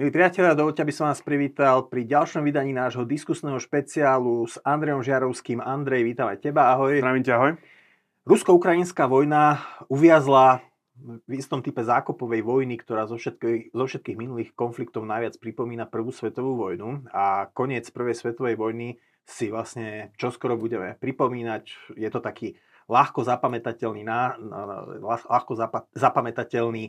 Milí priatelia, dovolte, aby som vás privítal pri ďalšom vydaní nášho diskusného špeciálu s Andrejom Žiarovským. Andrej, vítam aj teba, ahoj. Zdravím ťa, ahoj. Rusko-ukrajinská vojna uviazla v istom type zákopovej vojny, ktorá zo všetkých, zo všetkých minulých konfliktov najviac pripomína prvú svetovú vojnu a koniec prvej svetovej vojny si vlastne čoskoro budeme pripomínať. Je to taký ľahko zapamätateľný, ľahko zapamätateľný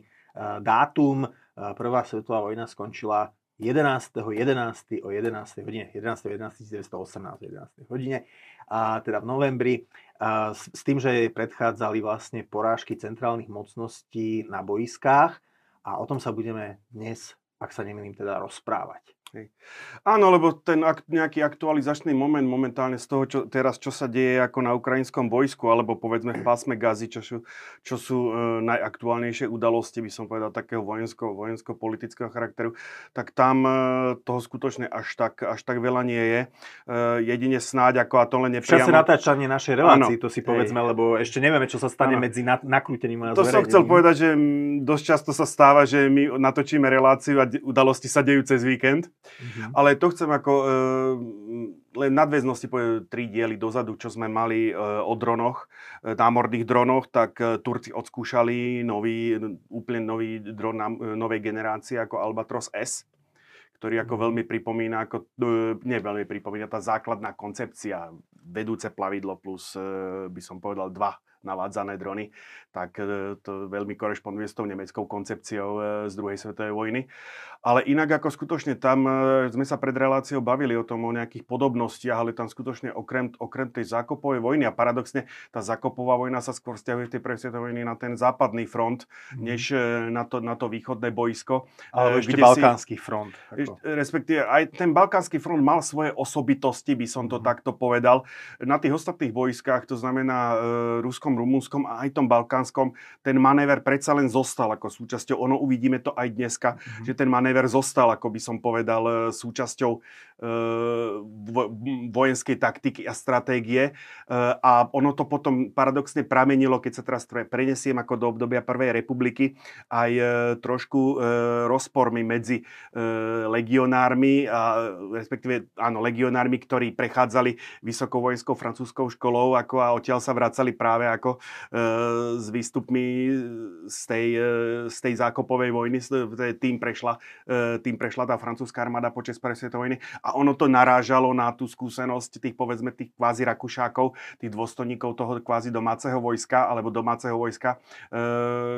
dátum. Prvá svetová vojna skončila 11. 11. o 11. hodine, 11. 11. 1918 11. hodine, a teda v novembri, a s, s tým, že predchádzali vlastne porážky centrálnych mocností na boiskách a o tom sa budeme dnes, ak sa nemýlim, teda rozprávať. Hej. Áno, lebo ten ak, nejaký aktualizačný moment momentálne z toho, čo teraz čo sa deje ako na ukrajinskom bojsku, alebo povedzme v pásme Gazy, čo sú, čo sú e, najaktuálnejšie udalosti, by som povedal, takého vojensko, vojensko-politického charakteru, tak tam e, toho skutočne až tak, až tak veľa nie je. E, jedine snáď, ako a to len nepriamo... V čase natáčania našej relácii, to si povedzme, hej. lebo ešte nevieme, čo sa stane ano. medzi na, nakrútením a To som chcel povedať, že dosť často sa stáva, že my natočíme reláciu a udalosti sa dejú cez víkend. Mm-hmm. Ale to chcem ako e, len nadväznosti po tri diely dozadu, čo sme mali e, o dronoch, e, námorných dronoch, tak e, Turci odskúšali nový, úplne nový dron na, e, novej generácie ako Albatros S ktorý ako mhm. veľmi pripomína, ako, e, nie veľmi pripomína, tá základná koncepcia, vedúce plavidlo plus, e, by som povedal, dva navádzané drony, tak e, to veľmi korešponduje s tou nemeckou koncepciou e, z druhej svetovej vojny. Ale inak ako skutočne tam e, sme sa pred reláciou bavili o tom, o nejakých podobnostiach, ale tam skutočne okrem, okrem tej zákopovej vojny a paradoxne tá zákopová vojna sa skôr stiahuje v tej prvej svetovej vojny na ten západný front, mm. než na to, na to východné boisko. Ale ešte balkánsky si, front. Ako. Respektíve aj ten balkánsky front mal svoje osobitosti, by som to mm. takto povedal. Na tých ostatných vojskách, to znamená Ruskom Slovenskom, Rumunskom a aj tom Balkánskom, ten manéver predsa len zostal ako súčasťou. Ono uvidíme to aj dneska, mm-hmm. že ten manéver zostal, ako by som povedal, e, súčasťou e, vojenskej taktiky a stratégie. E, a ono to potom paradoxne pramenilo, keď sa teraz prenesiem ako do obdobia Prvej republiky, aj e, trošku e, rozpormi medzi e, legionármi, a, respektíve áno, legionármi, ktorí prechádzali vysokou vojenskou francúzskou školou ako a odtiaľ sa vracali práve ako ako e, s výstupmi z tej, e, z tej zákopovej vojny, tým prešla, e, tým prešla tá francúzska armáda počas prvej svetovej vojny. A ono to narážalo na tú skúsenosť tých, povedzme, tých kvázi rakušákov, tých dôstojníkov toho kvázi domáceho vojska alebo domáceho vojska,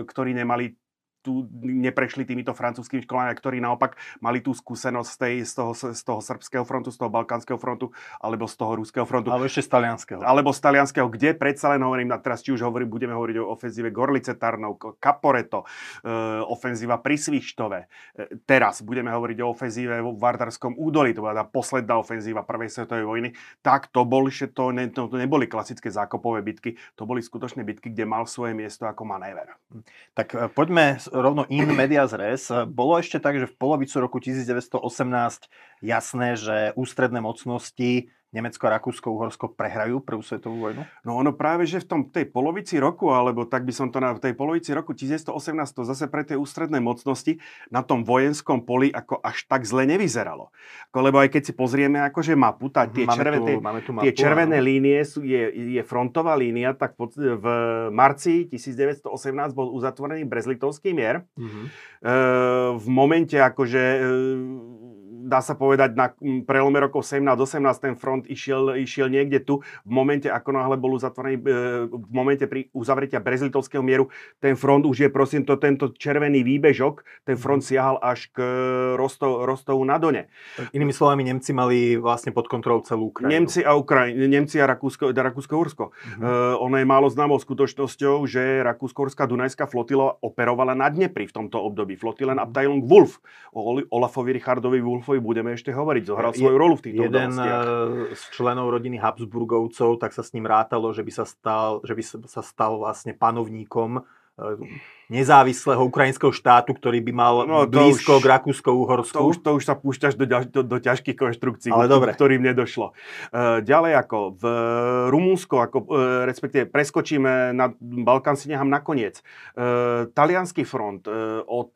ktorí nemali tu neprešli týmito francúzskými školami, ktorí naopak mali tú skúsenosť z, tej, z, toho, z toho srbského frontu, z toho balkánskeho frontu, alebo z toho ruského frontu. Alebo ešte z talianského. Alebo z talianského, kde predsa len hovorím, a teraz či už hovorím, budeme hovoriť o ofenzíve Gorlice Tarnov, Caporeto, e, ofenzíva pri Svištove. E, teraz budeme hovoriť o ofenzíve v Vardarskom údolí, to bola tá posledná ofenzíva prvej svetovej vojny. Tak to boli, to, ne, to, to neboli klasické zákopové bitky, to boli skutočné bitky, kde mal svoje miesto ako manéver. Tak e, poďme rovno in medias res. Bolo ešte tak, že v polovicu roku 1918 jasné, že ústredné mocnosti Nemecko, Rakúsko, Uhorsko prehrajú prvú svetovú vojnu? No ono práve, že v tom, tej polovici roku, alebo tak by som to na v tej polovici roku 1918 to zase pre tie ústredné mocnosti na tom vojenskom poli ako až tak zle nevyzeralo. Lebo aj keď si pozrieme akože mapu, tak tie, máme červené, tu, máme tu mapu, tie červené áno. línie sú, je, je frontová línia, tak v marci 1918 bol uzatvorený Brezlitovský mier. Mm-hmm. E, v momente akože e, dá sa povedať, na prelome rokov 17-18 ten front išiel, išiel niekde tu. V momente, ako náhle bol uzatvorený, e, v momente pri uzavretia Brezlitovského mieru, ten front už je, prosím, to, tento červený výbežok, ten front mhm. siahal až k Rostov, Rostovu na Done. Inými slovami, Nemci mali vlastne pod kontrolou celú Ukrajinu. Nemci a Ukraj, Nemci a Rakúsko, Rakúsko-Ursko. Uh-huh. Uh, ono je málo známou skutočnosťou, že Rakúsko-Urská Dunajská flotila operovala na Dnepri v tomto období. Flotilen uh-huh. Abteilung Wolf. O Olafovi Richardovi Wolfovi svoju budeme ešte hovoriť, zohral svoju rolu v týchto Jeden udalostiach. z členov rodiny Habsburgovcov, tak sa s ním rátalo, že by sa stal, že by sa stal vlastne panovníkom nezávislého ukrajinského štátu, ktorý by mal no, blízko už, k Rakúsko-Uhorsku. To už, to už sa púšťaš do, do, do ťažkých konštrukcií, Ale dobre. ktorým nedošlo. Uh, ďalej ako v Rumúnsko, ako, respektíve preskočíme na Balkán si nechám nakoniec. Talianský front od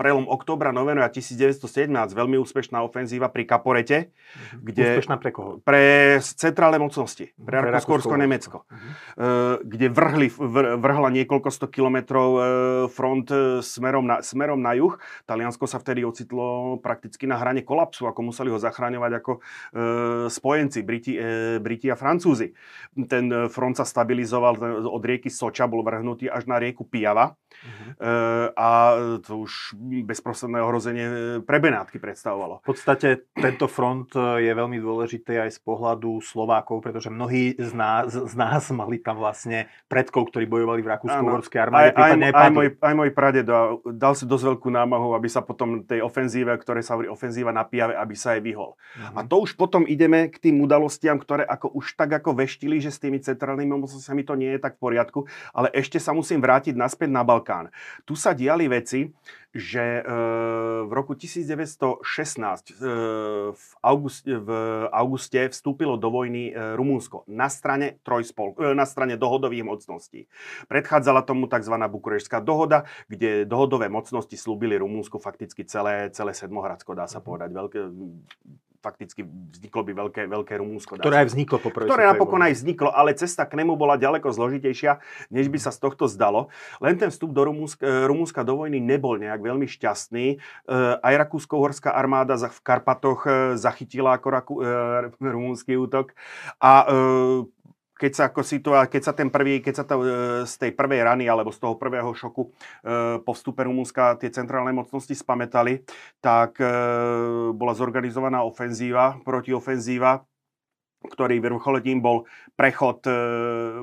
prelom októbra, novembra 1917 veľmi úspešná ofenzíva pri Kaporete. Uh-huh. Kde, úspešná pre koho? Pre centrálne mocnosti, pre, pre Rakúsko-Nemecko. Uh-huh. Kde vrhli, vrhla niekoľko sto kilometrov e, front e, smerom na, smerom na juh. Taliansko sa vtedy ocitlo prakticky na hrane kolapsu, ako museli ho zachráňovať ako spojenci, Briti, Briti a Francúzi. Ten front sa stabilizoval od rieky Soča, bol vrhnutý až na rieku Pijava. Uh-huh. Uh, a to už bezprostredné ohrozenie e, pre Benátky predstavovalo. V podstate tento front e, je veľmi dôležitý aj z pohľadu Slovákov, pretože mnohí z nás, z nás mali tam vlastne predkov, ktorí bojovali v Rakúsko-Uhorskej armáde. Aj, aj, aj, aj, môj, aj môj praded dal si dosť veľkú námahu, aby sa potom tej ofenzíve, ktoré sa hovorí ofenzíva na Pijave, aby sa aj vyhol. Mhm. A to už potom ideme k tým udalostiam, ktoré ako už tak ako veštili, že s tými centrálnymi mocnosťami to nie je tak v poriadku, ale ešte sa musím vrátiť naspäť na Balkán. Tu sa diali veci, že e, v roku 1916 e, v, auguste, v auguste vstúpilo do vojny e, Rumúnsko na strane, trojspol, na strane dohodových mocností. Predchádzala tomu tzv. bukurešská dohoda, kde dohodové mocnosti slúbili Rumúnsku fakticky celé, celé Sedmohradsko, dá sa mhm. povedať. Veľké, fakticky vzniklo by veľké, veľké Rumúnsko. Ktoré aj vzniklo po Ktoré napokon aj vzniklo, ale cesta k nemu bola ďaleko zložitejšia, než by sa z tohto zdalo. Len ten vstup do Rumúnska, e, Rumúnska do vojny nebol nejak veľmi šťastný. E, aj rakúsko-horská armáda v Karpatoch e, zachytila ako rumúnsky útok a keď sa, ako situá- keď sa ten prvý, keď sa to, e, z tej prvej rany alebo z toho prvého šoku e, po vstupe Rumúnska tie centrálne mocnosti spametali, tak e, bola zorganizovaná ofenzíva, protiofenzíva, ktorý vrcholetím bol prechod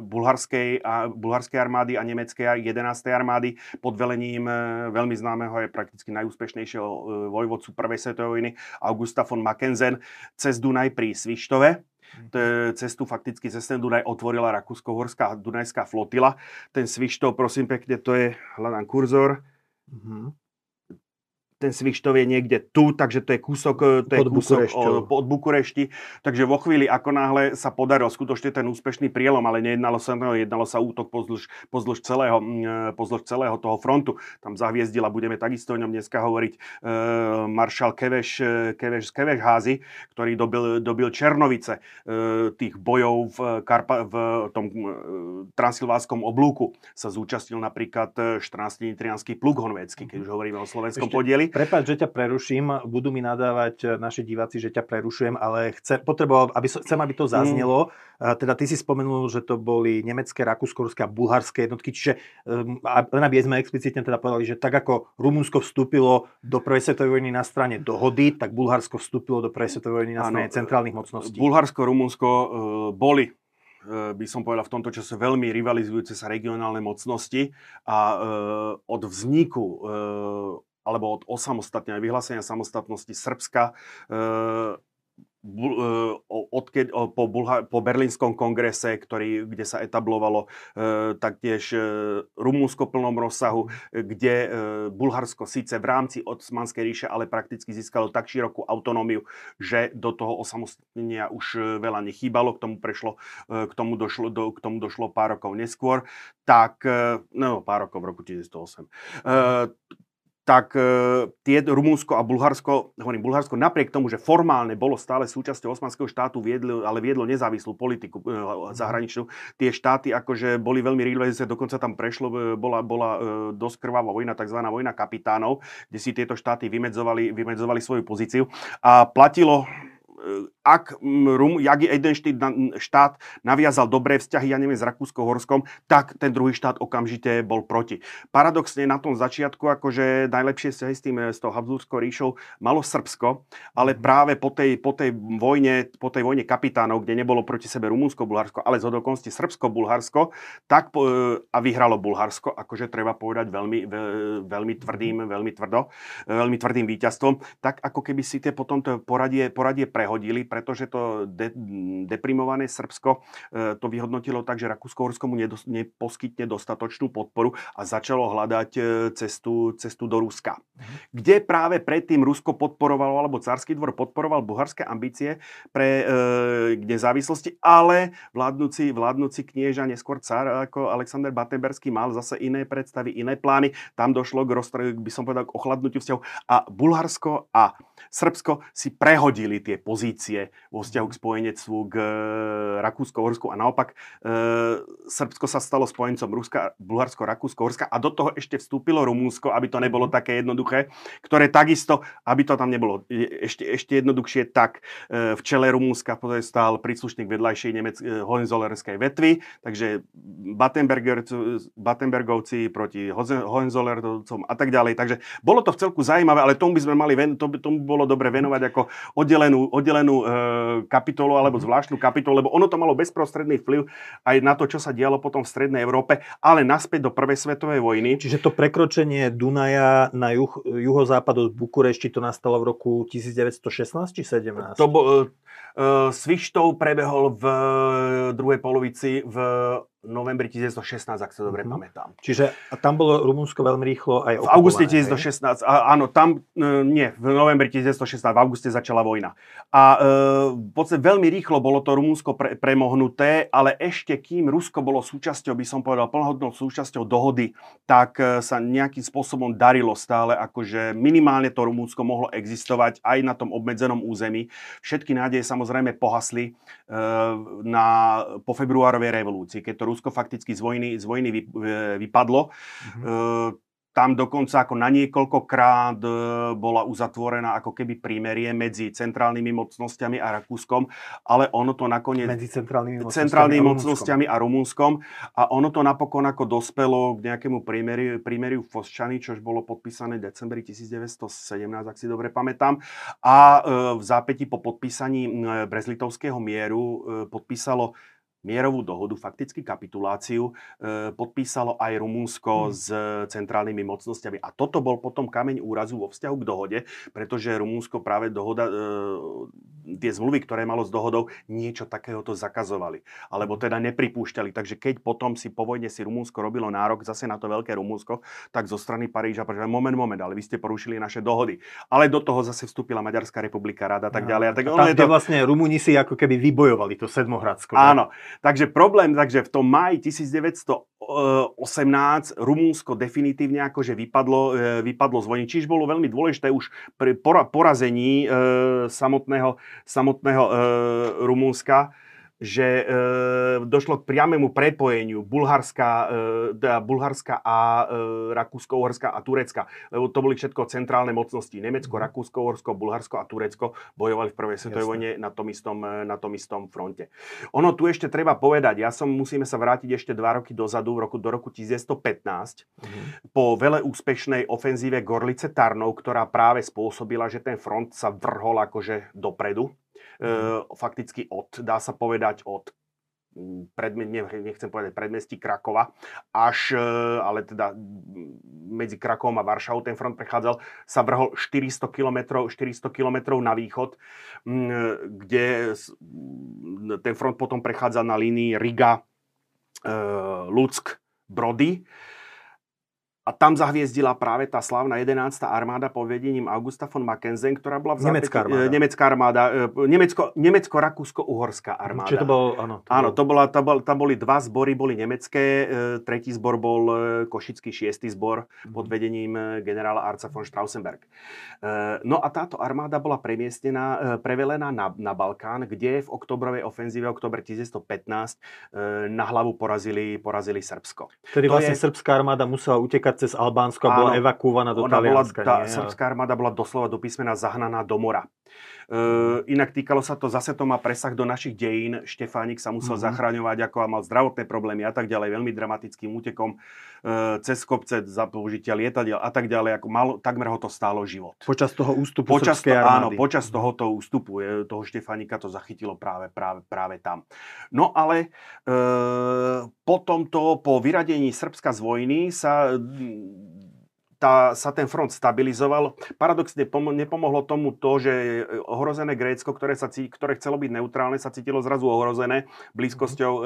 bulharskej, a, bulharskej armády a nemeckej 11. armády pod velením veľmi známeho je prakticky najúspešnejšieho vojvodcu prvej svetovej vojny Augusta von Mackensen cez Dunaj pri Svištove cestu fakticky cez ten Dunaj otvorila Rakúsko-Horská Dunajská flotila. Ten Svištov, prosím pekne, to je, hľadám kurzor, mm-hmm ten Svištov je niekde tu, takže to je kúsok, e, to je pod, kúsok od Bukurešti. Takže vo chvíli, ako náhle sa podaril skutočne ten úspešný prielom, ale nejednalo sa, no, jednalo sa útok pozdĺž, pozdĺž, celého, e, pozdĺž celého toho frontu. Tam zahviezdila, budeme takisto o ňom dneska hovoriť, e, maršal Keveš, Keveš Keveš Házy, ktorý dobil, dobil Černovice e, tých bojov v, Karpa, v tom e, transilvánskom oblúku. Sa zúčastnil napríklad 14 nitrianský pluk honvécky, keď už hovoríme o slovenskom Ešte, podieli. Prepač, že ťa preruším, budú mi nadávať eh, naši diváci, že ťa prerušujem, ale chce, potreboval, aby, chcem, aby to mm. zaznelo. Mm. Teda ty si spomenul, že to boli nemecké, rakúsko a bulharské jednotky, čiže ehm, len aby sme explicitne teda povedali, že tak ako Rumunsko vstúpilo do prvej svetovej vojny na strane dohody, tak Bulharsko vstúpilo do prvej svetovej vojny na strane centrálnych mocností. Bulharsko, Rumunsko uh, boli by som povedal v tomto čase veľmi rivalizujúce sa regionálne mocnosti a e, od vzniku e, alebo od osamostatnenia, vyhlásenia samostatnosti Srbska e, bu, e, odkeď, po, po Berlínskom kongrese, ktorý, kde sa etablovalo e, taktiež e, Rumúnsko v plnom rozsahu, kde e, Bulharsko síce v rámci Osmanskej ríše, ale prakticky získalo tak širokú autonómiu, že do toho osamostatnenia už veľa nechýbalo, k tomu, prešlo, e, k tomu, došlo, do, k tomu došlo pár rokov neskôr, tak, e, no pár rokov v roku 1908, e, tak e, tie Rumúnsko a Bulharsko, hovorím Bulharsko, napriek tomu, že formálne bolo stále súčasťou osmanského štátu, viedlo, ale viedlo nezávislú politiku e, mhm. zahraničnú, tie štáty akože boli veľmi rivalizujúce, dokonca tam prešlo, e, bola, bola dosť krvavá vojna, tzv. vojna kapitánov, kde si tieto štáty vymedzovali, vymedzovali svoju pozíciu a platilo ak, Rum, jak jeden štát naviazal dobré vzťahy, ja neviem, s Rakúsko-Horskom, tak ten druhý štát okamžite bol proti. Paradoxne na tom začiatku, akože najlepšie vzťahy s tým, s tou Habsburskou ríšou malo Srbsko, ale mhm. práve po tej, po tej vojne, po tej vojne kapitánov, kde nebolo proti sebe Rumúnsko, Bulharsko, ale z hodokonsti Srbsko, Bulharsko, tak a vyhralo Bulharsko, akože treba povedať veľmi, veľmi tvrdým, mhm. veľmi tvrdo, veľmi tvrdým víťazstvom, tak ako keby si tie potom to poradie, poradie prehodili, pretože to de, deprimované Srbsko e, to vyhodnotilo tak, že Rakúsko-Horsko mu nedos, neposkytne dostatočnú podporu a začalo hľadať e, cestu, cestu do Ruska. Mhm. Kde práve predtým Rusko podporovalo, alebo Cársky dvor podporoval bulharské ambície pre e, nezávislosti, ale vládnúci, vládnúci knieža, neskôr car ako Alexander Batenberský mal zase iné predstavy, iné plány. Tam došlo k, roztre, by som povedal, k ochladnutiu vzťahu a Bulharsko a Srbsko si prehodili tie pozície vo vzťahu k spojenectvu k e, Rakúsko-Horsku a naopak e, Srbsko sa stalo spojencom Ruska, Bulharsko, Rakúsko, Horska a do toho ešte vstúpilo Rumúnsko, aby to nebolo také jednoduché, ktoré takisto, aby to tam nebolo ešte, ešte jednoduchšie, tak e, v čele Rumúnska stál príslušník vedľajšej Nemec, e, Hohenzollerskej vetvy, takže Battenbergovci proti Hohenzollerovcom a tak ďalej. Takže bolo to v celku zaujímavé, ale tomu by sme mali, to by, tomu bolo dobre venovať ako oddelenú, oddelenú e, kapitolu alebo mhm. zvláštnu kapitolu, lebo ono to malo bezprostredný vplyv aj na to, čo sa dialo potom v Strednej Európe, ale naspäť do Prvej svetovej vojny. Čiže to prekročenie Dunaja na juh, juhozápad od Bukurešti to nastalo v roku 1916 či 17? To bo, uh, Svištov prebehol v druhej polovici v novembri 1916, ak sa dobre mm-hmm. pamätám. Čiže tam bolo Rumunsko veľmi rýchlo aj V auguste 1916, a, áno, tam, e, nie, v novembri 1916, v auguste začala vojna. A e, v podstate veľmi rýchlo bolo to Rumunsko pre, premohnuté, ale ešte kým Rusko bolo súčasťou, by som povedal, plnohodnou súčasťou dohody, tak e, sa nejakým spôsobom darilo stále, akože minimálne to Rumunsko mohlo existovať aj na tom obmedzenom území. Všetky nádeje samozrejme pohasli e, na, po februárovej revolúcii, keď to Rusko fakticky z vojny, z vojny vy, e, vypadlo. Mm-hmm. Tam dokonca ako na niekoľkokrát e, bola uzatvorená ako keby prímerie medzi centrálnymi mocnosťami a Rakúskom, ale ono to nakoniec... Medzi centrálnymi mocnosťami, centrálnymi a, mocnosťami a Rumunskom. A ono to napokon ako dospelo k nejakému prímeriu, prímeriu v Fosčany, čož bolo podpísané v decembri 1917, ak si dobre pamätám. A v zápäti po podpísaní Brezlitovského mieru podpísalo mierovú dohodu, fakticky kapituláciu, e, podpísalo aj Rumúnsko hmm. s centrálnymi mocnosťami. A toto bol potom kameň úrazu vo vzťahu k dohode, pretože Rumúnsko práve dohoda, e, tie zmluvy, ktoré malo s dohodou, niečo takéhoto zakazovali. Alebo teda nepripúšťali. Takže keď potom si po vojne si Rumúnsko robilo nárok zase na to veľké Rumúnsko, tak zo strany Paríža, povedali, moment, moment, ale vy ste porušili naše dohody. Ale do toho zase vstúpila Maďarská republika, rada a tak ďalej. A tak, a tam, to... vlastne Rumúni si ako keby vybojovali to Sedmohradsko. Áno. Takže problém, takže v tom máji 1918 Rumúnsko definitívne akože vypadlo, e, vypadlo z vojny. Čiže bolo veľmi dôležité už pri porazení e, samotného, samotného e, Rumúnska že e, došlo k priamému prepojeniu Bulharska, e, teda Bulharska a e, Rakúsko-Uhorska a Turecka. Lebo to boli všetko centrálne mocnosti. Nemecko, mhm. Rakúsko-Uhorsko, Bulharsko a Turecko bojovali v prvej svetovej vojne na tom, istom, na tom istom fronte. Ono tu ešte treba povedať, ja som, musíme sa vrátiť ešte dva roky dozadu, v roku, do roku 1915, mm-hmm. po veľa úspešnej ofenzíve Gorlice Tarnov, ktorá práve spôsobila, že ten front sa vrhol akože dopredu fakticky od, dá sa povedať, od mm, predme, nechcem povedať predmestí Krakova, až, e, ale teda medzi Krakovom a Varšavou ten front prechádzal, sa vrhol 400 km, 400 km na východ, kde ten front potom prechádzal na línii Riga, e, Luck, Brody a tam zahviezdila práve tá slavná 11. armáda pod vedením Augusta von Mackensen, ktorá bola v Nemecká armáda. E, nemecká armáda. E, Nemecko, Nemecko-Rakúsko-Uhorská armáda. Čiže to bolo, áno. To áno, to bola, to bol, tam boli dva zbory, boli nemecké. E, tretí zbor bol Košický šiestý zbor mm. pod vedením generála Arca von Strausenberg. No a táto armáda bola premiestnená, prevelená na, na Balkán, kde v oktobrovej ofenzíve oktober 1915 na hlavu porazili, porazili Srbsko. Tedy vlastne je... srbská armáda musela utekať cez Albánsko a bola evakuovaná do Talianska. Bola, tá srbská armáda bola doslova do písmena zahnaná do mora. Inak týkalo sa to, zase to má presah do našich dejín. Štefánik sa musel mm-hmm. zachraňovať, ako a mal zdravotné problémy a tak ďalej, veľmi dramatickým útekom e, cez kopce za použitia lietadiel a tak ďalej, ako mal, takmer ho to stálo život. Počas toho ústupu počas to, Áno, počas tohoto ústupu toho Štefánika to zachytilo práve, práve, práve tam. No ale e, potom to, po vyradení Srbska z vojny sa tá, sa ten front stabilizoval. Paradoxne pom- nepomohlo tomu to, že ohrozené Grécko, ktoré, sa, ktoré chcelo byť neutrálne, sa cítilo zrazu ohrozené blízkosťou e,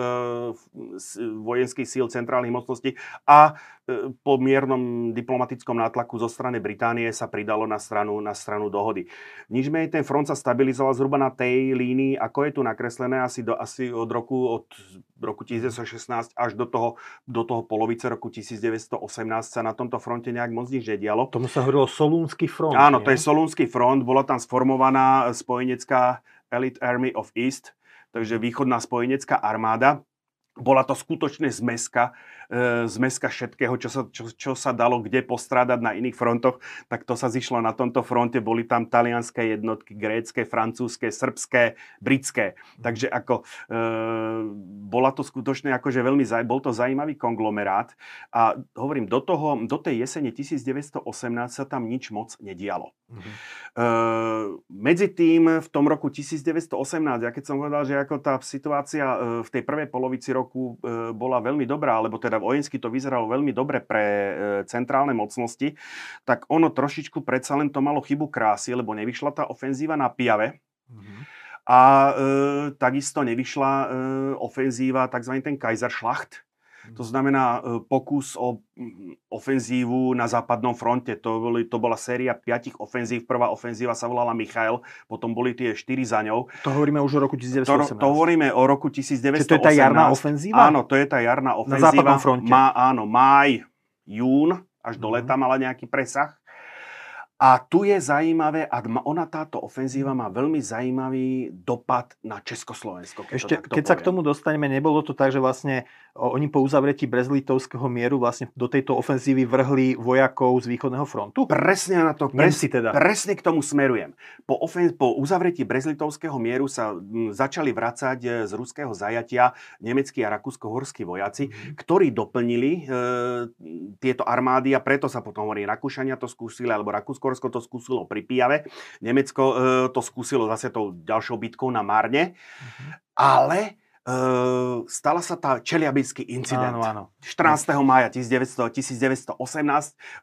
vojenských síl centrálnych mocností a e, po miernom diplomatickom nátlaku zo strany Británie sa pridalo na stranu, na stranu dohody. Nič menej ten front sa stabilizoval zhruba na tej línii, ako je tu nakreslené, asi, do, asi od roku od roku 1916 až do toho, do toho polovice roku 1918 sa na tomto fronte nejak moc nič nedialo. Tomu sa hovorilo Solúnsky front. Áno, nie? to je Solúnsky front. Bola tam sformovaná spojenecká Elite Army of East, takže východná spojenecká armáda bola to skutočne zmeska, e, zmeska všetkého, čo sa, čo, čo sa dalo kde postrádať na iných frontoch, tak to sa zišlo na tomto fronte. Boli tam talianské jednotky, grécké, francúzske, srbské, britské. Takže ako e, bola to skutočne akože veľmi, bol to zaujímavý konglomerát. A hovorím, do, toho, do tej jesene 1918 sa tam nič moc nedialo. Mm-hmm. E, medzi tým v tom roku 1918, ja keď som povedal, že ako tá situácia e, v tej prvej polovici roku roku e, bola veľmi dobrá, alebo teda vojensky to vyzeralo veľmi dobre pre e, centrálne mocnosti, tak ono trošičku predsa len to malo chybu krásy, lebo nevyšla tá ofenzíva na Piave. Mm-hmm. A e, takisto nevyšla e, ofenzíva, tzv. ten Kaiserschlacht, to znamená e, pokus o mm, ofenzívu na západnom fronte. To, boli, to bola séria piatich ofenzív. Prvá ofenzíva sa volala Michael, potom boli tie štyri za ňou. To hovoríme už o roku 1918. To, to hovoríme o roku 1918. Čiže to je tá jarná ofenzíva? Áno, to je tá jarná ofenzíva. Na západnom fronte. Má, áno, máj, jún, až do mm-hmm. leta mala nejaký presah. A tu je zaujímavé, a ona táto ofenzíva má veľmi zaujímavý dopad na Československo. Keď Ešte, keď poviem. sa k tomu dostaneme, nebolo to tak, že vlastne oni po uzavretí Brezlitovského mieru vlastne do tejto ofenzívy vrhli vojakov z východného frontu? Presne na to, pres, teda. presne k tomu smerujem. Po, ofen, po uzavretí Brezlitovského mieru sa m, začali vracať e, z ruského zajatia nemeckí a rakúsko-horskí vojaci, mm. ktorí doplnili e, tieto armády a preto sa potom hovorí, Rakúšania to skúsili, alebo Rakúsko-Horsko to skúsilo pri Pijave, Nemecko e, to skúsilo zase tou ďalšou bitkou na Marne, mm. ale Uh, stala sa tá Čeliabinský incident. Áno, áno. 14. mája 1900, 1918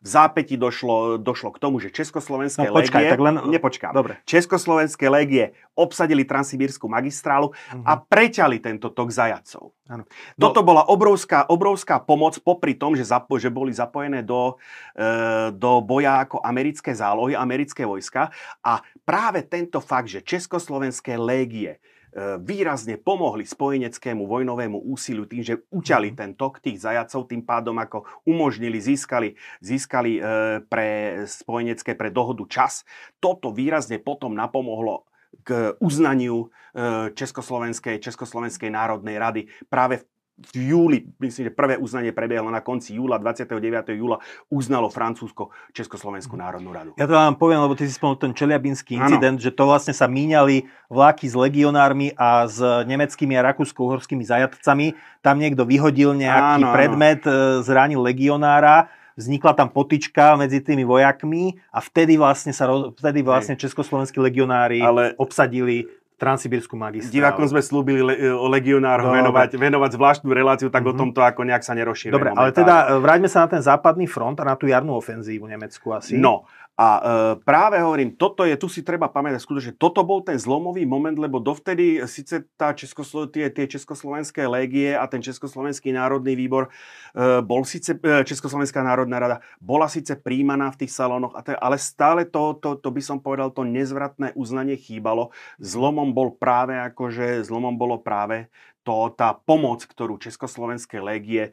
v zápäti došlo, došlo k tomu, že Československé no, počkaj, légie... tak len... Nepočkám. Dobre. Československé légie obsadili Transsibírskú magistrálu uh-huh. a preťali tento tok zajacov. Áno. No. Toto bola obrovská, obrovská pomoc popri tom, že, zapo- že boli zapojené do, e, do boja ako americké zálohy, americké vojska a práve tento fakt, že Československé légie E, výrazne pomohli spojeneckému vojnovému úsiliu tým, že uťali mhm. ten tok tých zajacov, tým pádom ako umožnili, získali, získali e, pre spojenecké, pre dohodu čas. Toto výrazne potom napomohlo k uznaniu e, Československej, Československej národnej rady práve v v júli, myslím, že prvé uznanie prebiehlo na konci júla, 29. júla, uznalo Francúzsko Československú národnú radu. Ja to vám poviem, lebo ty si spomenul ten Čeliabinský incident, ano. že to vlastne sa míňali vláky s legionármi a s nemeckými a rakúsko-uhorskými zajatcami. Tam niekto vyhodil nejaký ano, predmet, ano. E, zranil legionára vznikla tam potička medzi tými vojakmi a vtedy vlastne sa vtedy vlastne československí legionári Ale... obsadili Transsibírskú magistrálu. Divákom sme slúbili le, o legionároch venovať, venovať zvláštnu reláciu, tak mm-hmm. o tomto ako nejak sa nerozšíruje. Dobre, ale teda e, vráťme sa na ten západný front a na tú jarnú ofenzívu Nemecku asi. No, a e, práve hovorím, toto je, tu si treba pamätať skutočne, toto bol ten zlomový moment, lebo dovtedy síce tá Českoslo, tie, tie československé légie a ten Československý národný výbor e, bol síce, e, Československá národná rada bola síce príjmaná v tých salónoch, a to, ale stále to, to, to by som povedal, to nezvratné uznanie chýbalo. Zlomom bol práve akože, zlomom bolo práve to, tá pomoc, ktorú Československé légie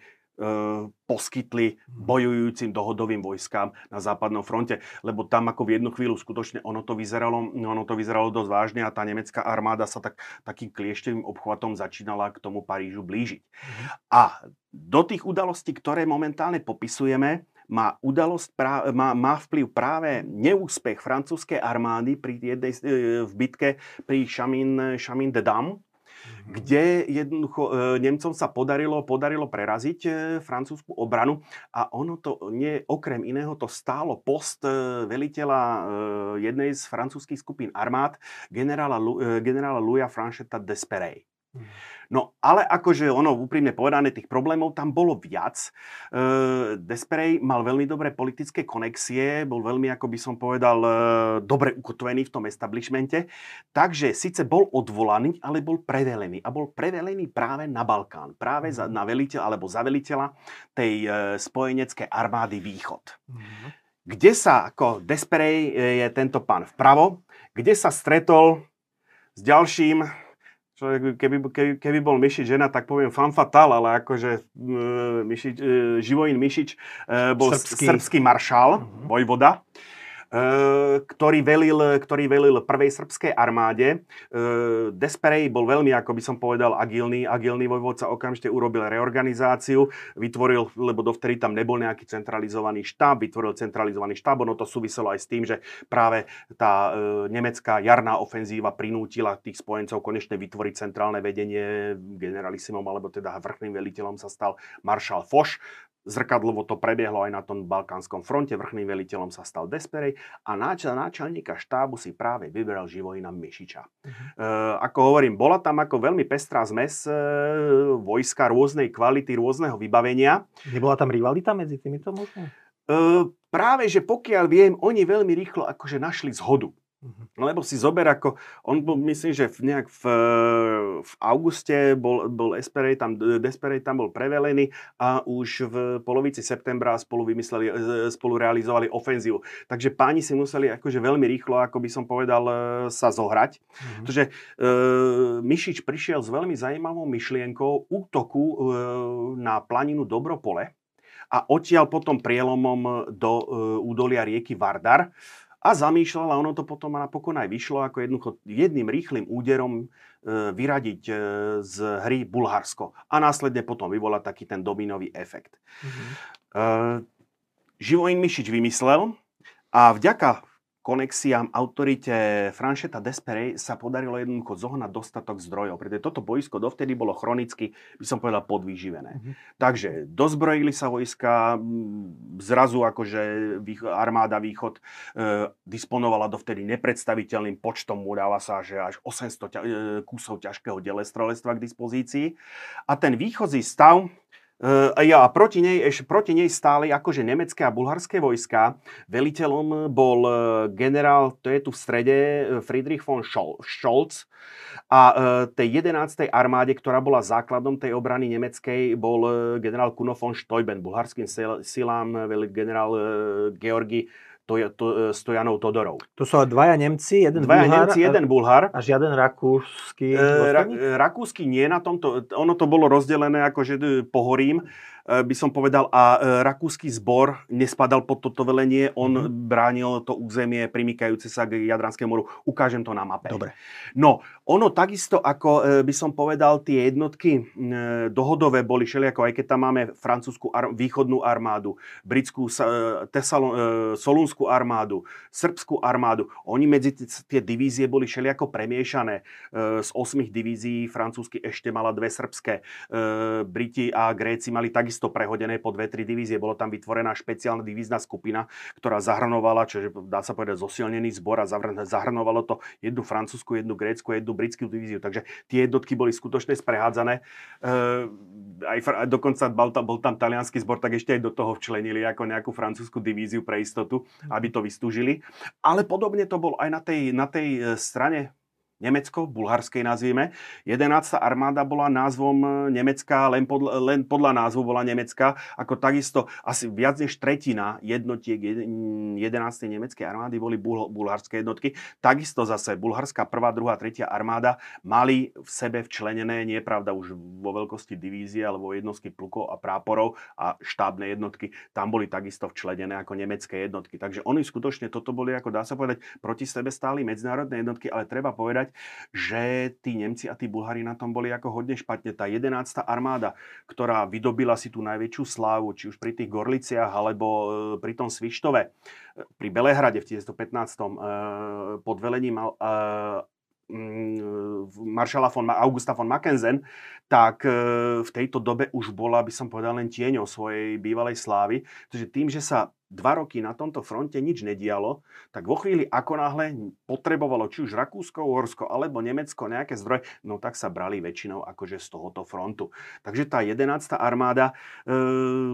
poskytli bojujúcim dohodovým vojskám na západnom fronte, lebo tam ako v jednu chvíľu skutočne ono to vyzeralo, ono to vyzeralo dosť vážne a tá nemecká armáda sa tak, takým klieštevým obchvatom začínala k tomu Parížu blížiť. Mm-hmm. A do tých udalostí, ktoré momentálne popisujeme, má, udalosť, má, má vplyv práve neúspech francúzskej armády pri jednej, e, v bitke pri Chamin, Chamin de Dam, Mhm. Kde jednoducho e, Nemcom sa podarilo, podarilo preraziť e, francúzsku obranu a ono to nie, okrem iného to stálo post e, veliteľa jednej z francúzských skupín armád, generála, generála Louisa Franchetta Desperey. Mhm. No ale akože ono úprimne povedané, tých problémov tam bolo viac. E, Desperej mal veľmi dobré politické konexie, bol veľmi, ako by som povedal, e, dobre ukotvený v tom establishmente. Takže síce bol odvolaný, ale bol prevelený. A bol prevelený práve na Balkán. Práve za, mhm. na veliteľ, alebo za veliteľa tej e, spojeneckej armády Východ. Mm-hmm. Kde sa, ako Desperej je tento pán vpravo, kde sa stretol s ďalším Človek, keby, keby, keby bol Mišič žena, tak poviem fan fatal, ale akože uh, Mišič, uh, Živojin Mišič uh, bol srbský, srbský maršál, uh-huh. vojvoda. Eh, ktorý velil, ktorý velil prvej srbskej armáde. Eh, Desperej bol veľmi, ako by som povedal, agilný, agilný vojvodca, okamžite urobil reorganizáciu, vytvoril, lebo dovtedy tam nebol nejaký centralizovaný štáb, vytvoril centralizovaný štáb, ono to súviselo aj s tým, že práve tá eh, nemecká jarná ofenzíva prinútila tých spojencov konečne vytvoriť centrálne vedenie generalisimom, alebo teda vrchným veliteľom sa stal maršal Foš. Zrkadlovo to prebiehlo aj na tom Balkánskom fronte, vrchným veliteľom sa stal Desperej a náčelníka štábu si práve vybral Živojina Mišiča. Uh-huh. E, ako hovorím, bola tam ako veľmi pestrá zmes e, vojska rôznej kvality, rôzneho vybavenia. Nebola tam rivalita medzi týmito mužmi? E, práve, že pokiaľ viem, oni veľmi rýchlo akože našli zhodu. Mhm. Lebo si zober, ako on bol, myslím, že v, nejak v, v auguste bol, bol Esperej tam, Desperej tam bol prevelený a už v polovici septembra spolu vymysleli, e, spolu realizovali ofenzívu. Takže páni si museli akože veľmi rýchlo, ako by som povedal, e, sa zohrať. Mm-hmm. Pretože e, Mišič prišiel s veľmi zaujímavou myšlienkou útoku e, na planinu Dobropole a odtiaľ potom prielomom do e, údolia rieky Vardar a zamýšľala, ono to potom napokon aj vyšlo, ako jednoducho jedným rýchlým úderom e, vyradiť e, z hry Bulharsko. A následne potom vyvolať taký ten dominový efekt. Mm-hmm. Živojin Mišič vymyslel a vďaka konexiám, autorite Franšeta Desperej sa podarilo jednoducho zohnať dostatok zdrojov, pretože toto boisko dovtedy bolo chronicky, by som povedal, podvýživené. Mm-hmm. Takže dozbrojili sa vojska, zrazu akože armáda Východ e, disponovala dovtedy nepredstaviteľným počtom, udáva sa, že až 800 ťa, e, kusov ťažkého delestrelectva k dispozícii. A ten výchozí stav ja, a proti nej, eš, proti nej stáli akože nemecké a bulharské vojska. Veliteľom bol uh, generál, to je tu v strede, uh, Friedrich von Scholz. A tej 11. armáde, ktorá bola základom tej obrany nemeckej, bol generál Kuno von Steuben. Bulharským silám velil generál Georgi to, to, e, Stojanov Todorov. To sú dvaja Nemci, jeden dvaja Bulhar. Nemci, jeden Bulhar. A žiaden rakúsky e, Ra, Rakúsky nie na tomto, ono to bolo rozdelené akože e, pohorím. Eh, by som povedal, a eh, rakúsky zbor nespadal pod toto velenie, on mm-hmm. bránil to územie primykajúce sa k Jadranskému moru. Ukážem to na mape. Dobre. No, ono takisto, ako eh, by som povedal, tie jednotky dohodové boli ako aj keď tam máme francúzsku ar- východnú armádu, britskú Tesalo- solúnskú armádu, srbskú armádu, oni medzi tie divízie boli ako premiešané. Z 8 divízií francúzsky ešte mala dve srbské. Briti a Gréci mali takisto takisto prehodené po dve, tri divízie. Bolo tam vytvorená špeciálna divízna skupina, ktorá zahrnovala, čo dá sa povedať zosilnený zbor a zahrnovalo to jednu francúzsku, jednu grécku, jednu britskú divíziu. Takže tie jednotky boli skutočne sprehádzané. E, aj, dokonca bol tam, bol tam talianský zbor, tak ešte aj do toho včlenili ako nejakú francúzsku divíziu pre istotu, aby to vystúžili. Ale podobne to bol aj na tej, na tej e, strane Nemecko, bulharskej nazvime. 11. armáda bola názvom e, Nemecka, len podľa, len podľa názvu bola Nemecka, ako takisto asi viac než tretina jednotiek 11. nemeckej armády boli bul, bulharské jednotky. Takisto zase bulharská 1., 2., 3. armáda mali v sebe včlenené, nie pravda už vo veľkosti divízie alebo jednotky plukov a práporov a štábne jednotky, tam boli takisto včlenené ako nemecké jednotky. Takže oni skutočne toto boli, ako dá sa povedať, proti sebe stáli medzinárodné jednotky, ale treba povedať, že tí Nemci a tí Bulhári na tom boli ako hodne špatne. Tá 11. armáda, ktorá vydobila si tú najväčšiu slávu, či už pri tých Gorliciach, alebo e, pri tom Svištove, e, pri Belehrade v 1915 pod velením maršala von, Augusta von Mackensen, tak e, v tejto dobe už bola, by som povedal, len tieňou svojej bývalej slávy. Takže tým, že sa dva roky na tomto fronte nič nedialo, tak vo chvíli, ako náhle potrebovalo či už Rakúsko, Uhorsko alebo Nemecko nejaké zdroje, no tak sa brali väčšinou akože z tohoto frontu. Takže tá 11. armáda e,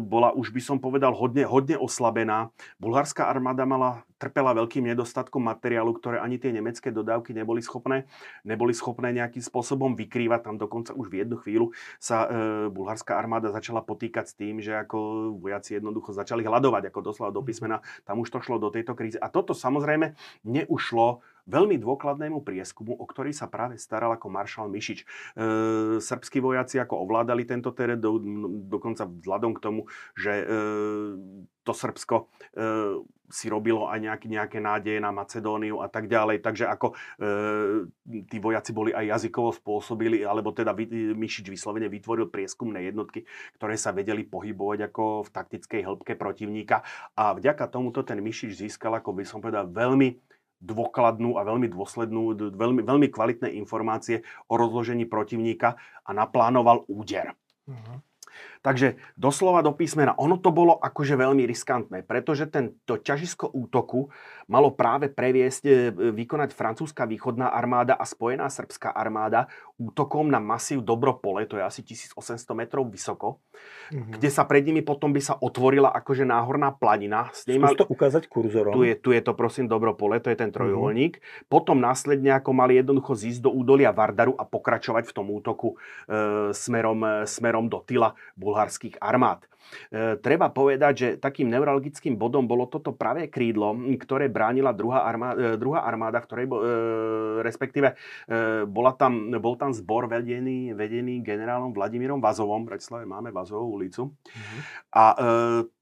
bola už by som povedal hodne, hodne oslabená. Bulharská armáda mala trpela veľkým nedostatkom materiálu, ktoré ani tie nemecké dodávky neboli schopné, neboli schopné nejakým spôsobom vykrývať. Tam dokonca už v jednu chvíľu sa e, bulharská armáda začala potýkať s tým, že ako vojaci jednoducho začali hľadovať, ako doslova do písmena. Tam už to šlo do tejto krízy. A toto samozrejme neušlo veľmi dôkladnému prieskumu, o ktorý sa práve staral ako maršal Mišič. E, srbskí vojaci ako ovládali tento terén, do, dokonca vzhľadom k tomu, že e, to Srbsko e, si robilo aj nejaké, nejaké nádeje na Macedóniu a tak ďalej. Takže ako e, tí vojaci boli aj jazykovo spôsobili, alebo teda Mišič vyslovene vytvoril prieskumné jednotky, ktoré sa vedeli pohybovať ako v taktickej hĺbke protivníka. A vďaka tomuto ten Mišič získal, ako by som povedal, veľmi dôkladnú a veľmi dôslednú, veľmi, veľmi kvalitné informácie o rozložení protivníka a naplánoval úder. Uh-huh. Takže doslova do písmena, ono to bolo akože veľmi riskantné, pretože tento ťažisko útoku malo práve previesť, e, vykonať francúzska východná armáda a spojená srbská armáda útokom na masív Dobropole, to je asi 1800 metrov vysoko, mm-hmm. kde sa pred nimi potom by sa otvorila akože náhorná planina. S mal... to ukázať kurzorom. Tu je, tu je to prosím Dobropole, to je ten trojuholník. Mm-hmm. Potom následne ako mali jednoducho zísť do údolia Vardaru a pokračovať v tom útoku e, smerom, smerom do tyla bulharských armád. E, treba povedať, že takým neurologickým bodom bolo toto pravé krídlo, ktoré bránila druhá armáda, e, druhá armáda v ktorej, e, respektíve e, bola tam, bol tam zbor vedený, vedený generálom Vladimírom Vazovom. V Bratislave máme Vazovú ulicu. Mm-hmm. A e,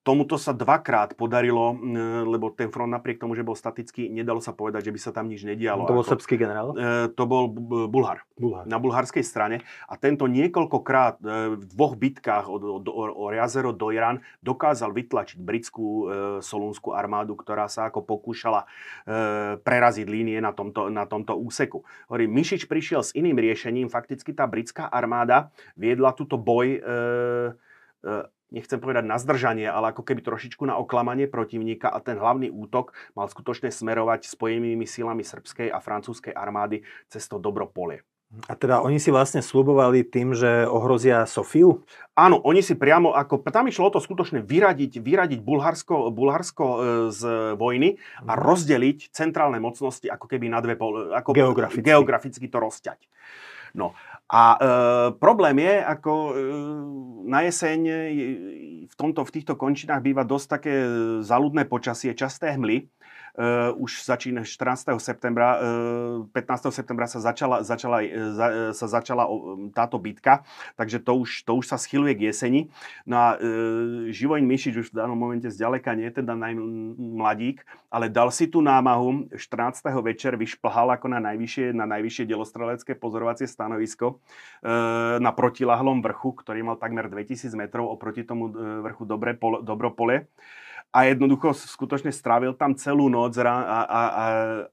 Tomuto sa dvakrát podarilo, lebo ten front napriek tomu, že bol statický, nedalo sa povedať, že by sa tam nič nedialo. To bol srbský generál? E, to bol Bulhar, Bulhar. Na bulharskej strane. A tento niekoľkokrát e, v dvoch bitkách od, od, od jazero do Irán dokázal vytlačiť britskú e, solúnskú armádu, ktorá sa ako pokúšala e, preraziť línie na tomto, na tomto úseku. Hovorí, Mišič prišiel s iným riešením. Fakticky tá britská armáda viedla túto boj e, e, nechcem povedať na zdržanie, ale ako keby trošičku na oklamanie protivníka a ten hlavný útok mal skutočne smerovať spojenými silami srbskej a francúzskej armády cez to Dobropolie. A teda oni si vlastne slubovali tým, že ohrozia Sofiu? Áno, oni si priamo, ako tam išlo o to skutočne vyradiť, vyradiť Bulharsko, Bulharsko e, z vojny a mhm. rozdeliť centrálne mocnosti ako keby na dve, ako geograficky. geograficky to rozťať. No a e, problém je, ako e, na jeseň e, v, tomto, v týchto končinách býva dosť také zaludné počasie, časté hmly uh, už začína 14. septembra, uh, 15. septembra sa začala, začala, uh, sa začala uh, táto bitka, takže to už, to už sa schyluje k jeseni. No a uh, Živojn Mišič už v danom momente zďaleka nie teda najmladík, ale dal si tú námahu, 14. večer vyšplhal ako na najvyššie, na najvyššie delostrelecké pozorovacie stanovisko uh, na protilahlom vrchu, ktorý mal takmer 2000 metrov oproti tomu vrchu Dobre pole, Dobropole a jednoducho skutočne strávil tam celú noc a, a, a,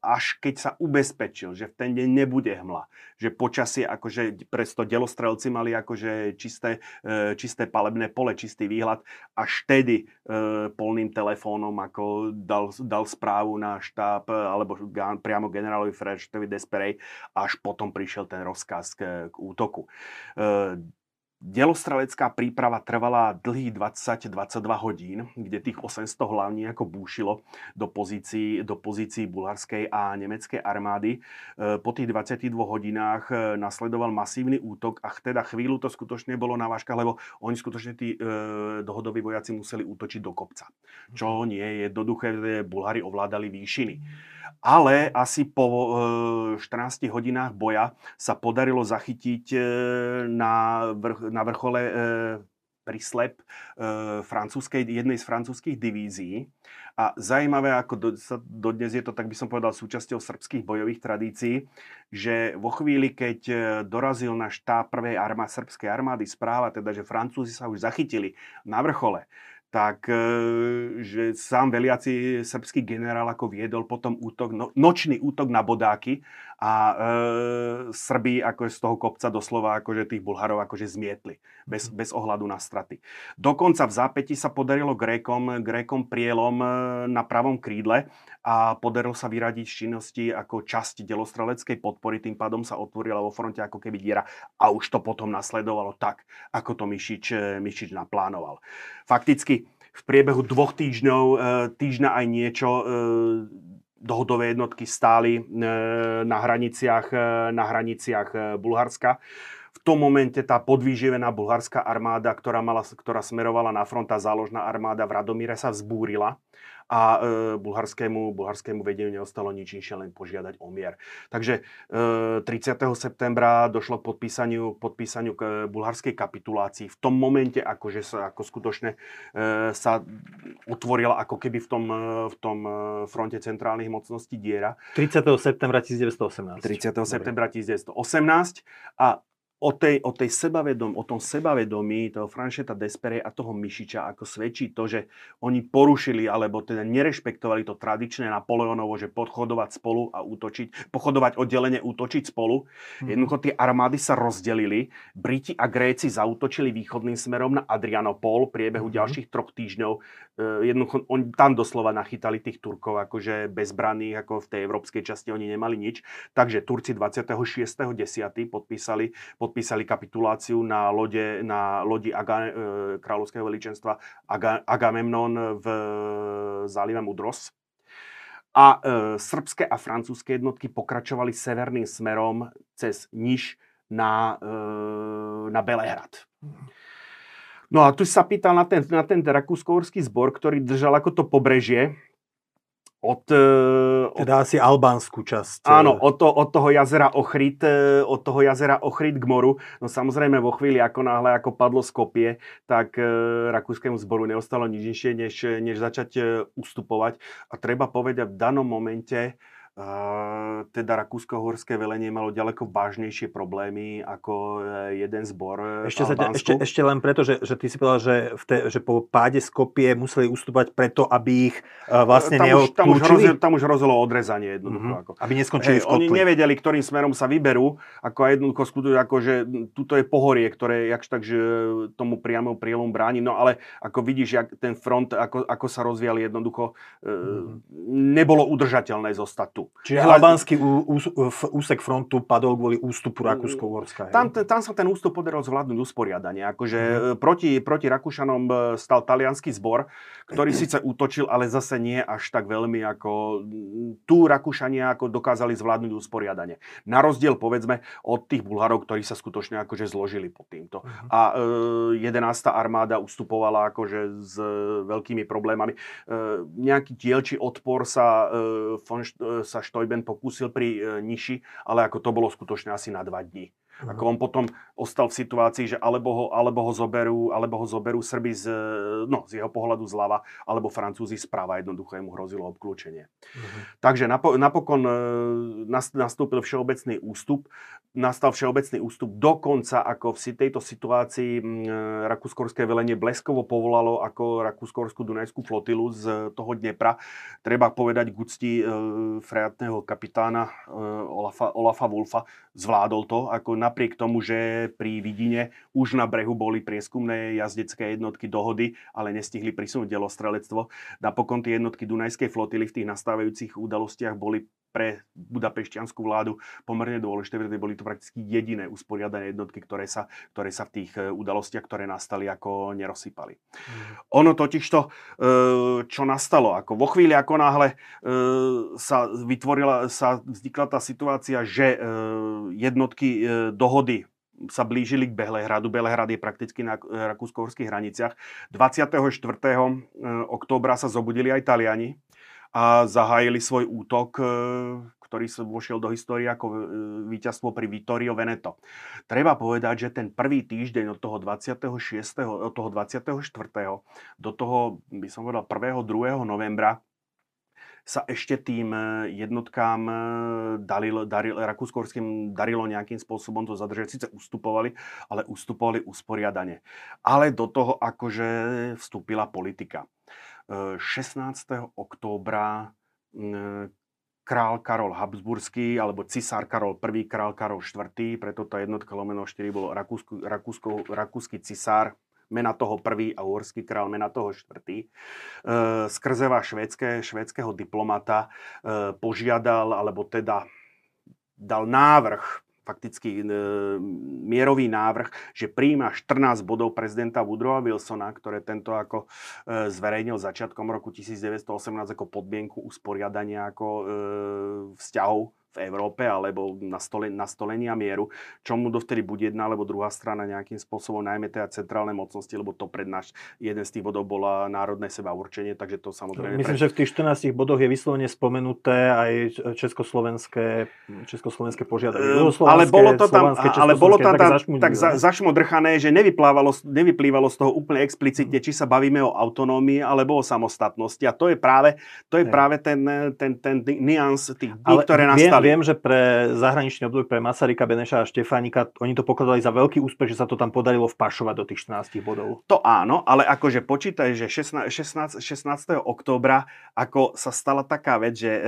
až keď sa ubezpečil, že v ten deň nebude hmla, že počasie akože presto delostrelci mali akože čisté, e, čisté palebné pole, čistý výhľad, až vtedy e, polným telefónom ako dal, dal správu na štáb alebo priamo generálovi Freštovi Desperej, až potom prišiel ten rozkaz k, k útoku. E, Delostrelecká príprava trvala dlhých 20-22 hodín, kde tých 800 hlavní ako búšilo do pozícií, do pozícií bulharskej a nemeckej armády. E, po tých 22 hodinách e, nasledoval masívny útok a teda chvíľu to skutočne bolo na váškach, lebo oni skutočne tí e, dohodoví vojaci museli útočiť do kopca. Čo nie je jednoduché, Bulhári ovládali výšiny ale asi po 14 hodinách boja sa podarilo zachytiť na, vrch, na vrchole prislep e, francúzskej, jednej z francúzských divízií. A zaujímavé, ako do, sa, dodnes je to, tak by som povedal, súčasťou srbských bojových tradícií, že vo chvíli, keď dorazil na štáb prvej armády, srbskej armády správa, teda, že Francúzi sa už zachytili na vrchole, tak e, že sám veliaci srbský generál ako viedol potom útok, no, nočný útok na bodáky a e, Srbi ako z toho kopca doslova akože tých Bulharov akože zmietli bez, mhm. bez ohľadu na straty. Dokonca v zápäti sa podarilo Grékom, Grékom prielom e, na pravom krídle a podarilo sa vyradiť z činnosti ako časť delostreleckej podpory, tým pádom sa otvorila vo fronte ako keby diera a už to potom nasledovalo tak, ako to Mišič, e, Mišič naplánoval. Fakticky v priebehu dvoch týždňov, e, týždňa aj niečo, dohodové jednotky stáli na hraniciach, na hraniciach Bulharska. V tom momente tá podvýživená bulharská armáda, ktorá, mala, ktorá smerovala na front, tá záložná armáda v Radomíre sa vzbúrila a e, bulharskému, bulharskému vedeniu neostalo nič inšie, len požiadať o mier. Takže e, 30. septembra došlo k podpísaniu, podpísaniu k e, bulharskej kapitulácii. V tom momente, akože sa ako skutočne e, sa otvorila ako keby v tom, e, v tom e, fronte centrálnych mocností diera. 30. septembra 1918. 30. septembra 1918 a o, tej, o, tej sebavedom, o tom sebavedomí toho Franšeta Despere a toho Mišiča ako svedčí to, že oni porušili alebo teda nerešpektovali to tradičné Napoleonovo, že podchodovať spolu a útočiť, pochodovať oddelenie, útočiť spolu. Mm. Jednoducho tie armády sa rozdelili. Briti a Gréci zautočili východným smerom na Adrianopol v priebehu mm. ďalších troch týždňov. E, jednoducho oni tam doslova nachytali tých Turkov akože bezbranných, ako v tej európskej časti oni nemali nič. Takže Turci 26.10. podpísali podpísali kapituláciu na, lode, na lodi Aga, e, kráľovského veličenstva Aga, Agamemnon v zálive Mudros. A e, srbské a francúzske jednotky pokračovali severným smerom cez Niš na, e, na Belehrad. No a tu sa pýtal na ten, na ten rakúsko zbor, ktorý držal ako to pobrežie od, e, od... Teda asi albánsku časť. Áno, od, to, od toho jazera Ochryt, e, od toho jazera Ochryt k moru. No samozrejme vo chvíli, ako náhle ako padlo Skopie, tak e, rakúskému zboru neostalo nič inšie, než, než začať e, ustupovať. A treba povedať, v danom momente teda Rakúsko-Horské velenie malo ďaleko vážnejšie problémy ako e, jeden zbor ešte, sa, ešte, ešte len preto, že, že ty si povedal, že, v te, že po páde Skopie museli ustúpať preto, aby ich uh, vlastne tam už, tam, už rozdiel, tam už rozdielo odrezanie jednoducho. Mm-hmm. Ako. Aby neskončili hey, Oni nevedeli, ktorým smerom sa vyberú, ako aj jednoducho skutujú, ako že tuto je pohorie, ktoré jakž tak, že tomu priamo prielom bráni, no ale ako vidíš, jak ten front, ako, ako sa rozvíjali jednoducho, mm-hmm. nebolo udržateľné zostať tu. Čiže albánsky úsek frontu padol kvôli ústupu mm, Rakúsko-Uhorska. Tam, tam sa ten ústup podaril zvládnuť usporiadanie. Akože mm. proti, proti Rakúšanom e, stal talianský zbor, ktorý síce útočil, ale zase nie až tak veľmi ako tu Rakúšania ako dokázali zvládnuť usporiadanie. Na rozdiel povedzme od tých Bulharov, ktorí sa skutočne akože zložili pod týmto. Mm. A e, 11. armáda ustupovala akože s veľkými problémami. E, nejaký dielčí odpor sa, e, von, e, sa Štojben pokúsil pri e, Niši, ale ako to bolo skutočne asi na dva dní. Uh-huh. Ako on potom ostal v situácii, že alebo ho, alebo ho, zoberú, alebo ho zoberú Srby z, no, z jeho pohľadu zľava, alebo Francúzi správa jednoducho mu hrozilo obklúčenie. Uh-huh. Takže napo, napokon e, nastúpil všeobecný ústup. Nastal všeobecný ústup dokonca ako v tejto situácii e, rakúskorské velenie bleskovo povolalo ako rakúskorskú Dunajskú flotilu z toho Dnepra. Treba povedať k úcti e, freatného kapitána e, Olafa, Olafa Wolfa. Zvládol to ako napriek tomu, že pri Vidine už na brehu boli prieskumné jazdecké jednotky dohody, ale nestihli prisunúť delostrelectvo. Napokon tie jednotky Dunajskej flotily v tých nastávajúcich udalostiach boli pre budapešťanskú vládu pomerne dôležité, pretože boli to prakticky jediné usporiadané jednotky, ktoré sa, ktoré sa v tých e, udalostiach, ktoré nastali, ako nerozsypali. Mm. Ono totižto, e, čo nastalo, ako vo chvíli, ako náhle e, sa vytvorila, sa vznikla tá situácia, že jednotky dohody sa blížili k Belehradu. Belehrad je prakticky na rakúsko-horských hraniciach. 24. októbra sa zobudili aj Taliani a zahájili svoj útok e, ktorý sa vošiel do histórie ako e, víťazstvo pri Vittorio Veneto. Treba povedať, že ten prvý týždeň od toho 26. od toho 24. do toho, by som povedal, 1. 2. novembra sa ešte tým e, jednotkám darilo, darilo, rakúskorským darilo nejakým spôsobom to zadržať. Sice ustupovali, ale ustupovali usporiadane. Ale do toho akože vstúpila politika. 16. E, októbra král Karol Habsburský alebo cisár Karol I, král Karol IV, preto tá jednotka lomeno 4 bol rakúsky cisár mena toho prvý a uhorský král mena toho štvrtý. E, skrzeva švédske, švédskeho diplomata e, požiadal, alebo teda dal návrh fakticky e, mierový návrh, že príjma 14 bodov prezidenta Woodrowa Wilsona, ktoré tento ako e, zverejnil začiatkom roku 1918 ako podmienku usporiadania ako e, vzťahov v Európe alebo na stole, nastolenia mieru, čomu dovtedy buď jedna alebo druhá strana nejakým spôsobom, najmä teda centrálne mocnosti, lebo to pred náš jeden z tých bodov bola národné seba určenie, takže to samozrejme... Myslím, pre... že v tých 14 bodoch je vyslovene spomenuté aj československé, československé požiadavky. Uh, ale bolo to tam, ale bolo tam tak, tak za, zašmodrchané, že nevyplývalo, nevyplývalo z toho úplne explicitne, či sa bavíme o autonómii alebo o samostatnosti. A to je práve, to je práve ten, ten, ten, ten nians tých dní, ktoré nastali viem, že pre zahraničný obdobie pre Masaryka, Beneša a Štefánika, oni to pokladali za veľký úspech, že sa to tam podarilo vpašovať do tých 14 bodov. To áno, ale akože počítaj, že 16, 16, 16. októbra ako sa stala taká vec, že e,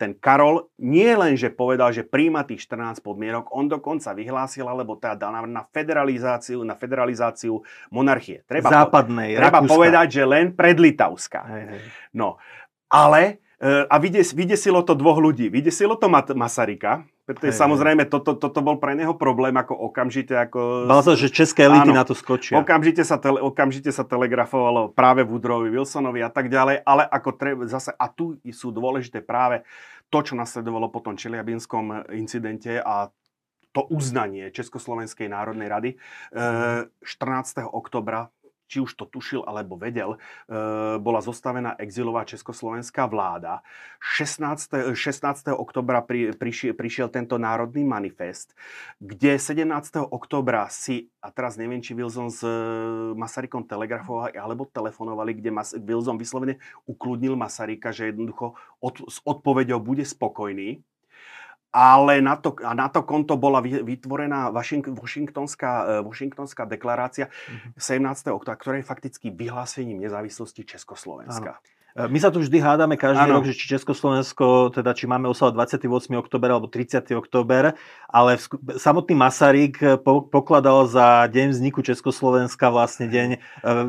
ten Karol nie len, že povedal, že príjma tých 14 podmienok, on dokonca vyhlásil, alebo teda dal na federalizáciu, na federalizáciu monarchie. Treba Západnej, po, Treba povedať, že len predlitavská. Hej, hej. No, ale a vydes, vydesilo to dvoch ľudí. Vydesilo to Mat- Masarika, pretože samozrejme toto, toto bol pre neho problém, ako okamžite... Ako... Bal sa, že české elity áno, na to skočia. Okamžite sa, tele, okamžite sa telegrafovalo práve Woodrowovi, Wilsonovi a tak ďalej, ale ako treba zase, a tu sú dôležité práve to, čo nasledovalo po tom Čeliabinskom incidente a to uznanie Československej národnej rady. 14. Mhm. oktobra či už to tušil alebo vedel, e, bola zostavená exilová československá vláda. 16. 16. oktobra pri, prišiel, prišiel tento národný manifest, kde 17. oktobra si, a teraz neviem, či Wilson s e, Masarykom telegrafovali alebo telefonovali, kde Mas, Wilson vyslovene ukludnil Masaryka, že jednoducho od, s odpoveďou bude spokojný ale na to, a na to konto bola vytvorená Washingtonská, e, Washingtonská deklarácia mm-hmm. 17. oktobra, ktorá je fakticky vyhlásením nezávislosti Československa. Áno. E, my sa tu vždy hádame každý ano. rok, že či Československo, teda či máme oslavať 28. október alebo 30. október, ale v, samotný Masaryk e, po, pokladal za deň vzniku Československa vlastne deň e,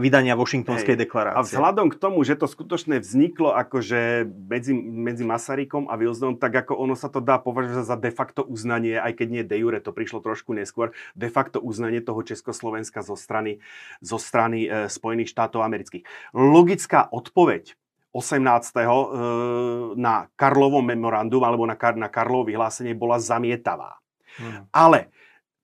vydania Washingtonskej Hej. deklarácie. A vzhľadom k tomu, že to skutočne vzniklo akože medzi, medzi Masarykom a Wilsonom, tak ako ono sa to dá považovať za de facto uznanie, aj keď nie de jure, to prišlo trošku neskôr, de facto uznanie toho Československa zo strany, zo strany e, Spojených štátov amerických. Logická odpoveď 18. Eh, na Karlovom memorandum alebo na, Kar- na Karlovo vyhlásenie bola zamietavá. Hmm. Ale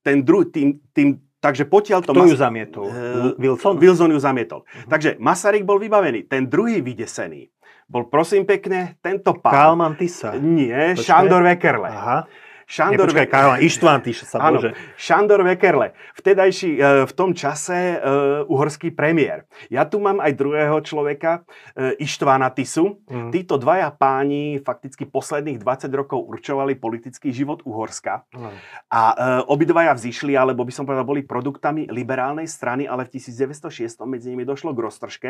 ten druhý, tým, tým, takže potiaľ to... Kto Mas- ju zamietol? Uh, Wilson? Wilson ju zamietol. Uh-huh. Takže Masaryk bol vybavený. Ten druhý vydesený bol prosím pekne tento pán. Kalman Tisa. Nie, Počkej. Šandor Wekerle. Aha. Šandor Nepočkaj, Karol, Ištván Tyš sa áno, Šandor Vekerle, vtedajší, e, v tom čase uh, uhorský premiér. Ja tu mám aj druhého človeka, uh, Ištvána Tisu. Mm. Títo dvaja páni fakticky posledných 20 rokov určovali politický život Uhorska. Mm. A obidvaja vzýšli, alebo by som povedal, boli produktami liberálnej strany, ale v 1906 medzi nimi došlo k roztržke.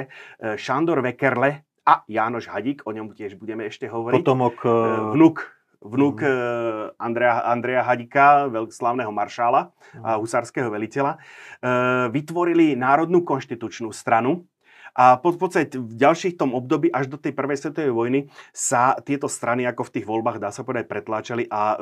Šandor Vekerle a Jánoš Hadík, o ňom tiež budeme ešte hovoriť. Potomok... Vnuk vnúk mm. Andreja, Andreja Hadika, slavného maršála a mhm. husárskeho veliteľa, eh, vytvorili Národnú konštitučnú stranu, a v podstate v ďalších tom období až do tej prvej svetovej vojny sa tieto strany ako v tých voľbách, dá sa povedať, pretláčali a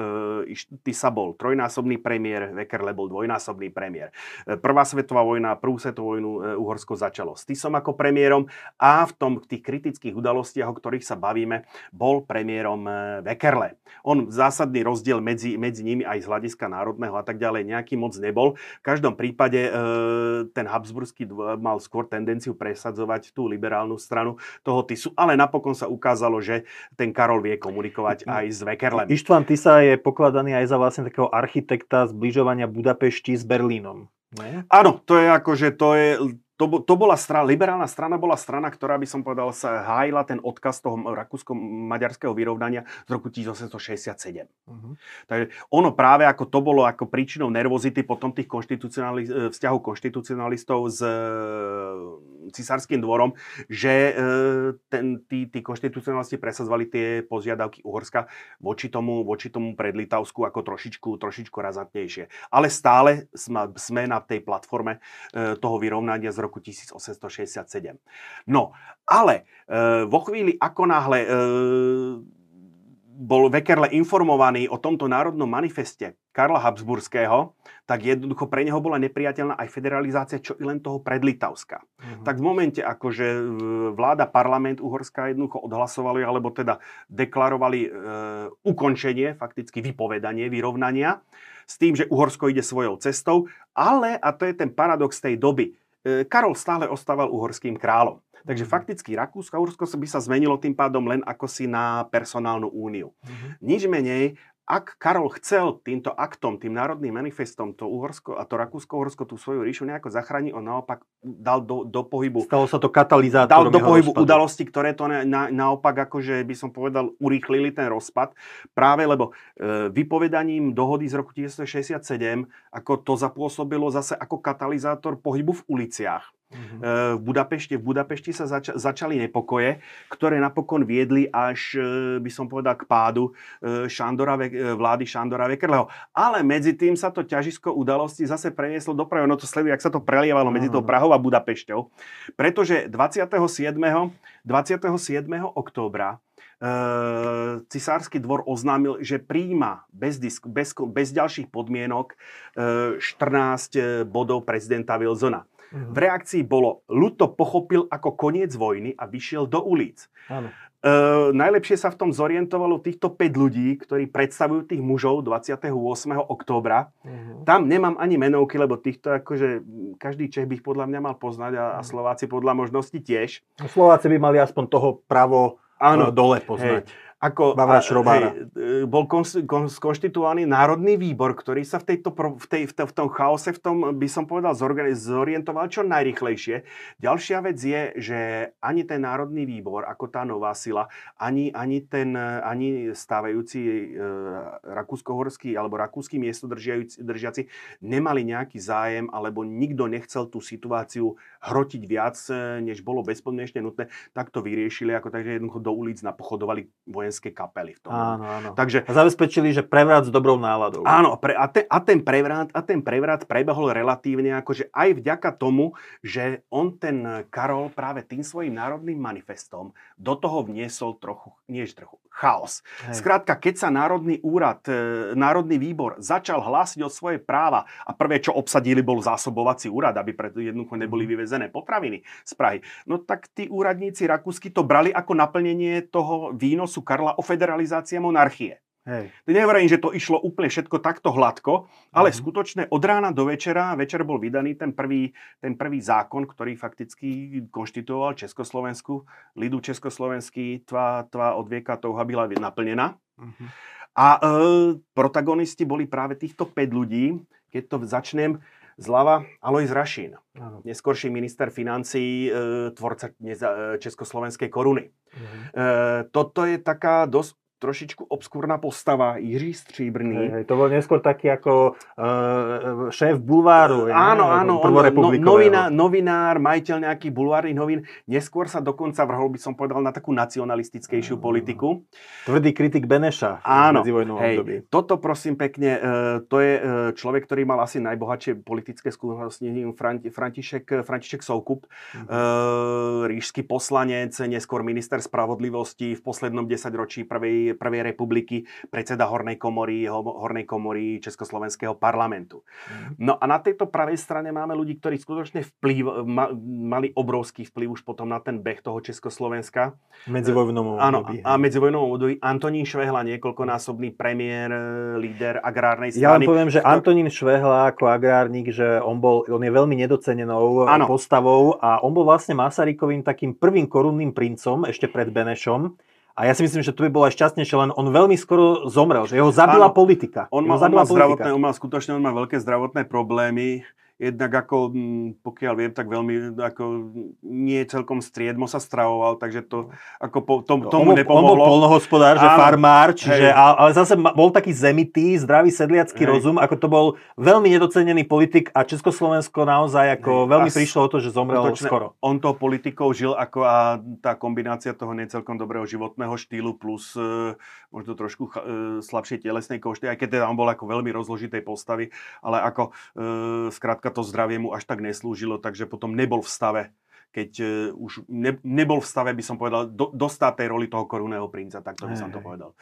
e, Tisa bol trojnásobný premiér, Wekerle bol dvojnásobný premiér. E, Prvá svetová vojna, prvú svetovú vojnu e, Uhorsko začalo s Tisom ako premiérom a v tom v tých kritických udalostiach, o ktorých sa bavíme, bol premiérom e, Wekerle. On zásadný rozdiel medzi, medzi nimi aj z hľadiska národného a tak ďalej nejaký moc nebol. V každom prípade e, ten Habsburský mal skôr tendenciu presadzovať presadzovať tú liberálnu stranu toho Tisu, ale napokon sa ukázalo, že ten Karol vie komunikovať aj s Vekerlem. Ištvan Tisa je pokladaný aj za vlastne takého architekta zbližovania Budapešti s Berlínom. Nie? Áno, to je akože, to je, to, to bola strana, liberálna strana bola strana, ktorá by som povedal sa hájila ten odkaz toho rakúsko-maďarského vyrovnania z roku 1867. Uh-huh. Mhm. Takže ono práve ako to bolo ako príčinou nervozity potom tých konštitucionali- e, vzťahov konštitucionalistov s e, cisárským dvorom, že e, ten, tí, tí konštitucionalisti presadzovali tie požiadavky Uhorska voči tomu, voči tomu pred Litavsku ako trošičku, trošičku razantnejšie. Ale stále sme, na tej platforme toho vyrovnania z roku 1867. No, ale e, vo chvíli, ako náhle e, bol Wekerle informovaný o tomto národnom manifeste Karla Habsburského, tak jednoducho pre neho bola nepriateľná aj federalizácia, čo i len toho predlitavska. Uh-huh. Tak v momente, akože vláda, parlament Uhorska jednoducho odhlasovali, alebo teda deklarovali e, ukončenie, fakticky vypovedanie, vyrovnania, s tým, že Uhorsko ide svojou cestou, ale, a to je ten paradox tej doby, Karol stále ostával uhorským kráľom. Takže mhm. fakticky Rakúsko a Uhorsko by sa zmenilo tým pádom len ako si na personálnu úniu. Uh-huh. Nič menej, ak Karol chcel týmto aktom, tým národným manifestom to Uhorsko a to Rakúsko-Uhorsko tú svoju ríšu nejako zachrániť, on naopak dal do, do pohybu... Stalo sa to katalizátorom Dal do pohybu rozpadu. udalosti, ktoré to na, na, naopak akože by som povedal urýchlili ten rozpad. Práve lebo e, vypovedaním dohody z roku 1967 ako to zapôsobilo zase ako katalizátor pohybu v uliciach Uh-huh. V Budapešti, v Budapešti sa zača- začali nepokoje, ktoré napokon viedli až, e, by som povedal, k pádu e, Šandora, vlády Šandora Vekerleho. Ale medzi tým sa to ťažisko udalosti zase prenieslo do Prahy. No to sleduje, ak sa to prelievalo uh-huh. medzi tou Prahou a Budapešťou. Pretože 27. 27. októbra e, cisársky dvor oznámil, že príjma bez, disk, bez, bez ďalších podmienok e, 14 bodov prezidenta Wilsona. V reakcii bolo, ľud to pochopil ako koniec vojny a vyšiel do ulic. Áno. E, najlepšie sa v tom zorientovalo týchto 5 ľudí, ktorí predstavujú tých mužov 28. októbra. Uh-huh. Tam nemám ani menovky, lebo týchto akože každý Čech by ich podľa mňa mal poznať a, a mhm. Slováci podľa možnosti tiež. Slováci by mali aspoň toho pravo Áno, e, dole poznať. Hej. Ako, a, hej, bol skonštituovaný národný výbor, ktorý sa v, tejto, v, tej, v, v tom chaose, v tom by som povedal, zorientoval čo najrychlejšie. Ďalšia vec je, že ani ten národný výbor, ako tá nová sila, ani, ani, ten, ani stávajúci e, rakúsko-horský alebo rakúsky miestodržiaci nemali nejaký zájem, alebo nikto nechcel tú situáciu hrotiť viac, e, než bolo bezpodmienečne nutné, tak to vyriešili, ako takže jednoducho do ulic napochodovali vojenské kapely v tom. Áno, áno. Takže, a zabezpečili, že prevrat s dobrou náladou. Áno, pre, a, te, a, ten prevrat, a ten prevrat prebehol relatívne akože aj vďaka tomu, že on ten Karol práve tým svojim národným manifestom do toho vniesol trochu, nie trochu, chaos. Hej. Skrátka, keď sa Národný úrad, e, Národný výbor začal hlásiť o svoje práva a prvé, čo obsadili, bol zásobovací úrad, aby preto jednoducho neboli mhm. vyvezené potraviny z Prahy, no tak tí úradníci rakúsky to brali ako naplnenie toho výnosu Karla o federalizácie monarchie. Hej. Nehovorím, že to išlo úplne všetko takto hladko, ale mm. skutočne od rána do večera, večer bol vydaný ten prvý, ten prvý zákon, ktorý fakticky konštituoval Československu, lidu Československý, tvá, tvá odvieka touha byla naplnená. Mm-hmm. A e, protagonisti boli práve týchto 5 ľudí, keď to začnem zľava, Alois Rašín, Áno. neskorší minister financí, e, tvorca neza, e, československej koruny. Mm-hmm. E, toto je taká dosť trošičku obskúrna postava, Jiří Stříbrný. Hej, hej, to bol neskôr taký ako uh, šéf bulváru. Uh, áno, áno, on, no, novinár, novinár, majiteľ nejakých bulvárnych novín. Neskôr sa dokonca vrhol, by som povedal, na takú nacionalistickejšiu uh, politiku. Tvrdý kritik Beneša áno, hej, období. Toto prosím pekne, uh, to je uh, človek, ktorý mal asi najbohatšie politické skúsenosti, František, František Soukup, uh-huh. uh, ríšsky poslanec, neskôr minister spravodlivosti v poslednom desaťročí prvej prvej, republiky, predseda Hornej komory, Hornej komory Československého parlamentu. Mm. No a na tejto pravej strane máme ľudí, ktorí skutočne vplyv, ma, mali obrovský vplyv už potom na ten beh toho Československa. Medzivojnovom Áno, a medzivojnovom období Antonín Švehla, niekoľkonásobný premiér, e, líder agrárnej strany. Ja len poviem, že Antonín Švehla ako agrárnik, že on, bol, on je veľmi nedocenenou ano. postavou a on bol vlastne Masarykovým takým prvým korunným princom ešte pred Benešom. A ja si myslím, že to by bolo aj šťastnejšie, len on veľmi skoro zomrel, že jeho zabila ano, politika. On mal, on, mal zdravotné, on mal skutočne on má veľké zdravotné problémy jednak ako, pokiaľ viem, tak veľmi ako nie celkom striedmo sa stravoval, takže to ako po, tom, tomu on, nepomohlo. On bol polnohospodár, že farmár, čiže, ale zase bol taký zemitý, zdravý sedliacký hej. rozum, ako to bol veľmi nedocenený politik a Československo naozaj ako hej. veľmi a prišlo o to, že zomrel točne, skoro. On to politikou žil ako a tá kombinácia toho necelkom dobrého životného štýlu plus e, možno trošku e, slabšej telesnej košty, aj keď teda on bol ako veľmi rozložitej postavy, ale ako e, skrátka to zdravie mu až tak neslúžilo, takže potom nebol v stave keď uh, už ne, nebol v stave, by som povedal, do, dostať tej roli toho korunného princa, tak to by som to povedal.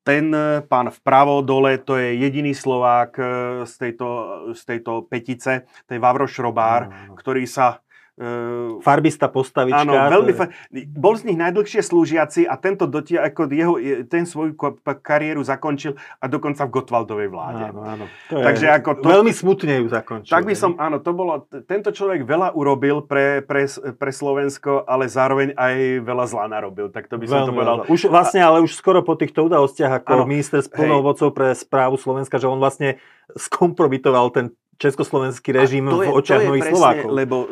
Ten uh, pán vpravo dole, to je jediný Slovák uh, z tejto, z tejto petice, to je Vavroš Robár, no, no. ktorý sa Uh, Farbista postavička. Áno, veľmi fa- Bol z nich najdlhšie slúžiaci a tento dotia, ako jeho, ten svoju kariéru zakončil a dokonca v Gotwaldovej vláde. Áno, áno. To Takže je, ako to, veľmi smutne ju zakončil. Tak by som, áno, to bolo, tento človek veľa urobil pre, pre, pre Slovensko, ale zároveň aj veľa zla narobil, tak to by som veľmi to povedal. Veľa. Už vlastne, ale už skoro po týchto udalostiach, ako áno, minister s plnou pre správu Slovenska, že on vlastne skompromitoval ten československý režim v očiach nových Slovákov. Lebo uh,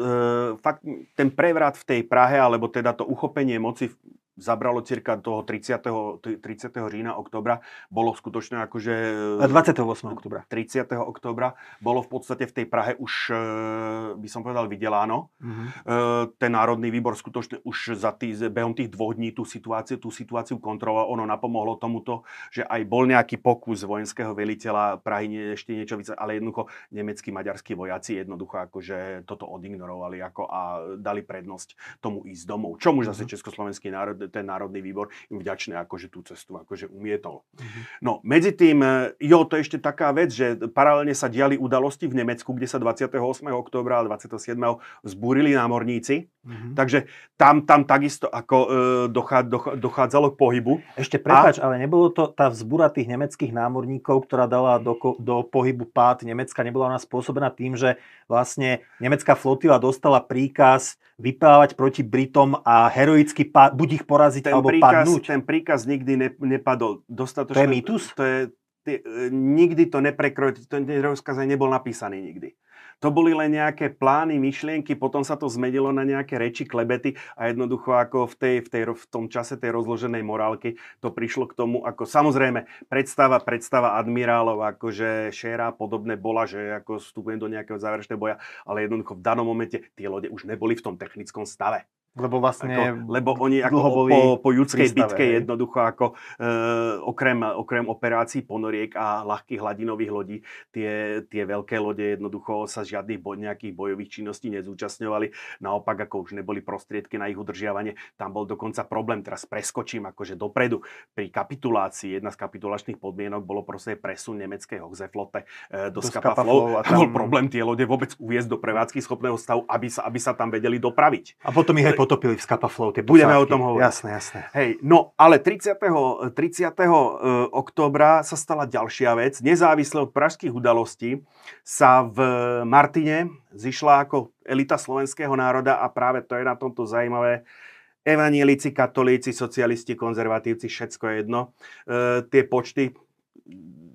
fakt ten prevrat v tej Prahe, alebo teda to uchopenie moci zabralo cirka toho 30. 30. října, oktobra, bolo skutočne akože... 28. oktobra. 30. oktobra bolo v podstate v tej Prahe už, e, by som povedal, vydeláno. Mm-hmm. Ten Národný výbor skutočne už za tý, behom tých dvoch dní tú situáciu, tú situáciu kontroloval. Ono napomohlo tomuto, že aj bol nejaký pokus vojenského veliteľa Prahy ešte niečo více, ale jednoducho nemeckí, maďarskí vojaci jednoducho akože toto odignorovali ako a dali prednosť tomu ísť domov. Čomu zase mm-hmm. Československý národ ten Národný výbor im vďačné, akože tú cestu akože umietol. Mm-hmm. No, medzi tým, e, jo, to je ešte taká vec, že paralelne sa diali udalosti v Nemecku, kde sa 28. oktobra a 27. zbúrili námorníci. Mm-hmm. Takže tam, tam takisto ako e, dochá, dochá, dochádzalo k pohybu. Ešte prepáč, a... ale nebolo to tá vzbúra tých nemeckých námorníkov, ktorá dala do, do pohybu pád Nemecka, nebola ona spôsobená tým, že vlastne nemecká flotila dostala príkaz vyplávať proti Britom a heroicky pá- buď ich poraziť ten alebo príkaz, padnúť. Ten príkaz nikdy ne, nepadol. Dostatočne, to je mýtus? To je, ty, nikdy to neprekroj, ten rozkaz nebol napísaný nikdy. To boli len nejaké plány, myšlienky, potom sa to zmenilo na nejaké reči, klebety a jednoducho ako v, tej, v, tej, v tom čase tej rozloženej morálky to prišlo k tomu, ako samozrejme predstava, predstava admirálov, akože šéra podobné bola, že ako vstupujem do nejakého záverečného boja, ale jednoducho v danom momente tie lode už neboli v tom technickom stave. Lebo vlastne... Ako, lebo oni ako po, po judskej prístave, bitke hej. jednoducho ako e, okrem, okrem operácií ponoriek a ľahkých hladinových lodí, tie, tie veľké lode jednoducho sa žiadnych boj, nejakých bojových činností nezúčastňovali. Naopak ako už neboli prostriedky na ich udržiavanie. Tam bol dokonca problém, teraz preskočím akože dopredu. Pri kapitulácii, jedna z kapitulačných podmienok bolo proste presun nemeckej Hochseflotte e, do, do Skapaflov. A tam bol problém tie lode vôbec uviezť do prevádzky schopného stavu, aby sa, aby sa tam vedeli dopraviť. A potom ich aj potopili v Skapaflow. Tie Budeme o tom hovoriť. Jasné, jasné. Hej, no ale 30. 30. E, októbra sa stala ďalšia vec. Nezávisle od pražských udalostí sa v Martine zišla ako elita slovenského národa a práve to je na tomto zaujímavé. Evanielici, katolíci, socialisti, konzervatívci, všetko je jedno. E, tie počty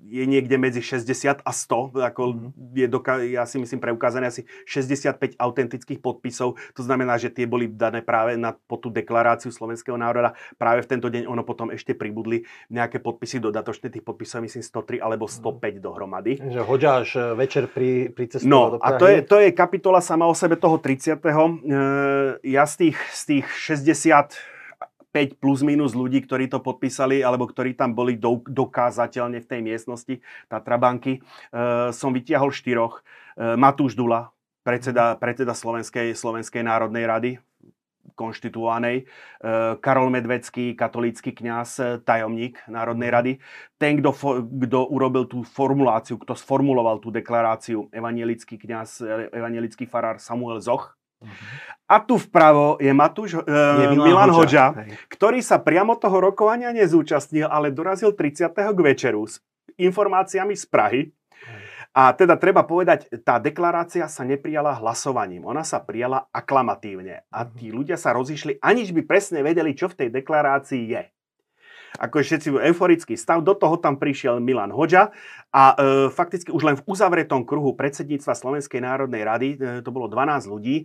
je niekde medzi 60 a 100, ako mm-hmm. je doka- ja si myslím preukázané asi 65 autentických podpisov, to znamená, že tie boli dané práve na, po tú deklaráciu slovenského národa. Práve v tento deň ono potom ešte pribudli nejaké podpisy dodatočné, tých podpisov myslím 103 alebo 105 mm. dohromady. Že hoďa až e, večer pri, pri ceste No do Prahy. a to je, to je kapitola sama o sebe toho 30. E, ja z tých, z tých 60 5 plus minus ľudí, ktorí to podpísali alebo ktorí tam boli do, dokázateľne v tej miestnosti Tatrabanky. E, som vytiahol štyroch. E, Matúš Dula, predseda, predseda Slovenskej, Slovenskej národnej rady, konštituovanej. E, Karol Medvecký, katolícky kňaz, tajomník Národnej rady. Ten, kto, kto urobil tú formuláciu, kto sformuloval tú deklaráciu, evangelický kňaz, evangelický farár Samuel Zoch. A tu vpravo je Matúš, e, je Milan, Milan Hoďa, ktorý sa priamo toho rokovania nezúčastnil, ale dorazil 30. k večeru s informáciami z Prahy. A teda treba povedať, tá deklarácia sa neprijala hlasovaním, ona sa prijala aklamatívne. A tí ľudia sa rozišli, aniž by presne vedeli, čo v tej deklarácii je ako všetci euforický stav. Do toho tam prišiel Milan Hoďa a e, fakticky už len v uzavretom kruhu predsedníctva Slovenskej národnej rady, e, to bolo 12 ľudí, e,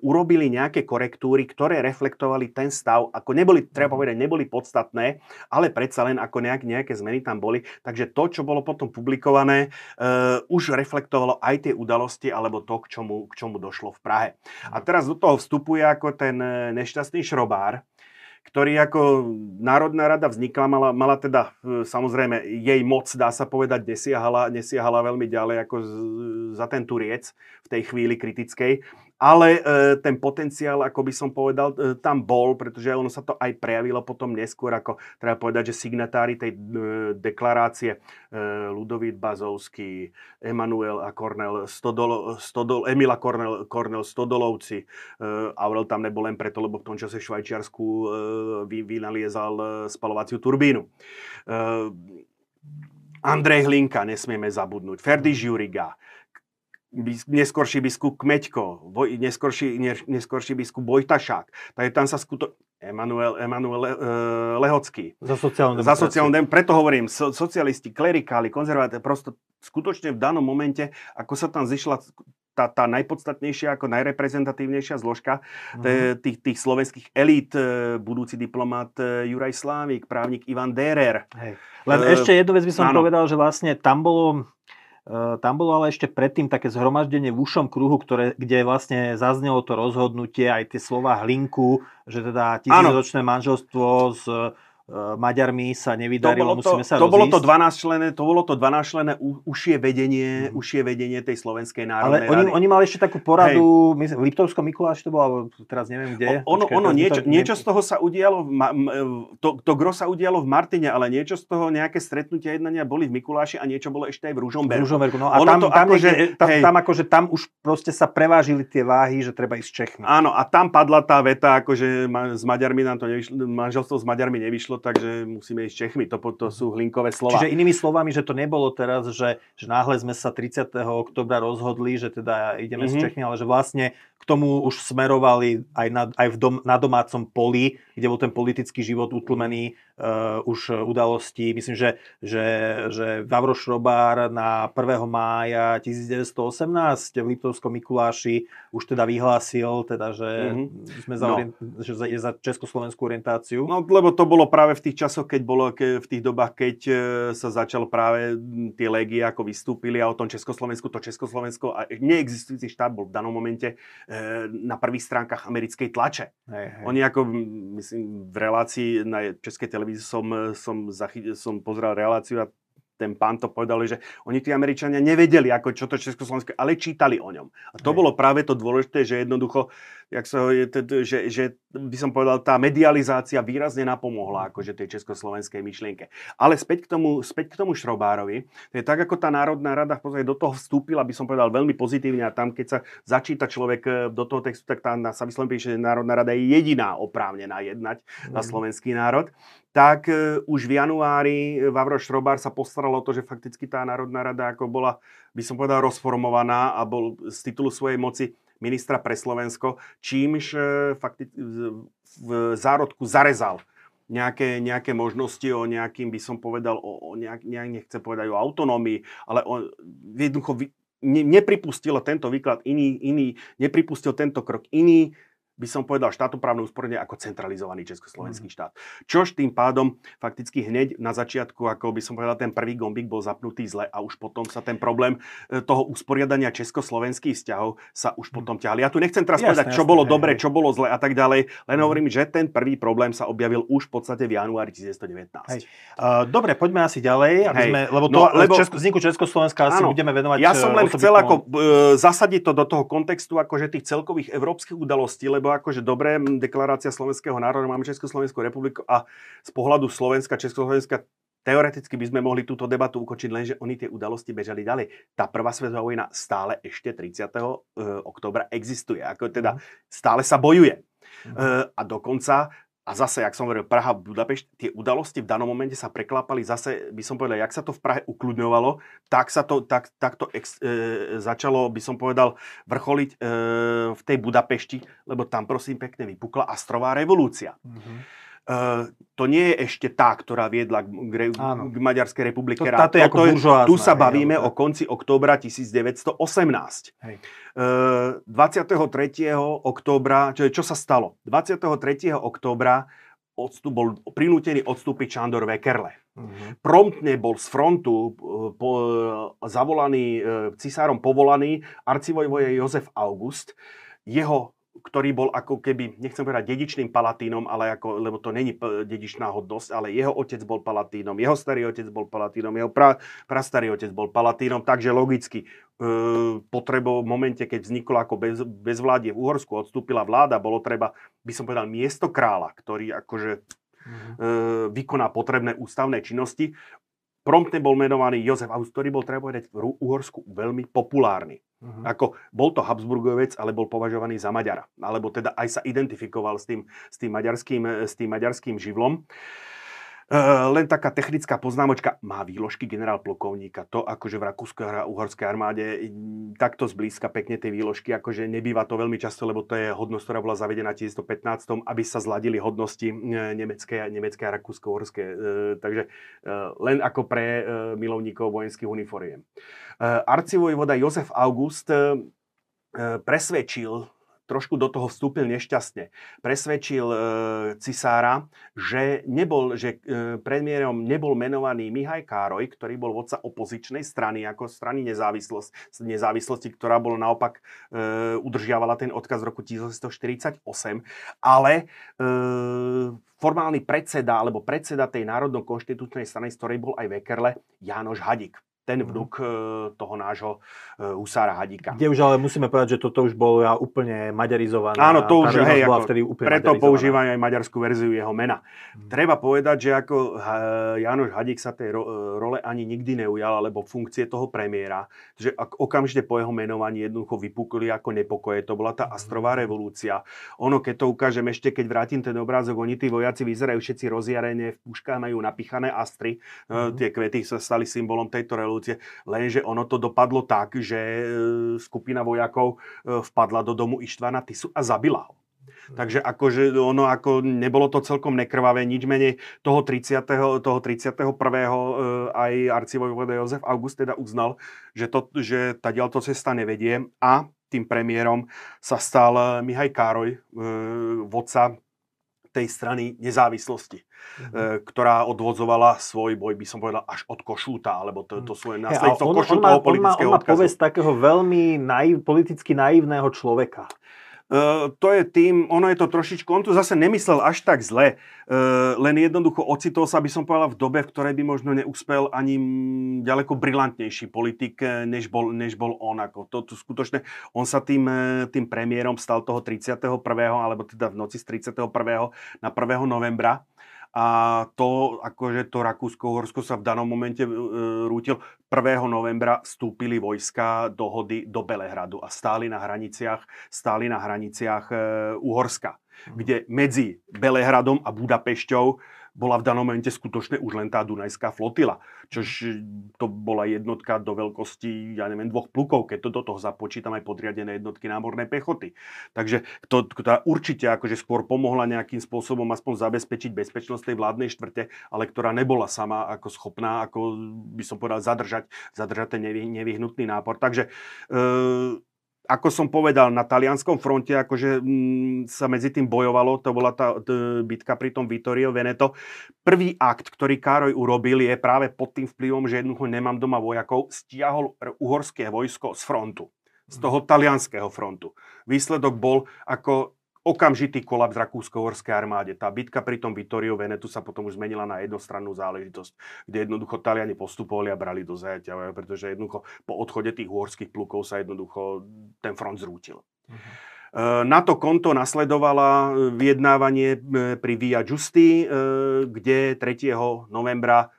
urobili nejaké korektúry, ktoré reflektovali ten stav, ako neboli, treba mhm. povedať, neboli podstatné, ale predsa len ako nejak, nejaké zmeny tam boli. Takže to, čo bolo potom publikované, e, už reflektovalo aj tie udalosti alebo to, k čomu, k čomu došlo v Prahe. A mhm. teraz do toho vstupuje ako ten e, nešťastný šrobár, ktorý ako Národná rada vznikla, mala, mala teda e, samozrejme jej moc, dá sa povedať, nesiahala, nesiahala veľmi ďalej ako z, za ten turiec v tej chvíli kritickej ale e, ten potenciál, ako by som povedal, e, tam bol, pretože ono sa to aj prejavilo potom neskôr, ako treba povedať, že signatári tej e, deklarácie e, Ludovít Bazovský, Emanuel a Kornel Stodol, Stodol, Emila Kornel, Kornel Stodolovci, e, Aurel tam nebol len preto, lebo v tom čase v Švajčiarsku e, vy, vynaliezal e, spalovaciu turbínu. E, Andrej Hlinka, nesmieme zabudnúť, Ferdi Žuriga, neskorší biskup Kmeďko, neskorší, neskorší biskup Vojtašák. Takže tam sa skuto... Emanuel, Emanuel uh, Lehocký. Za sociálnu Za sociálnu dem- Preto hovorím, so, socialisti, klerikáli, konzervatóri, prosto skutočne v danom momente, ako sa tam zišla tá, tá najpodstatnejšia, ako najreprezentatívnejšia zložka mm-hmm. tých, tých slovenských elít, e, budúci diplomat e, Juraj Slávik, právnik Ivan Derer. Hej. Len uh, ešte jednu vec by som áno. povedal, že vlastne tam bolo Eh, tam bolo ale ešte predtým také zhromaždenie v ušom kruhu, ktoré, kde vlastne zaznelo to rozhodnutie, aj tie slova hlinku, že teda tisícročné manželstvo s Maďarmi sa nevydarilo, to musíme sa to bolo to 12 člené, to bolo to 12 člené užšie vedenie, mm. užšie vedenie tej slovenskej národnej Ale oni, oni mali ešte takú poradu, Hej. Liptovskom Mikuláši to bolo, teraz neviem kde. O, ono, Počkej, ono niečo, to, niečo z toho sa udialo, v, to, to gro sa udialo v Martine, ale niečo z toho, nejaké stretnutia jednania boli v Mikuláši a niečo bolo ešte aj v Ružomberku. V Ružomberku, no a ono tam, to tam, akože, tam, tam, akože tam už proste sa prevážili tie váhy, že treba ísť Čechmi. Áno, a tam padla tá veta, akože s Maďarmi nám to nevyšlo, manželstvo s Maďarmi nevyšlo, takže musí musíme ísť Čechmi. To, to sú hlinkové slova. Čiže inými slovami, že to nebolo teraz, že, že náhle sme sa 30. oktobra rozhodli, že teda ideme mm-hmm. s. Čechmi, ale že vlastne k tomu už smerovali aj, na, aj v dom, na domácom poli, kde bol ten politický život utlmený uh, už udalostí. Myslím, že, že, že Vavro Šrobár na 1. mája 1918 v Liptovskom Mikuláši už teda vyhlásil, teda, že, mm-hmm. sme za, no. orient, že je za československú orientáciu. No, lebo to bolo práve v tých časoch, keď bolo, ke, v tých dobách, keď e, sa začal práve tie légie ako vystúpili a o tom Československu, to Československo a neexistujúci štát bol v danom momente na prvých stránkach americkej tlače. Hej, hej. Oni ako, myslím, v relácii na českej televízii som, som, zachy, som pozrel reláciu a ten pán to povedal, že oni tí Američania nevedeli, ako čo to Československo, ale čítali o ňom. A to Hej. bolo práve to dôležité, že jednoducho, jak sa, že, že by som povedal, tá medializácia výrazne napomohla akože tej československej myšlienke. Ale späť k tomu, späť k tomu Šrobárovi, to je tak, ako tá Národná rada v do toho vstúpila, by som povedal, veľmi pozitívne a tam, keď sa začíta človek e, do toho textu, tak tam sa vyslovene píše, že Národná rada je jediná oprávnená jednať mm. na mhm. slovenský národ tak e, už v januári e, Vavro Šrobár sa postaral o to, že fakticky tá Národná rada ako bola, by som povedal, rozformovaná a bol z titulu svojej moci ministra pre Slovensko, čímž e, fakticky v zárodku zarezal nejaké, nejaké možnosti o nejakým, by som povedal, o, o nejak, nejak nechcem povedať o autonómii, ale o, jednoducho ne, nepripustil tento výklad iný, iný, nepripustil tento krok iný, by som povedal, štátoprávne usporiadanie ako centralizovaný československý mm. štát. Čož tým pádom fakticky hneď na začiatku, ako by som povedal, ten prvý gombík bol zapnutý zle a už potom sa ten problém e, toho usporiadania československých vzťahov sa už mhm. potom ťahli. Ja tu nechcem teraz jasne, povedať, čo jasne, bolo hej, dobre, hej. čo bolo zle a tak ďalej, len mm. hovorím, že ten prvý problém sa objavil už v podstate v januári 1919. Hej. Uh, dobre, poďme asi ďalej, aby sme, lebo to no, lebo, Česko, vzniku Československa asi áno, budeme venovať. Ja som len chcel ako, uh, zasadiť to do toho kontextu akože tých celkových európskych udalostí, lebo akože dobré, deklarácia slovenského národa, máme Československú republiku a z pohľadu Slovenska, Československa Teoreticky by sme mohli túto debatu ukočiť, lenže oni tie udalosti bežali ďalej. Tá prvá svetová vojna stále ešte 30. E, oktobra existuje. Ako teda mhm. stále sa bojuje. Mm. A dokonca a zase, jak som hovoril, Praha, Budapešť, tie udalosti v danom momente sa preklápali zase, by som povedal, jak sa to v Prahe ukľudňovalo, tak sa to, tak, tak to ex, e, začalo, by som povedal, vrcholiť e, v tej Budapešti, lebo tam prosím pekne vypukla Astrová revolúcia. Mm-hmm. To nie je ešte tá, ktorá viedla k, k, k Maďarskej republike. To, táto je ako buržoázna, tu sa bavíme hej, o konci októbra 1918. Hej. Uh, 23. októbra, čo, čo sa stalo? 23. októbra odstup, bol prinútený odstúpiť Čandor Vekerle. Uh-huh. Promptne bol z frontu po, zavolaný, uh, cisárom povolaný arcivojvoje Jozef August. Jeho ktorý bol ako keby, nechcem povedať dedičným palatínom, ale ako, lebo to není dedičná hodnosť, ale jeho otec bol palatínom, jeho starý otec bol palatínom, jeho pra, prastarý otec bol palatínom, takže logicky e, potrebo v momente, keď vzniklo ako bez, bezvládie v Uhorsku, odstúpila vláda, bolo treba, by som povedal, miesto kráľa, ktorý akože mm-hmm. e, vykoná potrebné ústavné činnosti. Promptne bol menovaný Jozef August, ktorý bol, treba povedať, v Uhorsku veľmi populárny. Uh-huh. Ako bol to Habsburgovec, ale bol považovaný za Maďara. Alebo teda aj sa identifikoval s tým, s tým, maďarským, s tým maďarským živlom. Uh, len taká technická poznámočka. Má výložky generál plukovníka. To akože v rakúsko-uhorskej armáde takto zblízka pekne tie výložky, akože nebýva to veľmi často, lebo to je hodnosť, ktorá bola zavedená v 1915, aby sa zladili hodnosti e, nemecké, nemecké a rakúsko-uhorské. Uh, takže uh, len ako pre uh, milovníkov vojenských uniformiem. Uh, arcivojvoda Jozef August presvedčil trošku do toho vstúpil nešťastne. Presvedčil e, cisára, že, nebol, že e, premiérom nebol menovaný Mihaj Károj, ktorý bol vodca opozičnej strany, ako strany nezávislosť, nezávislosti, ktorá bola naopak e, udržiavala ten odkaz v roku 1948, ale e, formálny predseda alebo predseda tej národno-konštitučnej strany, z ktorej bol aj Vekerle, Jánoš Hadik ten mhm. vnuk mm. toho nášho e, Husára Hadíka. Kde už ale musíme povedať, že toto už bolo úplne maďarizované. Áno, to už, hej, ako, vtedy úplne preto používajú aj maďarskú verziu jeho mena. Mm. Treba povedať, že ako Janoš Hadík sa tej role ani nikdy neujal, alebo funkcie toho premiéra, že okamžite po jeho menovaní jednoducho vypukli ako nepokoje. To bola tá Astrová mhm. revolúcia. Ono, keď to ukážem ešte, keď vrátim ten obrázok, oni tí vojaci vyzerajú všetci rozjarene, v puškách majú napichané astry. Mm. Tie kvety sa stali symbolom tejto revolúcie revolúcie, lenže ono to dopadlo tak, že e, skupina vojakov e, vpadla do domu Ištvana Tisu a zabila ho. Takže akože ono ako nebolo to celkom nekrvavé, nič menej toho 30. Toho 31. E, aj arcivojvode Jozef August teda uznal, že, to, že tá to cesta nevedie a tým premiérom sa stal Mihaj Károj, vodca tej strany nezávislosti, mm-hmm. ktorá odvodzovala svoj boj, by som povedal, až od Košúta, alebo to, to svoje následstvo ja, Košútovho politického on má, on má povesť takého veľmi naiv, politicky naivného človeka. Uh, to je tým, ono je to trošičku, on to zase nemyslel až tak zle, uh, len jednoducho ocitol sa, by som povedal, v dobe, v ktorej by možno neúspel ani ďaleko brilantnejší politik, e, než bol, než bol on. Ako to, to skutočne, on sa tým, tým premiérom stal toho 31. alebo teda v noci z 31. na 1. novembra a to, akože to Rakúsko-Horsko sa v danom momente e, rútil. 1. novembra vstúpili vojska dohody do Belehradu a stáli na hraniciach, stáli na hraniciach e, Uhorska. Kde medzi Belehradom a Budapešťou bola v danom momente skutočne už len tá Dunajská flotila. Čož to bola jednotka do veľkosti, ja neviem, dvoch plukov, keď to do toho započítam aj podriadené jednotky námornej pechoty. Takže to, to určite akože skôr pomohla nejakým spôsobom aspoň zabezpečiť bezpečnosť tej vládnej štvrte, ale ktorá nebola sama ako schopná, ako by som povedal, zadržať, zadržať ten nevyhnutný nápor. Takže e, ako som povedal, na talianskom fronte akože mm, sa medzi tým bojovalo, to bola tá t- bitka pri tom Vittorio Veneto. Prvý akt, ktorý Károj urobil, je práve pod tým vplyvom, že jednoducho nemám doma vojakov, stiahol uhorské vojsko z frontu z toho talianského frontu. Výsledok bol, ako okamžitý kolaps rakúsko-horskej armáde. Tá bitka pri tom Vittorio Venetu sa potom už zmenila na jednostrannú záležitosť, kde jednoducho Taliani postupovali a brali do zajatia, pretože jednoducho po odchode tých uhorských plukov sa jednoducho ten front zrútil. Uh-huh. Na to konto nasledovala vyjednávanie pri Via Giusti, kde 3. novembra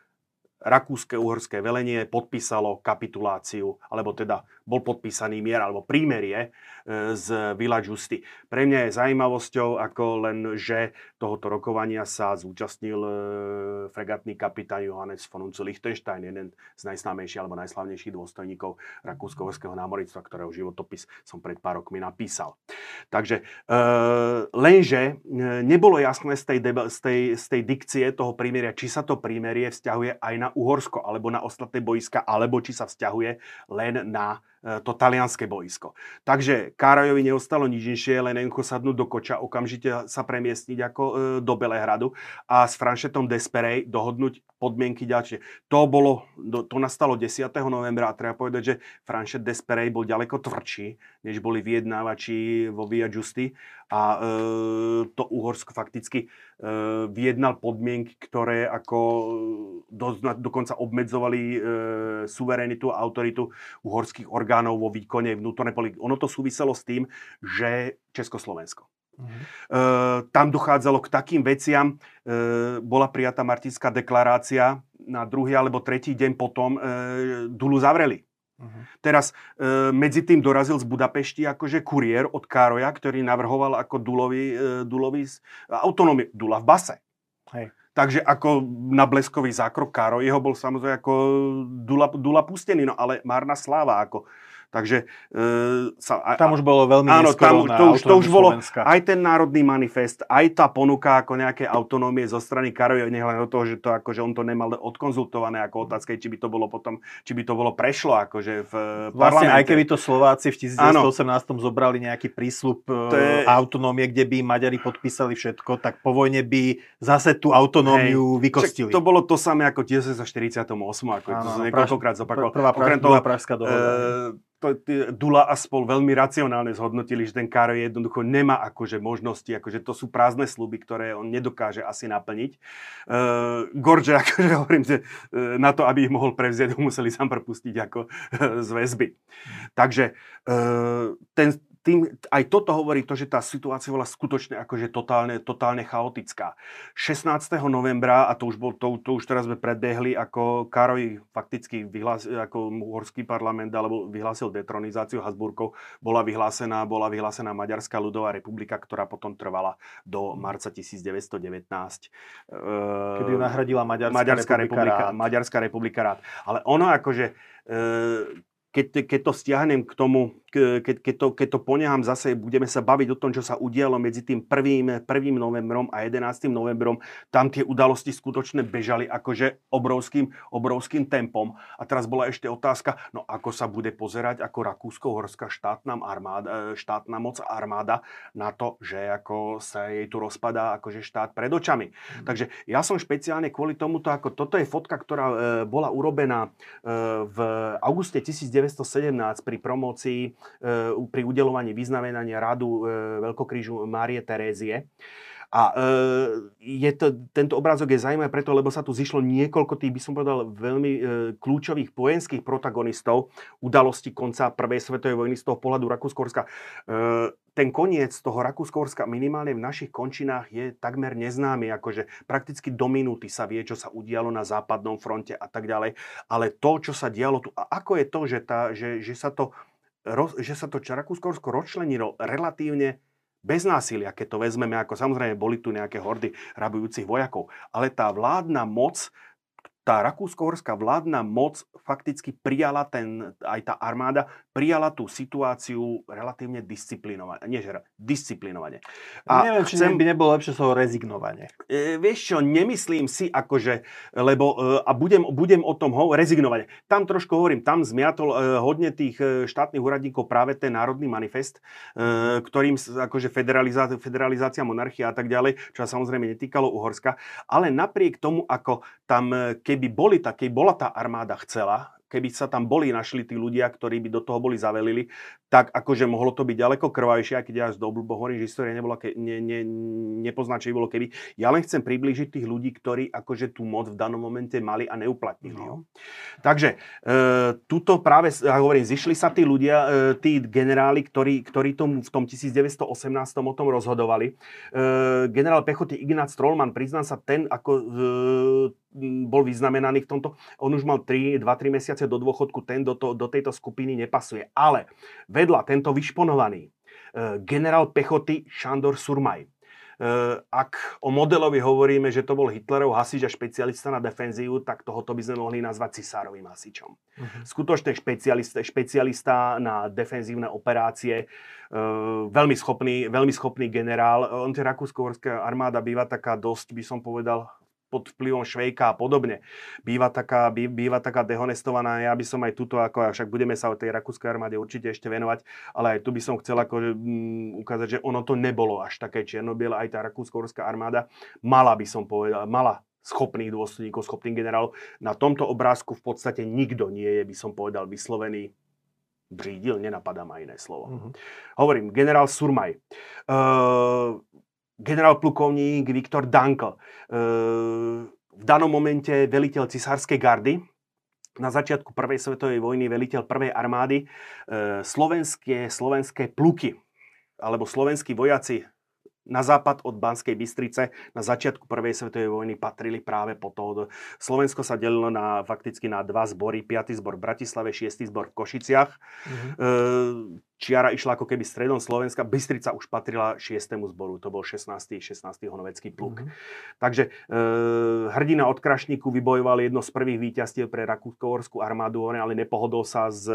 rakúske-uhorské velenie podpísalo kapituláciu, alebo teda bol podpísaný mier alebo prímerie e, z Villa Giusti. Pre mňa je zaujímavosťou ako len, že tohoto rokovania sa zúčastnil e, fregatný kapitán Johannes von Liechtenstein, jeden z najslámejších alebo najslavnejších dôstojníkov rakúsko-uhorského námornictva, ktorého životopis som pred pár rokmi napísal. Takže e, lenže nebolo jasné z tej, z, tej, z tej dikcie toho prímeria, či sa to prímerie vzťahuje aj na Uhorsko alebo na ostatné boiska, alebo či sa vzťahuje len na to talianské boisko. Takže Kárajovi neostalo nič inšie, len jednoducho sadnúť do koča, okamžite sa premiestniť ako e, do Belehradu a s Franšetom Desperej dohodnúť podmienky ďalšie. To bolo, to nastalo 10. novembra a treba povedať, že Franšet Desperej bol ďaleko tvrdší, než boli vyjednávači vo Via Giusti a e, to Uhorsko fakticky e, vyjednal podmienky, ktoré ako do, dokonca obmedzovali e, suverenitu a autoritu uhorských orgánov orgánov vo výkone vnútornej politiky. Ono to súviselo s tým, že Československo. Uh-huh. E, tam dochádzalo k takým veciam, e, bola prijatá Martinská deklarácia, na druhý alebo tretí deň potom e, Dulu zavreli. Uh-huh. Teraz e, medzi tým dorazil z Budapešti akože kuriér od Károja, ktorý navrhoval ako Dulovi, e, Dulovi autonómiu. Dula v base. Hej. Takže ako na bleskový zákrok Káro, jeho bol samozrejme ako Dula, Dula pustený, no ale márna sláva. Ako Takže e, sa, tam už bolo veľmi áno, tam, to, už, to už bolo aj ten národný manifest, aj tá ponuka ako nejaké autonómie zo strany Karoja, nehľadne do toho, že, to, akože on to nemal odkonzultované ako otázka, či by to bolo potom, či by to bolo prešlo akože v Vlastne aj keby to Slováci v 1918 zobrali nejaký prísľub e, je... autonómie, kde by Maďari podpísali všetko, tak po vojne by zase tú autonómiu Hej. vykostili. to bolo to samé ako 1948, ako áno, to som niekoľkokrát zopakoval. Prvá, prvá, prvá pražská dohoda. E, to, Dula a spol veľmi racionálne zhodnotili, že ten Karo jednoducho nemá akože možnosti, akože to sú prázdne sluby, ktoré on nedokáže asi naplniť. Uh, Gorge, akože hovorím, že uh, na to, aby ich mohol prevziať, ho museli sám prepustiť ako uh, z väzby. Takže uh, ten, tým, aj toto hovorí to, že tá situácia bola skutočne akože totálne, totálne chaotická. 16. novembra, a to už, bol, to, to už teraz sme predbehli, ako Karoj fakticky vyhlásil, ako uhorský parlament, alebo vyhlásil detronizáciu Habsburgov, bola vyhlásená, bola vyhlásená Maďarská ľudová republika, ktorá potom trvala do marca 1919. Kedy ju nahradila Maďarská, Maďarská republika, republika rád. Maďarská republika rád. Ale ono akože e, keď, keď to stiahnem k tomu, keď, keď, to, keď to ponehám zase, budeme sa baviť o tom, čo sa udialo medzi tým 1. 1. novembrom a 11. novembrom. Tam tie udalosti skutočne bežali akože obrovským, obrovským tempom. A teraz bola ešte otázka, no ako sa bude pozerať ako Rakúsko-Horská štátna, armáda, e, štátna moc a armáda na to, že ako sa jej tu rozpadá akože štát pred očami. Mm. Takže ja som špeciálne kvôli tomuto, ako toto je fotka, ktorá e, bola urobená e, v auguste 1917 pri promócii E, pri udelovaní vyznamenania radu e, Veľkokrížu Márie Terézie. A e, je to, tento obrázok je zaujímavý preto, lebo sa tu zišlo niekoľko tých, by som povedal, veľmi e, kľúčových vojenských protagonistov udalosti konca Prvej svetovej vojny z toho pohľadu Rakúsko-Horska. E, ten koniec toho Rakúsko-Horska minimálne v našich končinách je takmer neznámy, akože prakticky do minúty sa vie, čo sa udialo na západnom fronte a tak ďalej. Ale to, čo sa dialo tu, a ako je to, že, tá, že, že sa to že sa to Rakúsko rozčlenilo relatívne bez násilia, keď to vezmeme, ako samozrejme boli tu nejaké hordy rabujúcich vojakov, ale tá vládna moc tá rakúsko-horská vládna moc fakticky prijala ten, aj tá armáda, prijala tú situáciu relatívne disciplinovane. Nie, že disciplinovane. A Neviem, či chcem, by nebolo lepšie slovo rezignovanie. E, vieš čo, nemyslím si, akože, lebo, e, a budem, budem o tom hovoriť, rezignovanie. Tam trošku hovorím, tam zmiatol e, hodne tých e, štátnych úradníkov práve ten národný manifest, e, ktorým akože federalizácia, federalizácia monarchia a tak ďalej, čo sa samozrejme netýkalo Uhorska, ale napriek tomu, ako tam, keď keby boli tak, bola tá armáda chcela, keby sa tam boli našli tí ľudia, ktorí by do toho boli zavelili, tak akože mohlo to byť ďaleko krvajšie, aj keď ja z dobu hovorím, že história nebola, ke, ne, ne, nepozná, čo by bolo keby. Ja len chcem priblížiť tých ľudí, ktorí akože tú moc v danom momente mali a neuplatnili. No. Takže e, tuto práve, ja hovorím, zišli sa tí ľudia, e, tí generáli, ktorí, ktorí tomu v tom 1918 o tom rozhodovali. E, generál pechoty Ignác Trollman, priznám sa, ten ako e, bol vyznamenaný v tomto. On už mal 2-3 mesiace do dôchodku, ten do, to, do tejto skupiny nepasuje. Ale vedľa tento vyšponovaný e, generál pechoty Šandor Surmaj. E, ak o modelovi hovoríme, že to bol Hitlerov hasič a špecialista na defenzívu, tak tohoto by sme mohli nazvať cisárovým hasičom. Uh-huh. Skutočne špecialista, špecialista na defenzívne operácie, e, veľmi schopný, veľmi schopný generál. On tie rakúsko armáda býva taká dosť, by som povedal, pod vplyvom Švejka a podobne. Býva taká, bý, býva taká dehonestovaná. Ja by som aj tuto, ako, však budeme sa o tej rakúskej armáde určite ešte venovať, ale aj tu by som chcel ako, um, ukázať, že ono to nebolo až také čierno-biele. Aj tá rakúsko armáda mala, by som povedal, mala schopných dôstojníkov, schopných generálov. Na tomto obrázku v podstate nikto nie je, by som povedal, vyslovený břídil, nenapadá ma iné slovo. Uh-huh. Hovorím, generál Surmaj. Uh, generál plukovník Viktor Dankl. E, v danom momente veliteľ cisárskej gardy, na začiatku prvej svetovej vojny veliteľ prvej armády, e, slovenské, slovenské pluky alebo slovenskí vojaci na západ od Banskej Bystrice na začiatku prvej svetovej vojny patrili práve po toho. Slovensko sa delilo na, fakticky na dva zbory. 5. zbor v Bratislave, 6. zbor v Košiciach. Mm-hmm. Čiara išla ako keby stredom Slovenska. Bystrica už patrila 6. zboru. To bol 16. 16. honovecký pluk. Mm-hmm. Takže e, hrdina od Krašníku vybojoval jedno z prvých víťazstiev pre rakúsko armádu, ale nepohodol sa s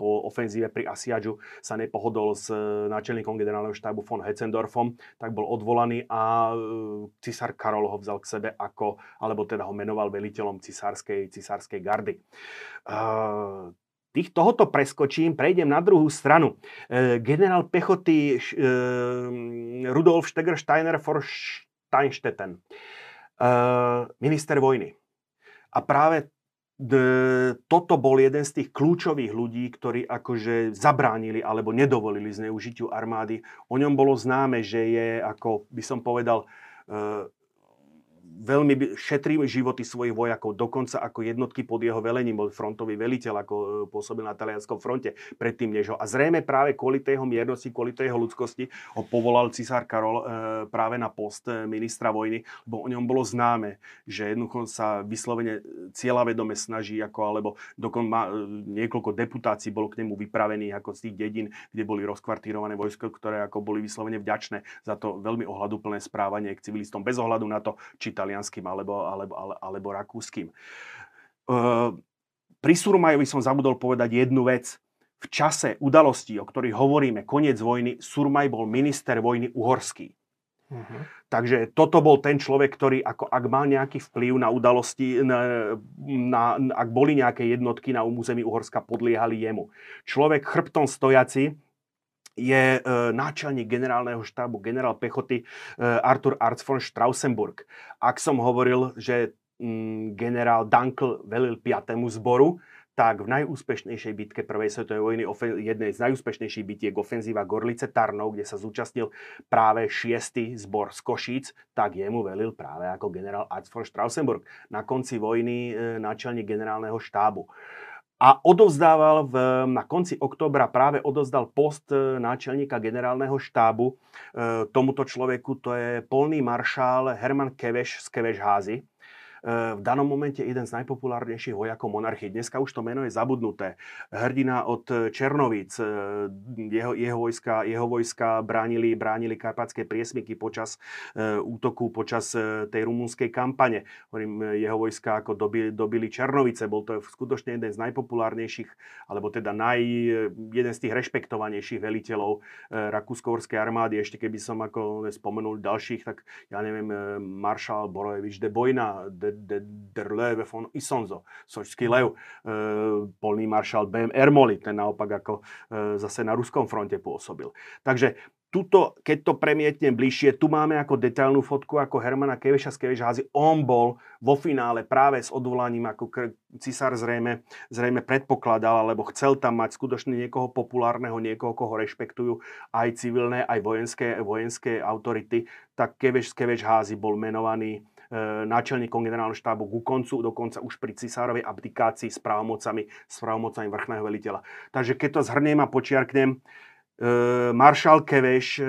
po ofenzíve pri Asiadžu sa nepohodol s e, náčelníkom generálneho štábu von Hetzendorfom, tak bol odvolaný a e, cisár Karol ho vzal k sebe ako, alebo teda ho menoval veliteľom cisárskej, cisárskej gardy. Uh, tých, tohoto preskočím, prejdem na druhú stranu. E, generál pechoty e, Rudolf Stegersteiner for Steinstetten, e, minister vojny. A práve toto bol jeden z tých kľúčových ľudí, ktorí akože zabránili alebo nedovolili zneužitiu armády. O ňom bolo známe, že je, ako by som povedal, e, veľmi šetrí životy svojich vojakov, dokonca ako jednotky pod jeho velením, bol frontový veliteľ, ako e, pôsobil na talianskom fronte predtým, než ho. A zrejme práve kvôli tej miernosti, kvôli tej ľudskosti ho povolal cisár Karol e, práve na post e, ministra vojny, lebo o ňom bolo známe, že jednoducho sa vyslovene cieľavedome snaží, ako, alebo dokon niekoľko deputácií bolo k nemu vypravených ako z tých dedín, kde boli rozkvartírované vojsko, ktoré ako boli vyslovene vďačné za to veľmi ohľaduplné správanie k civilistom, bez ohľadu na to, či talianským alebo, alebo, alebo, alebo rakúskym. Uh, pri Surmajovi som zabudol povedať jednu vec. V čase udalostí, o ktorých hovoríme, koniec vojny, Surmaj bol minister vojny uhorský. Uh-huh. Takže toto bol ten človek, ktorý ako ak mal nejaký vplyv na udalosti, na, na, ak boli nejaké jednotky na území Uhorska, podliehali jemu. Človek chrbtom stojaci, je e, náčelník generálneho štábu, generál pechoty e, Arthur Arz von Strausenburg. Ak som hovoril, že mm, generál Dankl velil 5. zboru, tak v najúspešnejšej bitke Prvej svetovej vojny, jednej z najúspešnejších bitiek ofenzíva Gorlice Tarnov, kde sa zúčastnil práve 6. zbor z Košíc, tak jemu velil práve ako generál Arz von Strausenburg. Na konci vojny e, náčelník generálneho štábu a odovzdával v, na konci októbra práve odovzdal post e, náčelníka generálneho štábu e, tomuto človeku, to je polný maršál Herman Keveš z Keveš Házy. Eh, v danom momente jeden z najpopulárnejších vojakov monarchie. Dneska už to meno je zabudnuté. Hrdina od eh, Černovíc, eh, jeho, jeho, vojska, jeho vojska bránili, bránili karpatské priesmiky počas útoku, počas tej rumúnskej kampane. Hovorím, jeho vojska ako dobili, dobili Černovice. Bol to skutočne jeden z najpopulárnejších, alebo teda naj, jeden z tých rešpektovanejších veliteľov rakúsko armády. Ešte keby som ako spomenul ďalších, tak ja neviem, maršál Borojevič de Bojna, de der Löwe von Isonzo, sočský lev, polný maršal BM Ermoli, ten naopak ako zase na ruskom fronte pôsobil. Takže tuto, keď to premietnem bližšie, tu máme ako detailnú fotku ako Hermana Keveša z Keveš Házy. On bol vo finále práve s odvolaním, ako cisár zrejme, zrejme predpokladal, alebo chcel tam mať skutočne niekoho populárneho, niekoho, koho rešpektujú aj civilné, aj vojenské, vojenské autority, tak Keveš z Keveš Házy bol menovaný e, náčelníkom generálneho štábu ku koncu, dokonca už pri cisárovej abdikácii s právomocami, s právomocami vrchného veliteľa. Takže keď to zhrniem a počiarknem, Eh, maršal Keveš, eh,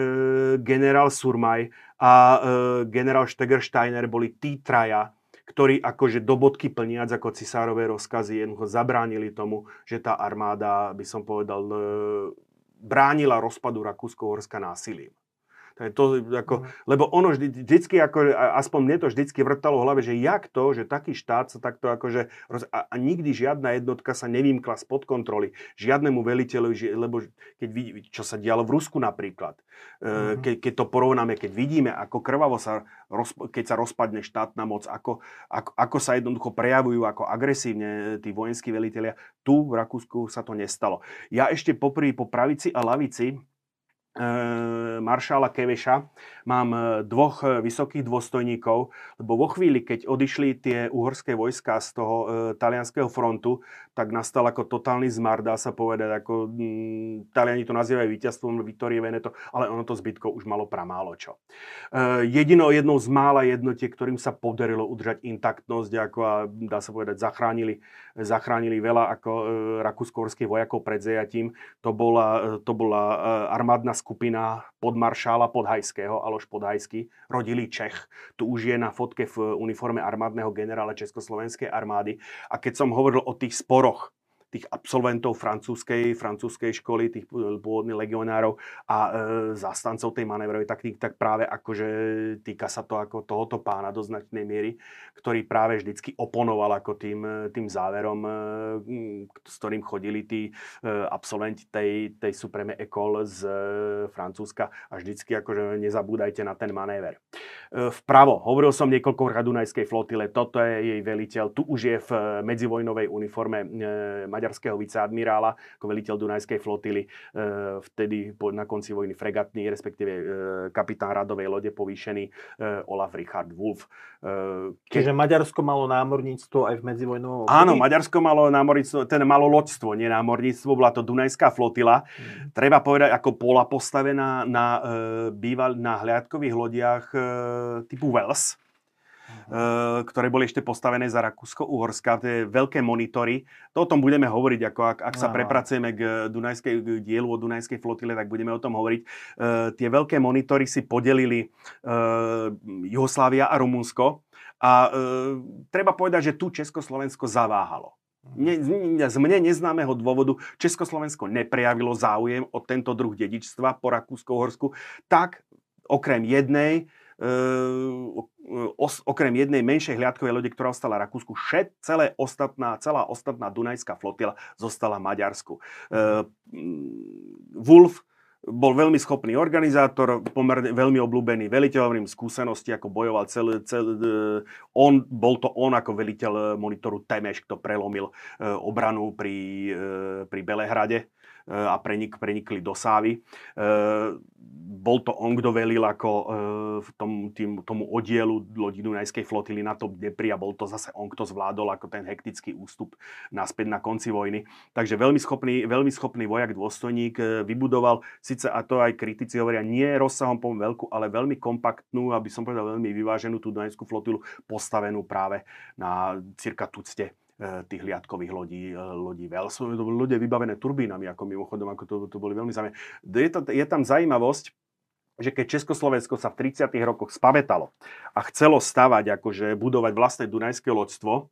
generál Surmaj a generál Stegersteiner boli tí traja, ktorí akože do bodky plniac ako cisárové rozkazy jednoducho zabránili tomu, že tá armáda, by som povedal, bránila rozpadu Rakúsko-Horska násilím. To, ako, mm. Lebo ono vždy, vždycky, ako, aspoň mne to vždycky vrtalo v hlave, že jak to, že taký štát sa takto akože, a, a nikdy žiadna jednotka sa nevymkla spod kontroly žiadnemu veliteľovi, lebo keď vidí, čo sa dialo v Rusku napríklad, mm. ke, keď to porovnáme, keď vidíme, ako krvavo sa, roz, keď sa rozpadne štátna moc, ako, ako, ako sa jednoducho prejavujú, ako agresívne tí vojenskí veliteľia, tu v Rakúsku sa to nestalo. Ja ešte poprý po pravici a lavici E, maršála Keveša mám e, dvoch e, vysokých dôstojníkov, lebo vo chvíli, keď odišli tie uhorské vojska z toho e, talianského frontu, tak nastal ako totálny zmar, dá sa povedať, ako mm, Taliani to nazývajú víťazstvom Vittorie Veneto, ale ono to zbytko už malo pramálo čo. E, jedino jednou z mála jednotiek, ktorým sa podarilo udržať intaktnosť, ako a dá sa povedať, zachránili, zachránili veľa ako e, rakúsko vojakov pred zajatím, to bola, to bola e, armádna skupina podmaršála Podhajského, Aloš Podhajský, rodilý Čech. Tu už je na fotke v uniforme armádneho generála Československej armády. A keď som hovoril o tých sporoch tých absolventov francúzskej, francúzskej školy, tých pôvodných legionárov a e, zastancov tej manévrovej taktiky, tak práve akože týka sa to ako tohoto pána do značnej miery, ktorý práve vždycky oponoval ako tým, tým záverom, e, s ktorým chodili tí e, absolventi tej, tej Supreme École z e, Francúzska. A vždycky akože nezabúdajte na ten manéver. E, vpravo, hovoril som niekoľko Dunajskej flotile, toto je jej veliteľ, tu už je v medzivojnovej uniforme e, maďarského viceadmirála ako veliteľ Dunajskej flotily, e, vtedy na konci vojny fregatný, respektíve e, kapitán radovej lode povýšený e, Olaf Richard Wolf. Ke... Čiže Maďarsko malo námorníctvo aj v medzivojnovom období? Áno, Maďarsko malo námorníctvo, ten malo loďstvo, nie námorníctvo, bola to Dunajská flotila. Hmm. Treba povedať, ako bola postavená na, býval na hliadkových lodiach typu Wells ktoré boli ešte postavené za Rakúsko-Uhorska, tie veľké monitory. To o tom budeme hovoriť, ako ak, ak sa prepracujeme k Dunajskej k dielu o Dunajskej flotile, tak budeme o tom hovoriť. Uh, tie veľké monitory si podelili uh, Juhoslávia a Rumunsko a uh, treba povedať, že tu Československo zaváhalo. Ne, z mne neznámeho dôvodu Československo neprejavilo záujem o tento druh dedičstva po Rakúsko-Horsku, tak okrem jednej os, okrem jednej menšej hliadkovej lode, ktorá ostala Rakúsku, všet, celé ostatná, celá ostatná Dunajská flotila zostala Maďarsku. Uh, Wolf bol veľmi schopný organizátor, pomerne veľmi obľúbený veliteľ, hovorím skúsenosti, ako bojoval celý, celý on, bol to on ako veliteľ monitoru Temeš, kto prelomil uh, obranu pri, pri Belehrade a prenik, prenikli do Sávy. Bol to on, kto velil ako v tom, tým, tomu oddielu lodi Dunajskej flotily na to Dnepri a bol to zase on, kto zvládol ako ten hektický ústup naspäť na konci vojny. Takže veľmi schopný, veľmi schopný vojak, dôstojník, vybudoval, síce a to aj kritici hovoria, nie rozsahom poviem veľkú, ale veľmi kompaktnú, aby som povedal veľmi vyváženú tú Dunajskú flotilu, postavenú práve na cirka tucte E, tých hliadkových lodí, e, lodí Vels. To boli ľudia vybavené turbínami, ako mimochodom, ako to, to boli veľmi zaujímavé. Je, to, je tam zaujímavosť, že keď Československo sa v 30. rokoch spavetalo a chcelo stavať, akože budovať vlastné dunajské loďstvo,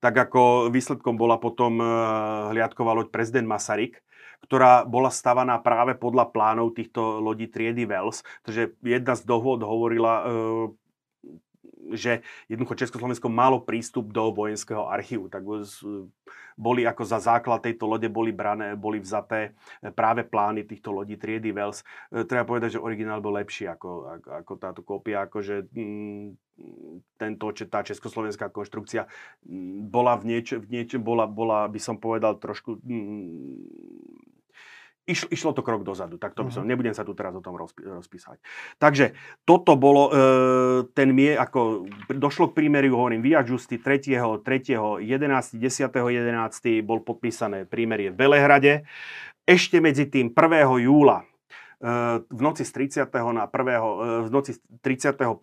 tak ako výsledkom bola potom e, hliadková loď prezident Masaryk, ktorá bola stavaná práve podľa plánov týchto lodí triedy Wells. Takže jedna z dohod hovorila že jednoducho Československo malo prístup do vojenského archívu. Tak boli ako za základ tejto lode boli brané, boli vzaté práve plány týchto lodí triedy Wells. Treba povedať, že originál bol lepší ako, ako, ako táto kópia, akože mm, tento, tá československá konštrukcia mm, bola v niečom, v niečo, bola, bola, by som povedal, trošku... Mm, iš, išlo to krok dozadu, tak to by som, uh-huh. nebudem sa tu teraz o tom rozpí, rozpísať. Takže toto bolo, e, ten mie, ako došlo k prímeriu, hovorím, Via Justi 3. 3. 11. 10. 11. bol podpísané prímerie v Belehrade. Ešte medzi tým 1. júla v noci z 30. na 1. v noci 31.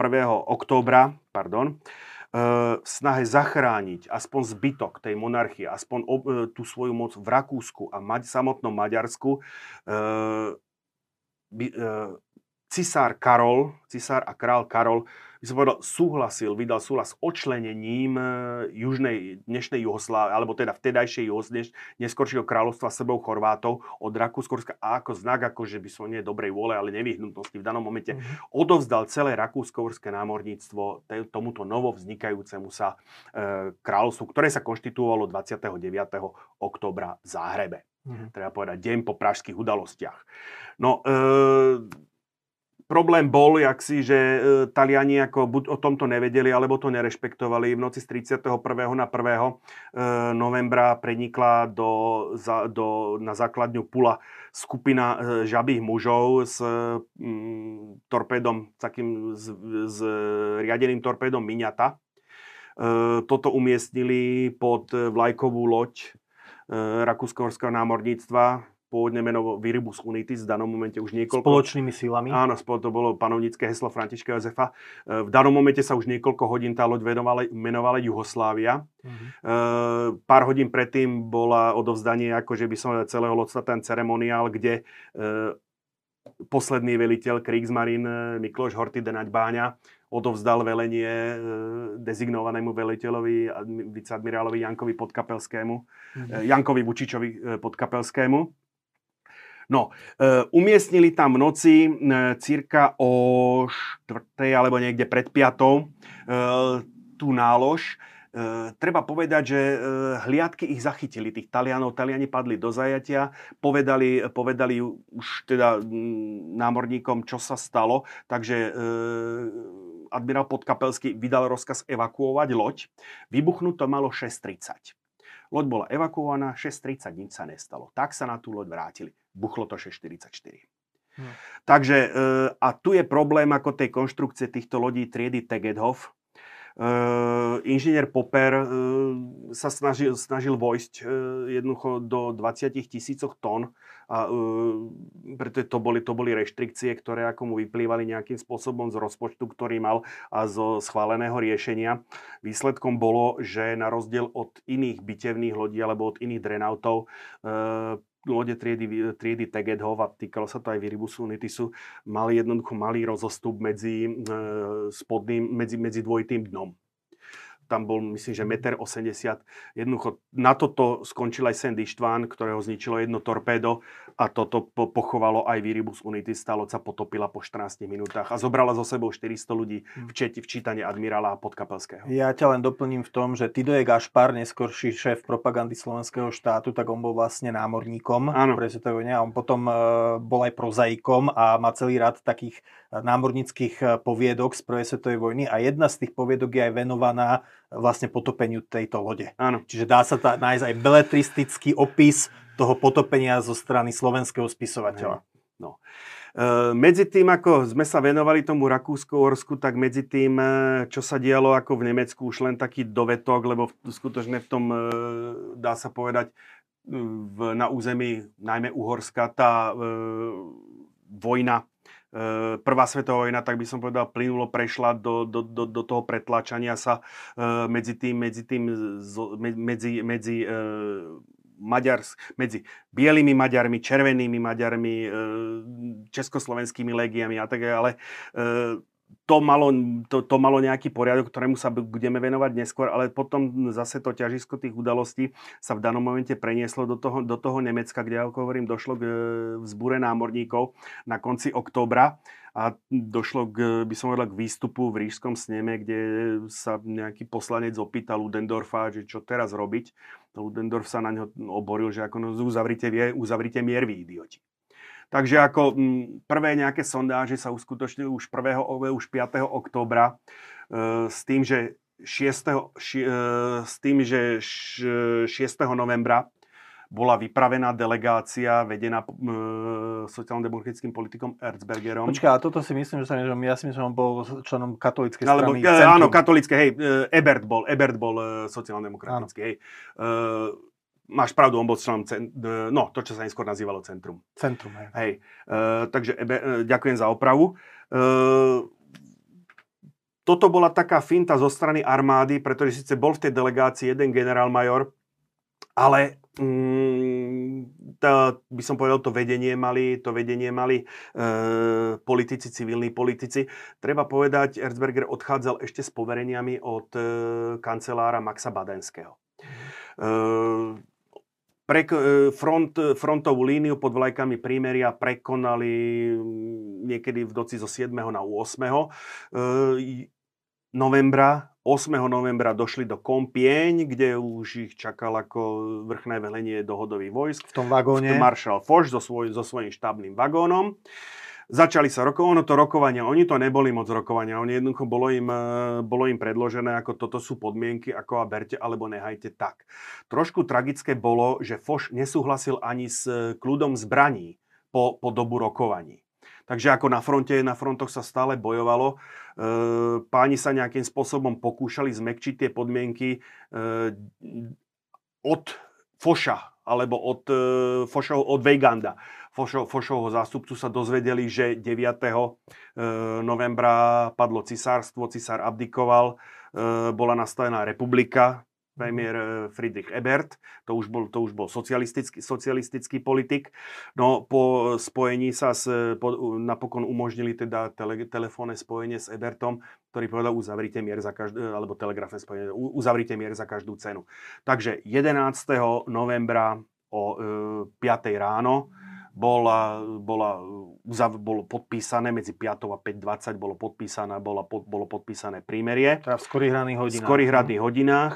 októbra, pardon, v snahe zachrániť aspoň zbytok tej monarchie, aspoň tú svoju moc v Rakúsku a mať samotnom Maďarsku, cisár Karol, cisár a král Karol by som povedal, súhlasil, vydal súhlas s očlenením e, južnej, dnešnej Juhoslávy, alebo teda vtedajšej Juhoslavy, neskoršieho kráľovstva sebou Chorvátov od Rakúskorska a ako znak, ako že by som nie dobrej vôle, ale nevyhnutnosti v danom momente mm-hmm. odovzdal celé rakúsko tomuto tomuto novovznikajúcemu sa e, kráľovstvu, ktoré sa konštituovalo 29. oktobra v Záhrebe. Mm-hmm. Treba povedať, deň po pražských udalostiach. No, e, Problém bol, jak si, že e, Taliani ako buď o tomto nevedeli, alebo to nerešpektovali. V noci z 31. na 1. E, novembra prenikla do, za, do, na základňu Pula skupina e, žabých mužov s mm, torpédom, takým s, s riadeným torpédom Miňata. Toto umiestnili pod vlajkovú loď Rakúsko-horského námorníctva pôvodne meno Viribus Unitis, v danom momente už niekoľko... Spoločnými silami. Áno, to bolo panovnícke heslo Františka Jozefa. E, v danom momente sa už niekoľko hodín tá loď venovala, menovala Juhoslávia. Uh-huh. E, pár hodín predtým bola odovzdanie, akože by som celého lodstva ten ceremoniál, kde e, posledný veliteľ Kriegsmarine Mikloš Horty Denať Báňa odovzdal velenie dezignovanému veliteľovi, viceadmirálovi Jankovi Podkapelskému, uh-huh. Jankovi Vučičovi Podkapelskému. No, e, umiestnili tam v noci e, cirka o 4. alebo niekde pred 5. E, tú nálož. E, treba povedať, že e, hliadky ich zachytili, tých Talianov. Taliani padli do zajatia, povedali, povedali už teda námorníkom, čo sa stalo, takže e, admirál Podkapelský vydal rozkaz evakuovať loď. Vybuchnúť to malo 6.30. Loď bola evakuovaná, 6.30 nič sa nestalo. Tak sa na tú loď vrátili. Buchlo to 6.44. Hm. Takže, e, a tu je problém ako tej konštrukcie týchto lodí triedy Tegedhof. Uh, inžinier Popper uh, sa snažil, snažil vojsť uh, jednoducho do 20 tisícoch tón a preto to boli, to boli reštrikcie, ktoré ako mu vyplývali nejakým spôsobom z rozpočtu, ktorý mal a zo schváleného riešenia. Výsledkom bolo, že na rozdiel od iných bitevných lodí alebo od iných drenautov lode triedy, triedy Tegedhov a týkalo sa to aj Viribusu Unitisu, mali jednoducho malý rozostup medzi, e, spodným, medzi, medzi dvojitým dnom tam bol myslím, že 1,80 m. Jednoducho na toto skončil aj Sandy Štván, ktorého zničilo jedno torpédo a toto po- pochovalo aj Viribus Unitis. Tá loď sa potopila po 14 minútach a zobrala so sebou 400 ľudí hm. v, v čítane admirála Podkapelského. Ja ťa len doplním v tom, že Tido je Gašpar, neskorší šéf propagandy slovenského štátu, tak on bol vlastne námorníkom Áno. a on potom uh, bol aj prozaikom a má celý rad takých námornických e, poviedok z prvej svetovej vojny a jedna z tých poviedok je aj venovaná vlastne potopeniu tejto lode. Áno. Čiže dá sa tá, nájsť aj beletristický opis toho potopenia zo strany slovenského spisovateľa. No. E, medzi tým, ako sme sa venovali tomu Rakúsko-Orsku, tak medzi tým, e, čo sa dialo ako v Nemecku, už len taký dovetok, lebo v, skutočne v tom, e, dá sa povedať, v, na území najmä Uhorska tá e, vojna prvá svetová vojna, tak by som povedal, plynulo prešla do, do, do, do toho pretlačania sa eh, medzi tým, medzi tým, medzi, medzi eh, Maďars, medzi bielými Maďarmi, červenými Maďarmi, československými legiami a tak ale to malo, to, to malo nejaký poriadok, ktorému sa budeme venovať neskôr, ale potom zase to ťažisko tých udalostí sa v danom momente prenieslo do toho, do toho Nemecka, kde, ako hovorím, došlo k e, vzbure námorníkov na konci októbra a došlo k, by som povedal, k výstupu v rížskom sneme, kde sa nejaký poslanec opýtal Ludendorfa, že čo teraz robiť Ludendorff sa na ňo oboril, že ako no, uzavrite, uzavrite mier, vy idioti. Takže ako m, prvé nejaké sondáže sa uskutočnili už 1. už 5. oktobra e, s tým, že 6. Ši, e, s tým, že 6. novembra bola vypravená delegácia vedená e, sociálno-demokratickým politikom Erzbergerom. Počkaj, a toto si myslím, že sa nežom, ja si myslím, že on bol členom katolíckej Alebo, strany. e, áno, katolícké, hej, e, Ebert bol, Ebert bol e, sociálno-demokratický, hej. E, máš pravdu, on bol členom, cen, e, no, to, čo sa neskôr nazývalo Centrum. Centrum, hej. Hej, e, takže Ebe, e, ďakujem za opravu. E, toto bola taká finta zo strany armády, pretože síce bol v tej delegácii jeden generálmajor, ale mm, to, by som povedal, to vedenie mali, to vedenie mali e, politici, civilní politici. Treba povedať, Erzberger odchádzal ešte s povereniami od e, kancelára Maxa Badenského. E, pre, e, front, frontovú líniu pod vlajkami prímeria prekonali mm, niekedy v doci zo 7. na 8. E, novembra 8. novembra došli do Kompieň, kde už ich čakal ako vrchné velenie dohodových vojsk. V tom vagóne. Maršal Foch so, svoj, so svojím štábnym vagónom. Začali sa rokovať, ono to rokovania, oni to neboli moc rokovania, oni jednoducho bolo im, e, bolo im predložené, ako toto sú podmienky, ako a berte alebo nehajte tak. Trošku tragické bolo, že Foch nesúhlasil ani s kľudom zbraní po, po dobu rokovaní. Takže ako na fronte, na frontoch sa stále bojovalo. E, páni sa nejakým spôsobom pokúšali zmekčiť tie podmienky e, od Foša, alebo od, e, Fošov, od Vejganda. Fošov, Fošovho zástupcu sa dozvedeli, že 9. novembra padlo cisárstvo, cisár abdikoval, bola nastavená republika, premiér eh, Friedrich Ebert, to už bol, to už bol socialistický, socialistický politik. No po spojení sa s, po, napokon umožnili teda tele, telefónne spojenie s Ebertom, ktorý povedal uzavrite mier za každú, alebo telegrafné spojenie, uzavrite mier za každú cenu. Takže 11. novembra o e, eh, 5. ráno bola, bola, bolo podpísané medzi 5 a 5.20 bolo podpísané, bola, bolo podpísané prímerie. Teda v skorých ranných hodinách. V skorých ranných hodinách.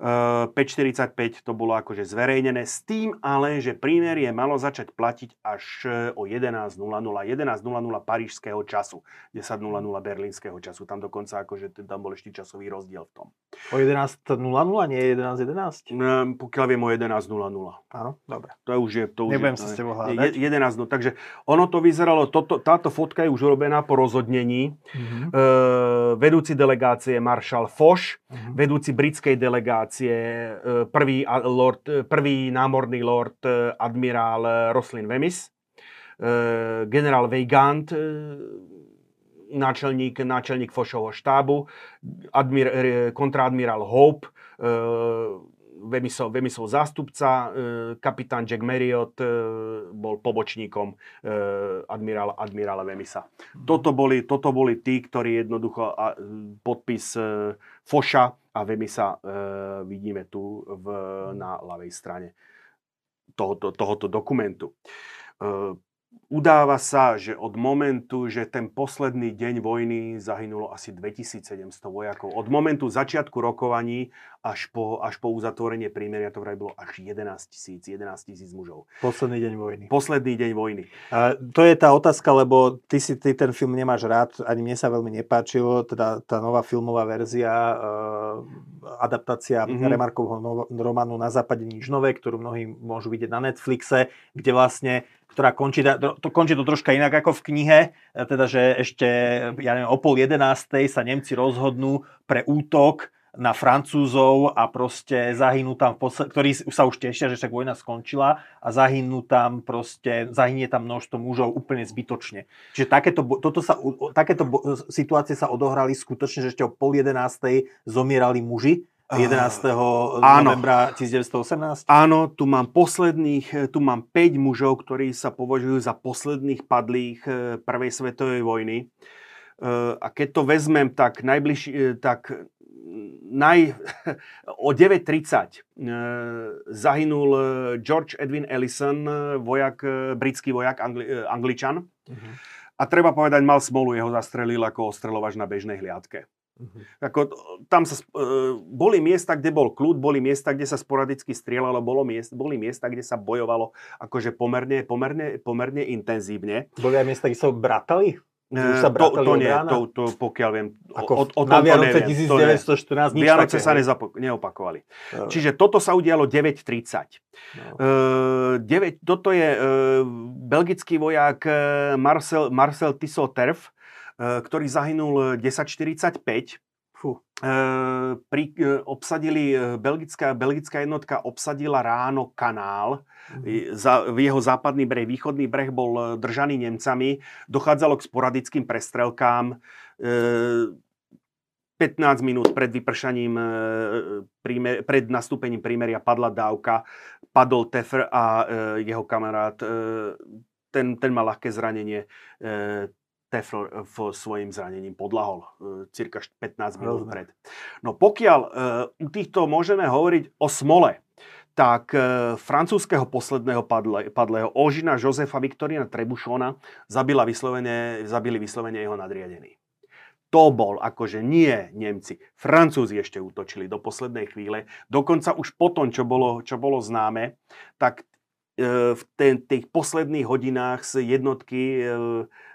5.45 to bolo akože zverejnené s tým ale, že prímerie malo začať platiť až e, o 11.00. 11.00 parížského času. 10.00 berlínskeho času. Tam dokonca akože tam bol ešte časový rozdiel v tom. O 11.00, nie 11.11? 11? Pokiaľ viem o 11.00. Áno, dobre. To už je... To už Nebudem je, sa s tebou hľadať. 11 dnú. Takže ono to vyzeralo, toto, táto fotka je už urobená po rozhodnení. Mm-hmm. E, vedúci delegácie maršal Foch, mm-hmm. vedúci britskej delegácie e, prvý, lord, prvý námorný lord e, admirál Roslin Vemis, e, generál Weigand, e, náčelník, náčelník Fošovho štábu, admir, kontradmirál Hope, e, Vemisov, Vemisov zástupca, e, kapitán Jack Marriott e, bol pobočníkom e, admirála, admirála Vemisa. Toto boli, toto boli tí, ktorí jednoducho podpis Foša a Vemisa vidíme tu v, na ľavej strane tohoto, tohoto dokumentu. E, Udáva sa, že od momentu, že ten posledný deň vojny zahynulo asi 2700 vojakov. Od momentu začiatku rokovaní až po, až po uzatvorenie prímeria to vraj bolo až 11 tisíc, 11 tisíc mužov. Posledný deň vojny. Posledný deň vojny. A to je tá otázka, lebo ty si ty ten film nemáš rád, ani mne sa veľmi nepáčilo, teda tá nová filmová verzia, uh, adaptácia mm-hmm. Remarkovho románu Na západe nič nové, ktorú mnohí môžu vidieť na Netflixe, kde vlastne ktorá končí, to končí to troška inak ako v knihe, e, teda že ešte, ja neviem, o pol jedenástej sa Nemci rozhodnú pre útok na Francúzov a proste zahynú tam, posled... ktorí sa už tešia, že však vojna skončila a zahynú tam proste, zahynie tam množstvo mužov úplne zbytočne. Čiže takéto, toto sa, takéto situácie sa odohrali skutočne, že ešte o pol jedenástej zomierali muži 11. Uh, novembra 1918? Áno, tu mám posledných, tu mám 5 mužov, ktorí sa považujú za posledných padlých eh, prvej svetovej vojny. Eh, a keď to vezmem, tak najbližší, eh, tak naj, o 9.30 zahynul George Edwin Ellison, vojak, britský vojak, angli, angličan. Uh-huh. A treba povedať, mal smolu, jeho zastrelil ako ostrelovač na bežnej hliadke. Uh-huh. Ako, tam sa, uh, boli miesta, kde bol kľud, boli miesta, kde sa sporadicky strieľalo, bolo miest, boli miesta, kde sa bojovalo akože pomerne, pomerne, pomerne intenzívne. Boli aj miesta, kde sa bratali? Už sa to, to nie, to, to pokiaľ viem. Ako o, o na Vianoce 1914 nič Vianoce také, sa nezapo- neopakovali. No. Čiže toto sa udialo 9.30. No. Uh, 9, toto je uh, belgický vojak Marcel, Marcel Tissot Terf, uh, ktorý zahynul 10.45. Fú. Uh, pri, obsadili, belgická, belgická jednotka obsadila ráno kanál, za, v jeho západný breh, východný breh bol e, držaný Nemcami. Dochádzalo k sporadickým prestrelkám. 15 e, minút pred vypršaním, e, pred nastúpením prímeria padla dávka, padol Tefer a jeho kamarát, ten, ten mal ľahké zranenie, Tefr v svojim zranením podlahol cirka 15 minút pred. No pokiaľ u týchto môžeme hovoriť o smole, tak e, francúzského posledného padle, padlého Ožina Josefa Viktorina Trebušona zabila vyslovene, zabili vyslovene jeho nadriadení. To bol akože nie Nemci. Francúzi ešte útočili do poslednej chvíle. Dokonca už po tom, čo bolo, čo bolo známe, tak v ten, tých posledných hodinách z jednotky e,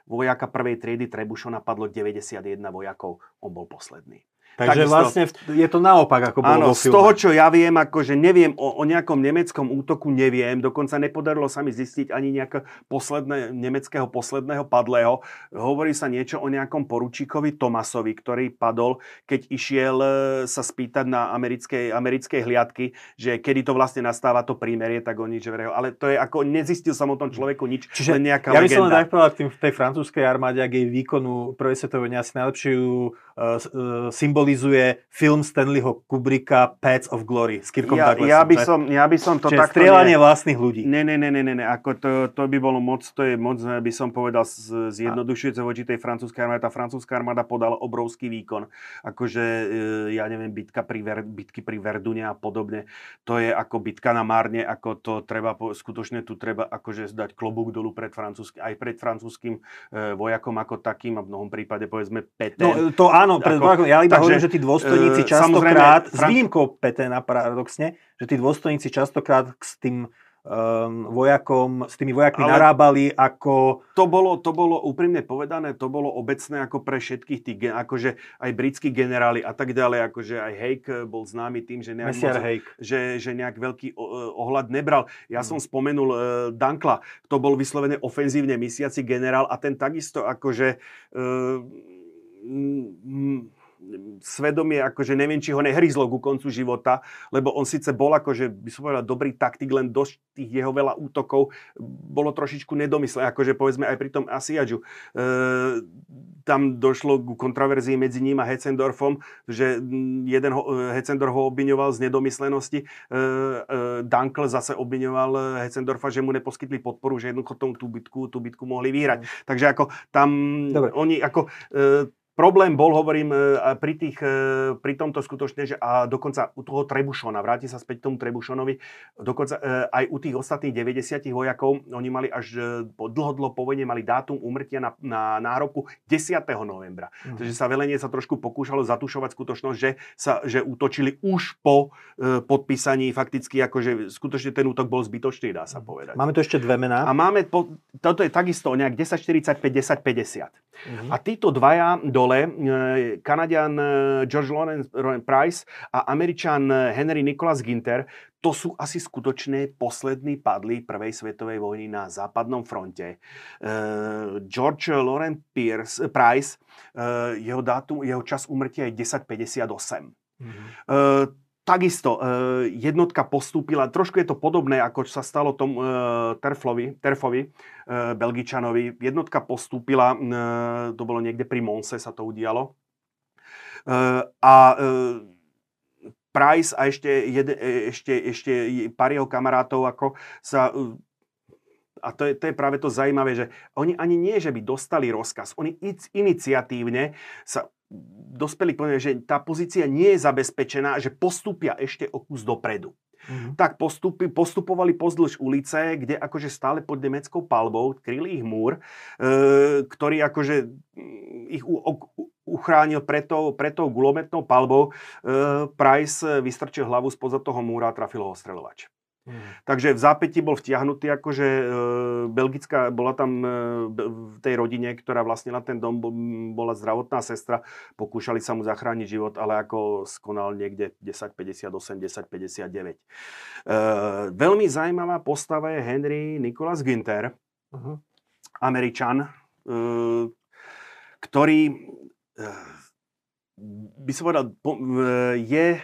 vojaka prvej triedy Trebušona padlo 91 vojakov. On bol posledný. Takže vlastne je to naopak, ako bolo Áno, z toho, čo ja viem, akože neviem o, o nejakom nemeckom útoku, neviem. Dokonca nepodarilo sa mi zistiť ani nejaké posledné, nemeckého posledného padlého. Hovorí sa niečo o nejakom poručíkovi Tomasovi, ktorý padol, keď išiel e, sa spýtať na americkej, americkej hliadky, že kedy to vlastne nastáva to prímerie, tak oni že vreo. Ale to je ako, nezistil som o tom človeku nič, Čiže len nejaká ja by som len tak povedal v tej francúzskej armáde, ak jej výkonu prvej svetovej asi najlepšiu symbolizuje film Stanleyho Kubricka Paths of Glory s Kirkom ja, Douglasom. Ja by, som, ja by som to Čiže takto... strieľanie ne, vlastných ľudí. Ne, ne, ne, ne, ne, ne. Ako to, to by bolo moc, to je moc, by som povedal, zjednodušujúce voči tej francúzskej armáde. Tá francúzska armáda podala obrovský výkon. Akože, e, ja neviem, bitka pri Ver, bitky pri Verdune a podobne. To je ako bitka na Márne, ako to treba, skutočne tu treba akože zdať klobúk dolu pred francúzským, aj pred francúzským e, vojakom ako takým a v mnohom prípade povedzme Peter. No to áno, pred ako, ja iba hovorím, že tí dôstojníci uh, častokrát, s výjimkou Petena paradoxne, že tí dôstojníci častokrát s tým um, vojakom, s tými vojakmi Ale narábali ako... To bolo, to bolo úprimne povedané, to bolo obecné ako pre všetkých tých, akože aj britskí generáli a tak ďalej, akože aj Hake bol známy tým, že nejak, moc, že, že nejak veľký ohľad nebral. Ja hmm. som spomenul uh, Dankla, to bol vyslovene ofenzívne misiaci generál a ten takisto akože... Uh, mm, svedomie, akože neviem, či ho nehryzlo ku koncu života, lebo on síce bol akože, by som povedal, dobrý taktik, len dosť tých jeho veľa útokov bolo trošičku nedomyslené, akože povedzme aj pri tom Asiadžu. E, tam došlo ku kontraverzii medzi ním a Hetzendorfom, že jeden ho, Hetzendorf ho obviňoval z nedomyslenosti, e, e, Dankl zase obviňoval Hetzendorfa, že mu neposkytli podporu, že jednoducho tú bitku, tú bitku mohli vyhrať. Mm. Takže ako tam Dobre. oni ako e, Problém bol, hovorím, e, pri, tých, e, pri tomto skutočne, že a dokonca u toho Trebušona, vráti sa späť k tomu Trebušonovi, dokonca e, aj u tých ostatných 90 vojakov, oni mali až dlho, dlho po vojne mali dátum umrtia na, na nárobku 10. novembra. Mm. Takže sa velenie sa trošku pokúšalo zatušovať skutočnosť, že, sa, že útočili už po e, podpísaní fakticky, akože skutočne ten útok bol zbytočný, dá sa mhm. povedať. Máme tu ešte dve mená. A máme, po, toto je takisto nejak 1045, 1050. Mm. A títo dvaja do dole e, Kanadian e, George Lawrence Price a Američan e, Henry Nicholas Ginter, to sú asi skutočné poslední padli prvej svetovej vojny na západnom fronte. George Lawrence Pierce, Price, jeho, dátum, jeho čas umrtia je 1058. Mm-hmm. Takisto jednotka postúpila, trošku je to podobné, ako sa stalo tomu Terflovi, Terfovi, E, Belgičanovi. Jednotka postúpila, e, to bolo niekde pri Monse sa to udialo. E, a Price a ešte, ešte, ešte pár jeho kamarátov ako sa a to je, to je práve to zaujímavé, že oni ani nie, že by dostali rozkaz, oni iniciatívne sa dospeli k že tá pozícia nie je zabezpečená, že postupia ešte o kus dopredu. Mm-hmm. Tak postupy, postupovali pozdĺž ulice, kde akože stále pod nemeckou palbou kryli ich múr, e, ktorý akože mm, ich u, u, uchránil pred tou, pred tou gulometnou palbou. E, Price vystrčil hlavu spoza toho múra a trafil ho ostreľovač. Hmm. Takže v zápäti bol vtiahnutý, akože e, belgická, bola tam e, v tej rodine, ktorá vlastnila ten dom, bola zdravotná sestra, pokúšali sa mu zachrániť život, ale ako skonal niekde 1058, 1059. E, veľmi zaujímavá postava je Henry Nicholas Ginter, uh-huh. Američan, e, ktorý e, by som povedal, po, e, je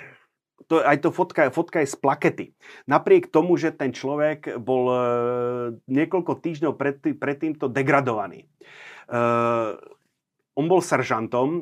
to, aj to fotka, fotka je z plakety. Napriek tomu, že ten človek bol e, niekoľko týždňov pred, pred týmto degradovaný. E, on bol seržantom, e,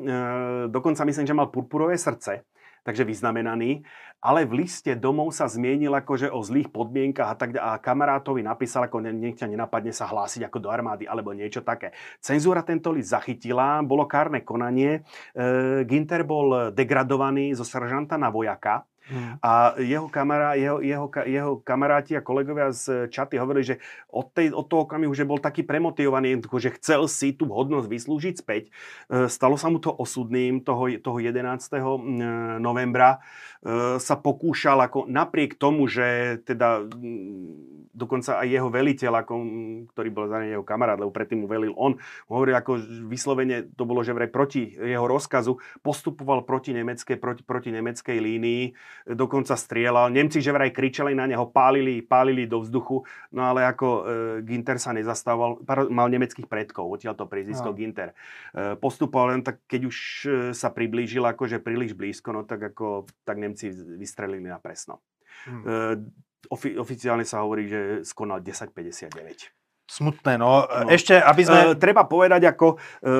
dokonca myslím, že mal purpurové srdce, takže vyznamenaný, ale v liste domov sa zmienil akože o zlých podmienkach a tak a kamarátovi napísal, ako nech ťa nenapadne sa hlásiť ako do armády alebo niečo také. Cenzúra tento list zachytila, bolo kárne konanie, e, Ginter bol degradovaný zo seržanta na vojaka, Hmm. A jeho, kamará, jeho, jeho, jeho kamaráti a kolegovia z čaty hovorili, že od, tej, od toho okamihu, že bol taký premotivovaný, že chcel si tú hodnosť vyslúžiť späť. E, stalo sa mu to osudným toho, toho 11. novembra. E, sa pokúšal ako napriek tomu, že teda dokonca aj jeho veliteľ, ako, ktorý bol za jeho kamarát, lebo predtým mu velil on, hovoril ako vyslovene, to bolo, že vraj proti jeho rozkazu, postupoval proti nemeckej, proti, proti nemeckej línii, dokonca strieľal. Nemci, že vraj kričali na neho, pálili, pálili do vzduchu, no ale ako e, Ginter sa nezastával, mal nemeckých predkov, odtiaľ to priezvisko no. Ginter. E, postupoval len tak, keď už e, sa priblížil akože príliš blízko, no tak ako tak Nemci vystrelili na presno. Hmm. E, Ofi- oficiálne sa hovorí, že skonal 1059. Smutné, no. no. Ešte, aby sme... E, treba povedať, ako e,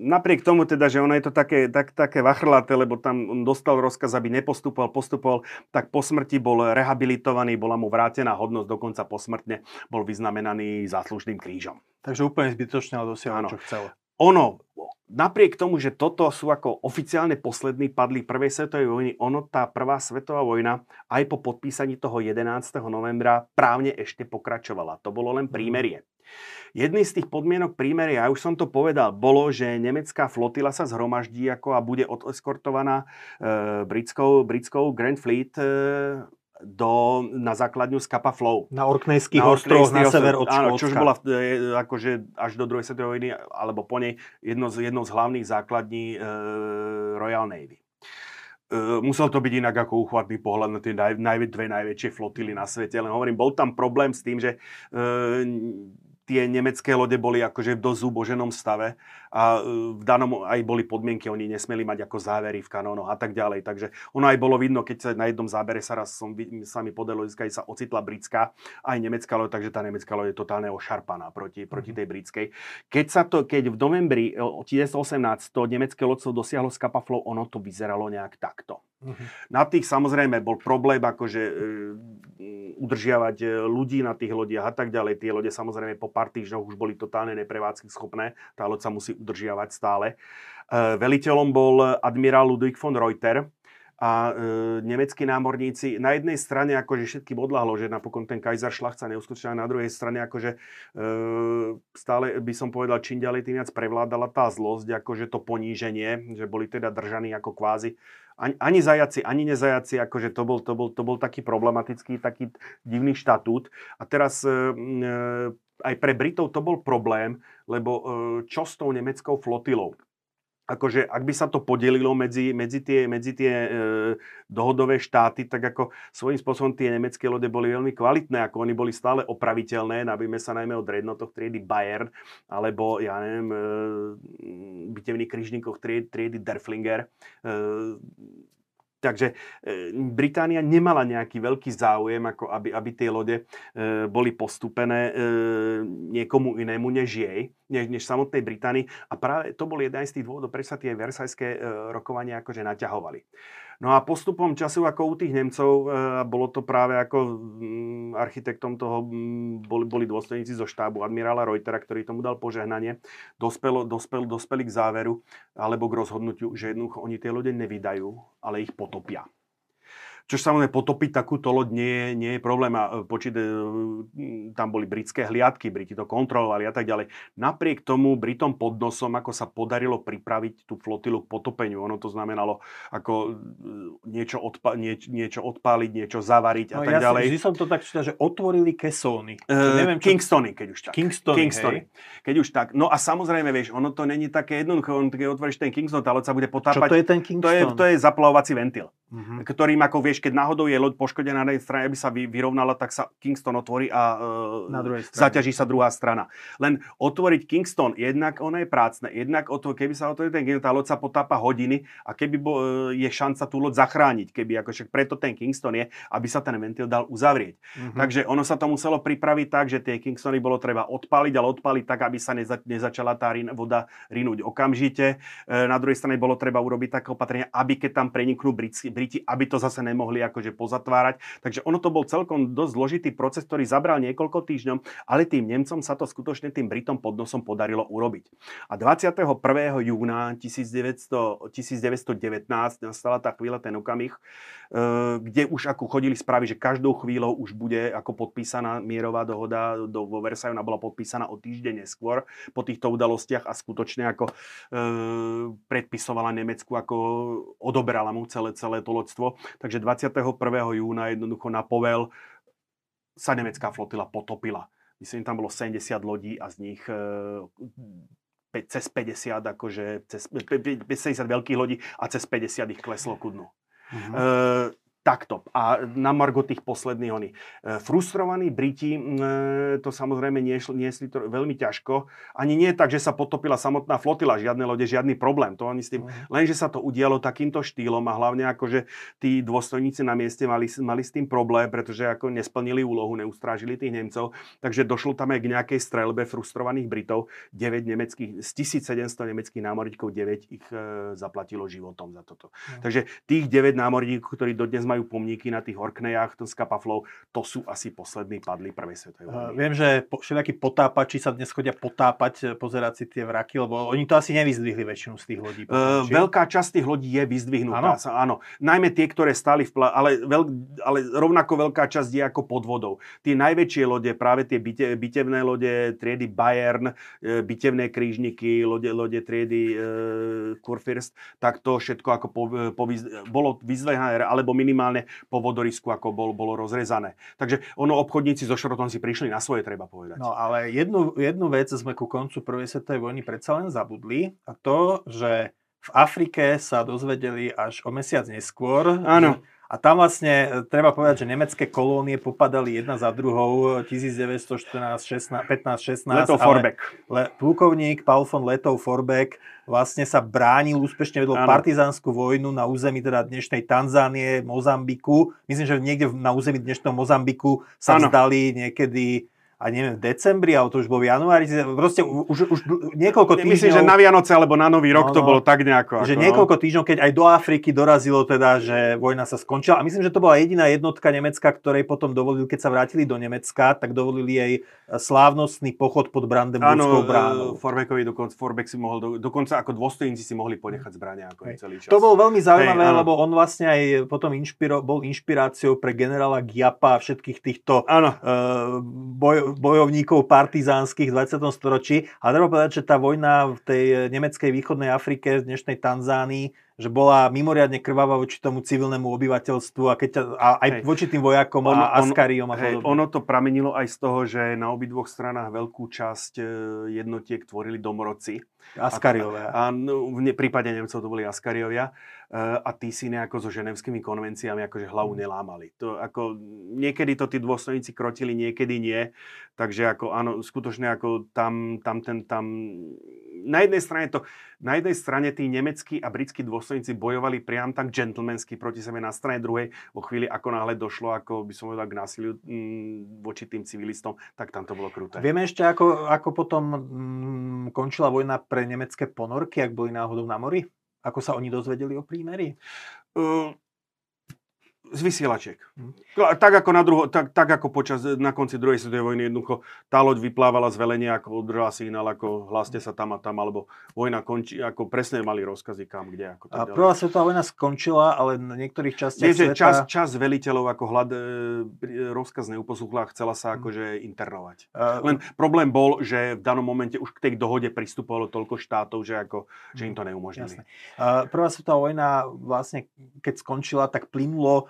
napriek tomu teda, že ono je to také, tak, také vachrlaté, lebo tam on dostal rozkaz, aby nepostupoval, postupoval, tak po smrti bol rehabilitovaný, bola mu vrátená hodnosť, dokonca posmrtne bol vyznamenaný záslužným krížom. Takže úplne zbytočne, ale dosiahol, čo chcel. Ono, napriek tomu, že toto sú ako oficiálne poslední padli prvej svetovej vojny, ono tá prvá svetová vojna aj po podpísaní toho 11. novembra právne ešte pokračovala. To bolo len mhm. prímerie. Jedný z tých podmienok prímeria, ja už som to povedal, bolo, že nemecká flotila sa zhromaždí ako a bude odeskortovaná e, britskou, britskou Grand Fleet e, do, na základňu z Kappa Flow. Na Orknejských ostrovoch na sever od Áno, čož bola e, akože až do druhej svetovej vojny, alebo po nej jedno z, jednou z hlavných základní e, Royal Navy. E, musel to byť inak ako uchvatný pohľad na tie naj, naj, dve najväčšie flotily na svete, len hovorím, bol tam problém s tým, že e, tie nemecké lode boli akože v dosť zúboženom stave a e, v danom aj boli podmienky, oni nesmeli mať ako závery v kanónoch a tak ďalej. Takže ono aj bolo vidno, keď sa na jednom zábere sa raz som sa mi podalo získať, sa ocitla britská aj nemecká loď, takže tá nemecká loď je totálne ošarpaná proti, proti mhm. tej britskej. Keď, sa to, keď v novembri 1918 to nemecké lodstvo dosiahlo z Kapaflow, ono to vyzeralo nejak takto. Uh-huh. Na tých samozrejme bol problém akože e, udržiavať e, ľudí na tých lodiach a tak ďalej. Tie lode samozrejme po pár týždňoch už boli totálne neprevádzky schopné. Tá loď sa musí udržiavať stále. E, veliteľom bol admirál Ludwig von Reuter, a e, nemeckí námorníci na jednej strane akože všetky odľahlo, že napokon ten Kaiser Šlach sa neuskutočnil, na druhej strane akože e, stále by som povedal, čím ďalej tým viac prevládala tá zlosť, akože to poníženie, že boli teda držaní ako kvázi ani, ani zajaci, ani nezajaci, akože to bol, to, bol, to bol taký problematický, taký divný štatút. A teraz e, e, aj pre Britov to bol problém, lebo e, čo s tou nemeckou flotilou? Akože ak by sa to podelilo medzi, medzi tie, medzi tie e, dohodové štáty, tak ako svojím spôsobom tie nemecké lode boli veľmi kvalitné, ako oni boli stále opraviteľné, nabíme sa najmä od rednotoch triedy Bayern, alebo ja neviem, e, bitevných kryžníkoch triedy, triedy Derflinger. E, Takže e, Británia nemala nejaký veľký záujem, ako aby, aby tie lode e, boli postupené e, niekomu inému než jej, než, než samotnej Británii. A práve to bol jeden z tých dôvodov, prečo sa tie versajské rokovania akože naťahovali. No a postupom času, ako u tých Nemcov, e, bolo to práve ako mm, architektom toho, mm, boli, boli dôstojníci zo štábu admirála Reutera, ktorý tomu dal požehnanie, dospelo, dospel, dospeli k záveru alebo k rozhodnutiu, že jednoducho oni tie lode nevydajú, ale ich potopia. Čo samozrejme potopiť takúto loď nie je, nie je problém. A počít, tam boli britské hliadky, Briti to kontrolovali a tak ďalej. Napriek tomu Britom pod nosom, ako sa podarilo pripraviť tú flotilu k potopeniu. Ono to znamenalo ako niečo, odpa- nieč- niečo odpáliť, niečo zavariť a no, tak ja ďalej. Vždy som to tak čítal, že otvorili kesóny. Uh, neviem, čo... Kingstony, keď už tak. Kingstony, Kingstony. Keď už tak. No a samozrejme, vieš, ono to není také jednoduché. On, keď otvoríš ten Kingston, tá loď sa bude potápať. Čo to je ten Kingston? To je, to je zaplavovací ventil. Uh-huh. Ktorým, ako vieš, keď náhodou je loď poškodená na jednej strane, aby sa vy, vyrovnala, tak sa Kingston otvorí a na zaťaží sa druhá strana. Len otvoriť Kingston, jednak ono je prácne, jednak otvor, keby sa otvorí ten Kingston, tá loď sa potápa hodiny a keby bo, uh, je šanca tú loď zachrániť, keby ako však preto ten Kingston je, aby sa ten ventil dal uzavrieť. Uh-huh. Takže ono sa to muselo pripraviť tak, že tie Kingstony bolo treba odpaliť, ale odpaliť tak, aby sa neza, nezačala tá rin, voda rinúť okamžite. E, na druhej strane bolo treba urobiť také opatrenia, aby keď tam preniknú Briti, Briti, aby to zase nemohli akože pozatvárať. Takže ono to bol celkom dosť zložitý proces, ktorý zabral niekoľko týždňov, ale tým Nemcom sa to skutočne tým Britom pod nosom podarilo urobiť. A 21. júna 1900, 1919 nastala tá chvíľa, ten okamih, e, kde už ako chodili správy, že každou chvíľou už bude ako podpísaná mierová dohoda do, vo Versailles, ona bola podpísaná o týždeň neskôr po týchto udalostiach a skutočne ako e, predpisovala Nemecku, ako odoberala mu celé, celé to loďstvo. Takže 21. júna jednoducho na povel sa nemecká flotila potopila. Myslím, tam bolo 70 lodí a z nich e, cez 50, akože cez 50 veľkých lodí a cez 50 ich kleslo ku dnu. Mm-hmm. E, takto. A na margo tých posledných oni. E, frustrovaní Briti e, to samozrejme niesli, niesli to veľmi ťažko. Ani nie tak, že sa potopila samotná flotila, žiadne lode, žiadny problém. To oni s tým, uh-huh. len, že sa to udialo takýmto štýlom a hlavne ako, že tí dôstojníci na mieste mali, mali s tým problém, pretože ako nesplnili úlohu, neustrážili tých Nemcov. Takže došlo tam aj k nejakej strelbe frustrovaných Britov. 9 nemeckých, z 1700 nemeckých námorníkov 9 ich e, zaplatilo životom za toto. Uh-huh. Takže tých 9 námorníkov, ktorí dodnes majú majú pomníky na tých Orkneyách, ten Skapaflow, to sú asi poslední padli prvej svetovej vojny. Uh, viem, že po, všetakí potápači sa dnes chodia potápať, e, pozerať si tie vraky, lebo oni to asi nevyzdvihli väčšinu z tých lodí. uh, veľká časť tých lodí je vyzdvihnutá. Áno. Sa, áno. Najmä tie, ktoré stáli v pla- ale, veľ, ale rovnako veľká časť je ako pod vodou. Tie najväčšie lode, práve tie bite, bitevné lode, triedy Bayern, e, bitevné krížniky, lode, lode triedy uh, Kurfürst, tak to všetko ako po, po, bolo vyzdvihnuté, alebo minimálne minimálne po vodorisku, ako bol, bolo rozrezané. Takže ono obchodníci so šrotom si prišli na svoje, treba povedať. No ale jednu, jednu vec sme ku koncu prvej svetovej vojny predsa len zabudli a to, že v Afrike sa dozvedeli až o mesiac neskôr, Áno. Že a tam vlastne e, treba povedať, že nemecké kolónie popadali jedna za druhou 1914, 16, 15, 16. Letov Forbeck. Le, plukovník Paul von Letov Forbeck vlastne sa bránil, úspešne vedol partizánsku vojnu na území teda dnešnej Tanzánie, Mozambiku. Myslím, že niekde na území dnešného Mozambiku sa ano. vzdali niekedy a neviem, v decembri, ale to už bolo v januári, proste už, už niekoľko týždňov... Myslím, že na Vianoce alebo na Nový rok no, no, to bolo tak nejako. Že ako, niekoľko týždňov, keď aj do Afriky dorazilo teda, že vojna sa skončila. A myslím, že to bola jediná jednotka Nemecka, ktorej potom dovolili, keď sa vrátili do Nemecka, tak dovolili jej slávnostný pochod pod Brandenburskou bránou. Forbeckovi dokonca, Forbeck si mohol, do, dokonca ako dôstojníci si mohli ponechať zbrania ako hey. celý čas. To bolo veľmi zaujímavé, hey, lebo on vlastne aj potom inšpiro, bol inšpiráciou pre generála Giapa a všetkých týchto uh, boj, bojovníkov partizánskych v 20. storočí. A treba povedať, že tá vojna v tej nemeckej východnej Afrike, v dnešnej Tanzánii, že bola mimoriadne krvavá voči tomu civilnému obyvateľstvu a, keď, a aj hej. voči tým vojakom on, a askariom a hej, Ono to pramenilo aj z toho, že na obidvoch stranách veľkú časť e, jednotiek tvorili domorodci. Askariovia. A, a no, v prípade Nemcov to boli Askariovia. E, a tí si nejako so ženevskými konvenciami akože hlavu mm. nelámali. To, ako, niekedy to tí dôstojníci krotili, niekedy nie. Takže ako, áno, skutočne ako tam, tam, ten, tam na jednej strane to, na jednej strane tí nemeckí a britskí dôstojníci bojovali priam tak gentlemansky proti sebe, na strane druhej, vo chvíli ako náhle došlo, ako by som povedal, k násiliu m, voči tým civilistom, tak tam to bolo kruté. Vieme ešte, ako, ako potom m, končila vojna pre nemecké ponorky, ak boli náhodou na mori? Ako sa oni dozvedeli o prímeri? Z vysielačiek. Hm. Tak ako, na druho, tak, tak ako počas, na konci druhej svetovej vojny jednoducho tá loď vyplávala z velenia, ako udržala signál, ako hláste sa tam a tam, alebo vojna končí, ako presne mali rozkazy kam, kde. Ako a prvá svetová vojna skončila, ale na niektorých častiach Vieš, sveta... čas, čas veliteľov ako hlad, e, rozkaz neuposúchla, chcela sa hm. akože internovať. Len problém bol, že v danom momente už k tej dohode pristupovalo toľko štátov, že, ako, že im to neumožnili. Uh, prvá svetová vojna vlastne, keď skončila, tak plynulo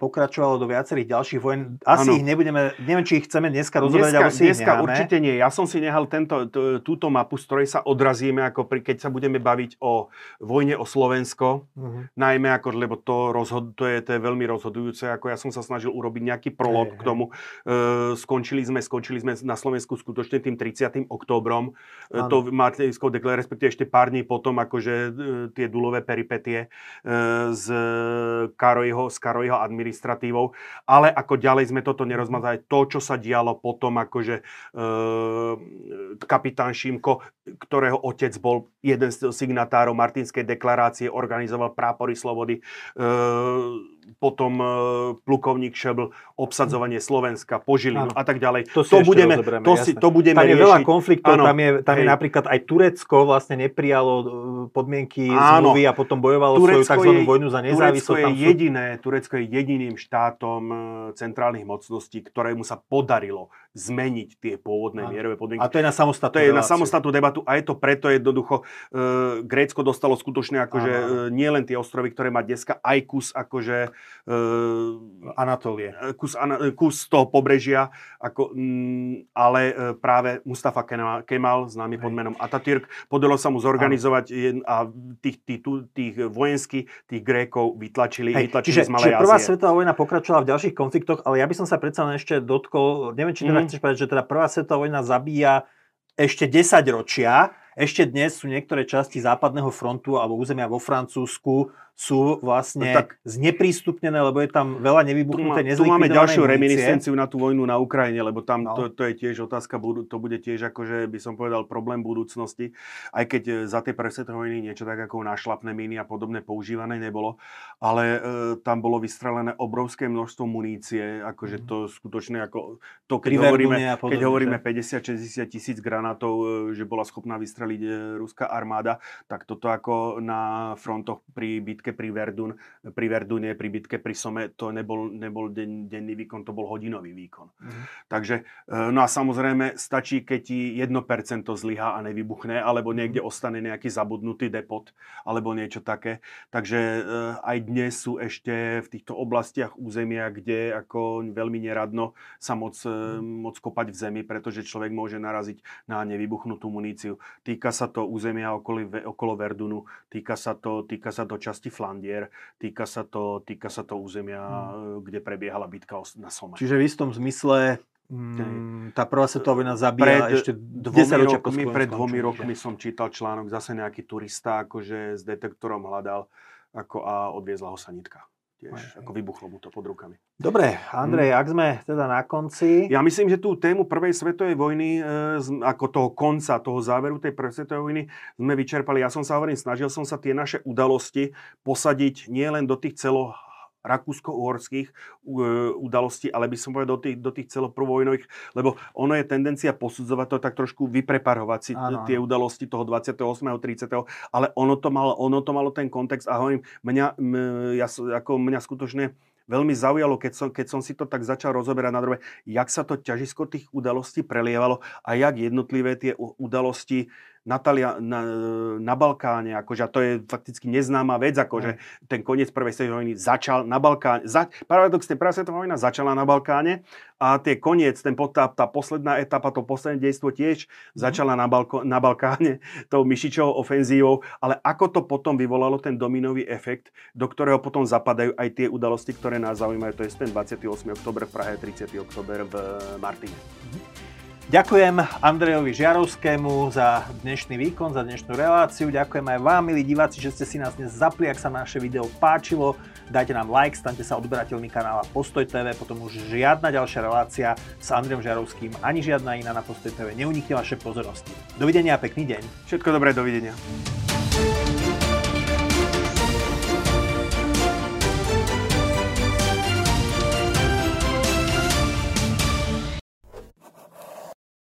pokračovalo do viacerých ďalších vojen. Asi ano. ich nebudeme, neviem, či ich chceme dneska rozoberať, alebo si dneska ich určite nie. Ja som si nehal tento, túto mapu, z ktorej sa odrazíme, ako pri, keď sa budeme baviť o vojne o Slovensko, uh-huh. najmä ako, lebo to, rozhod, to, je, to je veľmi rozhodujúce, ako ja som sa snažil urobiť nejaký prolog k tomu. E, skončili sme, skončili sme na Slovensku skutočne tým 30. októbrom. E, to Matejskou deklar, respektíve ešte pár dní potom, akože e, tie dulové peripetie e, z Karojho, z Karojho jeho administratívou, ale ako ďalej sme toto nerozmazali. To, čo sa dialo potom, akože e, kapitán Šimko, ktorého otec bol jeden z signatárov Martinskej deklarácie, organizoval prápory slobody, e, potom e, plukovník Šebl, obsadzovanie Slovenska, Požilinu a tak ďalej. To, si to budeme, to, si, to budeme tam je riešiť. veľa konfliktov, ano, tam, je, tam je napríklad aj Turecko vlastne neprijalo e, podmienky áno, zmluvy a potom bojovalo Turecko svoju tzv. vojnu za nezávislosť. Turecko je, jediné, Turecko je jediným štátom e, centrálnych mocností, ktorému sa podarilo zmeniť tie pôvodné áno. mierové podmienky. A to je na samostatnú To je na samostatnú debatu a je to preto jednoducho, e, Grécko dostalo skutočne akože e, nie len tie ostrovy, ktoré má dneska, aj kus akože Uh, Anatólie. Kus, ana, kus toho pobrežia, ako, mm, ale uh, práve Mustafa Kemal, Kemal známy pod menom Atatürk, podalo sa mu zorganizovať Hej. a tých, tých, tých vojenských, tých Grékov vytlačili, Hej. vytlačili čiže, z Malej čiže prvá svetová vojna pokračovala v ďalších konfliktoch, ale ja by som sa predsa ešte dotkol, neviem, či teda mm. Chceš povedať, že teda prvá svetová vojna zabíja ešte 10 ročia. Ešte dnes sú niektoré časti západného frontu alebo územia vo Francúzsku sú vlastne tak, zneprístupnené, lebo je tam veľa nevybuchnuté, Tu máme ďalšiu reminiscenciu na tú vojnu na Ukrajine, lebo tam no. to, to je tiež otázka, to bude tiež akože by som povedal problém budúcnosti, aj keď e, za tie presvetné vojny niečo tak ako našlapné míny a podobné používané nebolo, ale e, tam bolo vystrelené obrovské množstvo munície, akože mhm. to skutočne ako to, keď hovoríme, podobne, keď hovoríme 50-60 tisíc granátov, e, že bola schopná vystreliť e, ruská armáda, tak toto ako na frontoch pri bitke bitke pri, Verdun, pri Verdune, pri bitke pri Some, to nebol, nebol den, denný výkon, to bol hodinový výkon. Mm-hmm. Takže, e, no a samozrejme, stačí, keď ti 1% zlyhá a nevybuchne, alebo niekde mhm. ostane nejaký zabudnutý depot, alebo niečo také. Takže e, aj dnes sú ešte v týchto oblastiach územia, kde ako veľmi neradno sa moc, mm-hmm. moc kopať v zemi, pretože človek môže naraziť na nevybuchnutú muníciu. Týka sa to územia okolo, okolo Verdunu, týka sa to, týka sa to časti Flandier. Týka sa to, týka sa to územia, hmm. kde prebiehala bitka na Some. Čiže v istom zmysle Mm, tá prvá svetová vojna zabíja pred ešte dvomi rokmi, pred dvomi rokmi som čítal článok, zase nejaký turista akože s detektorom hľadal ako, a odviezla ho sanitka tiež aj, ako vybuchlo mu to pod rukami. Dobre, Andrej, hmm. ak sme teda na konci... Ja myslím, že tú tému prvej svetovej vojny, e, ako toho konca, toho záveru tej prvej svetovej vojny sme vyčerpali. Ja som sa hovorím, snažil som sa tie naše udalosti posadiť nielen do tých celo rakúsko-uhorských e, udalostí, ale by som povedal do tých, do tých celoprovojnových, lebo ono je tendencia posudzovať to tak trošku vypreparovať si ano, tie udalosti toho 28. 30. Ale ono to malo, ono to malo ten kontext a hovorím, mňa, ja, ako mňa skutočne veľmi zaujalo, keď som, keď som si to tak začal rozoberať na druhé, jak sa to ťažisko tých udalostí prelievalo a jak jednotlivé tie udalosti Natalia na, na Balkáne, akože, a to je fakticky neznáma vec, akože ten koniec prvej svetovej vojny začal na Balkáne. Za, paradoxne, prvá svetová vojna začala na Balkáne a tie koniec, ten, tá, tá posledná etapa, to posledné dejstvo tiež mm. začala na, Balko, na Balkáne tou Myšičovou ofenzívou, ale ako to potom vyvolalo ten dominový efekt, do ktorého potom zapadajú aj tie udalosti, ktoré nás zaujímajú, to je ten 28. október v Prahe, 30. október v Martine. Mm-hmm. Ďakujem Andrejovi Žiarovskému za dnešný výkon, za dnešnú reláciu. Ďakujem aj vám, milí diváci, že ste si nás dnes zapli, ak sa naše video páčilo. Dajte nám like, stante sa odberateľmi kanála Postoj TV, potom už žiadna ďalšia relácia s Andrejom Žiarovským, ani žiadna iná na Postoj TV neunikne vaše pozornosti. Dovidenia a pekný deň. Všetko dobré, dovidenia.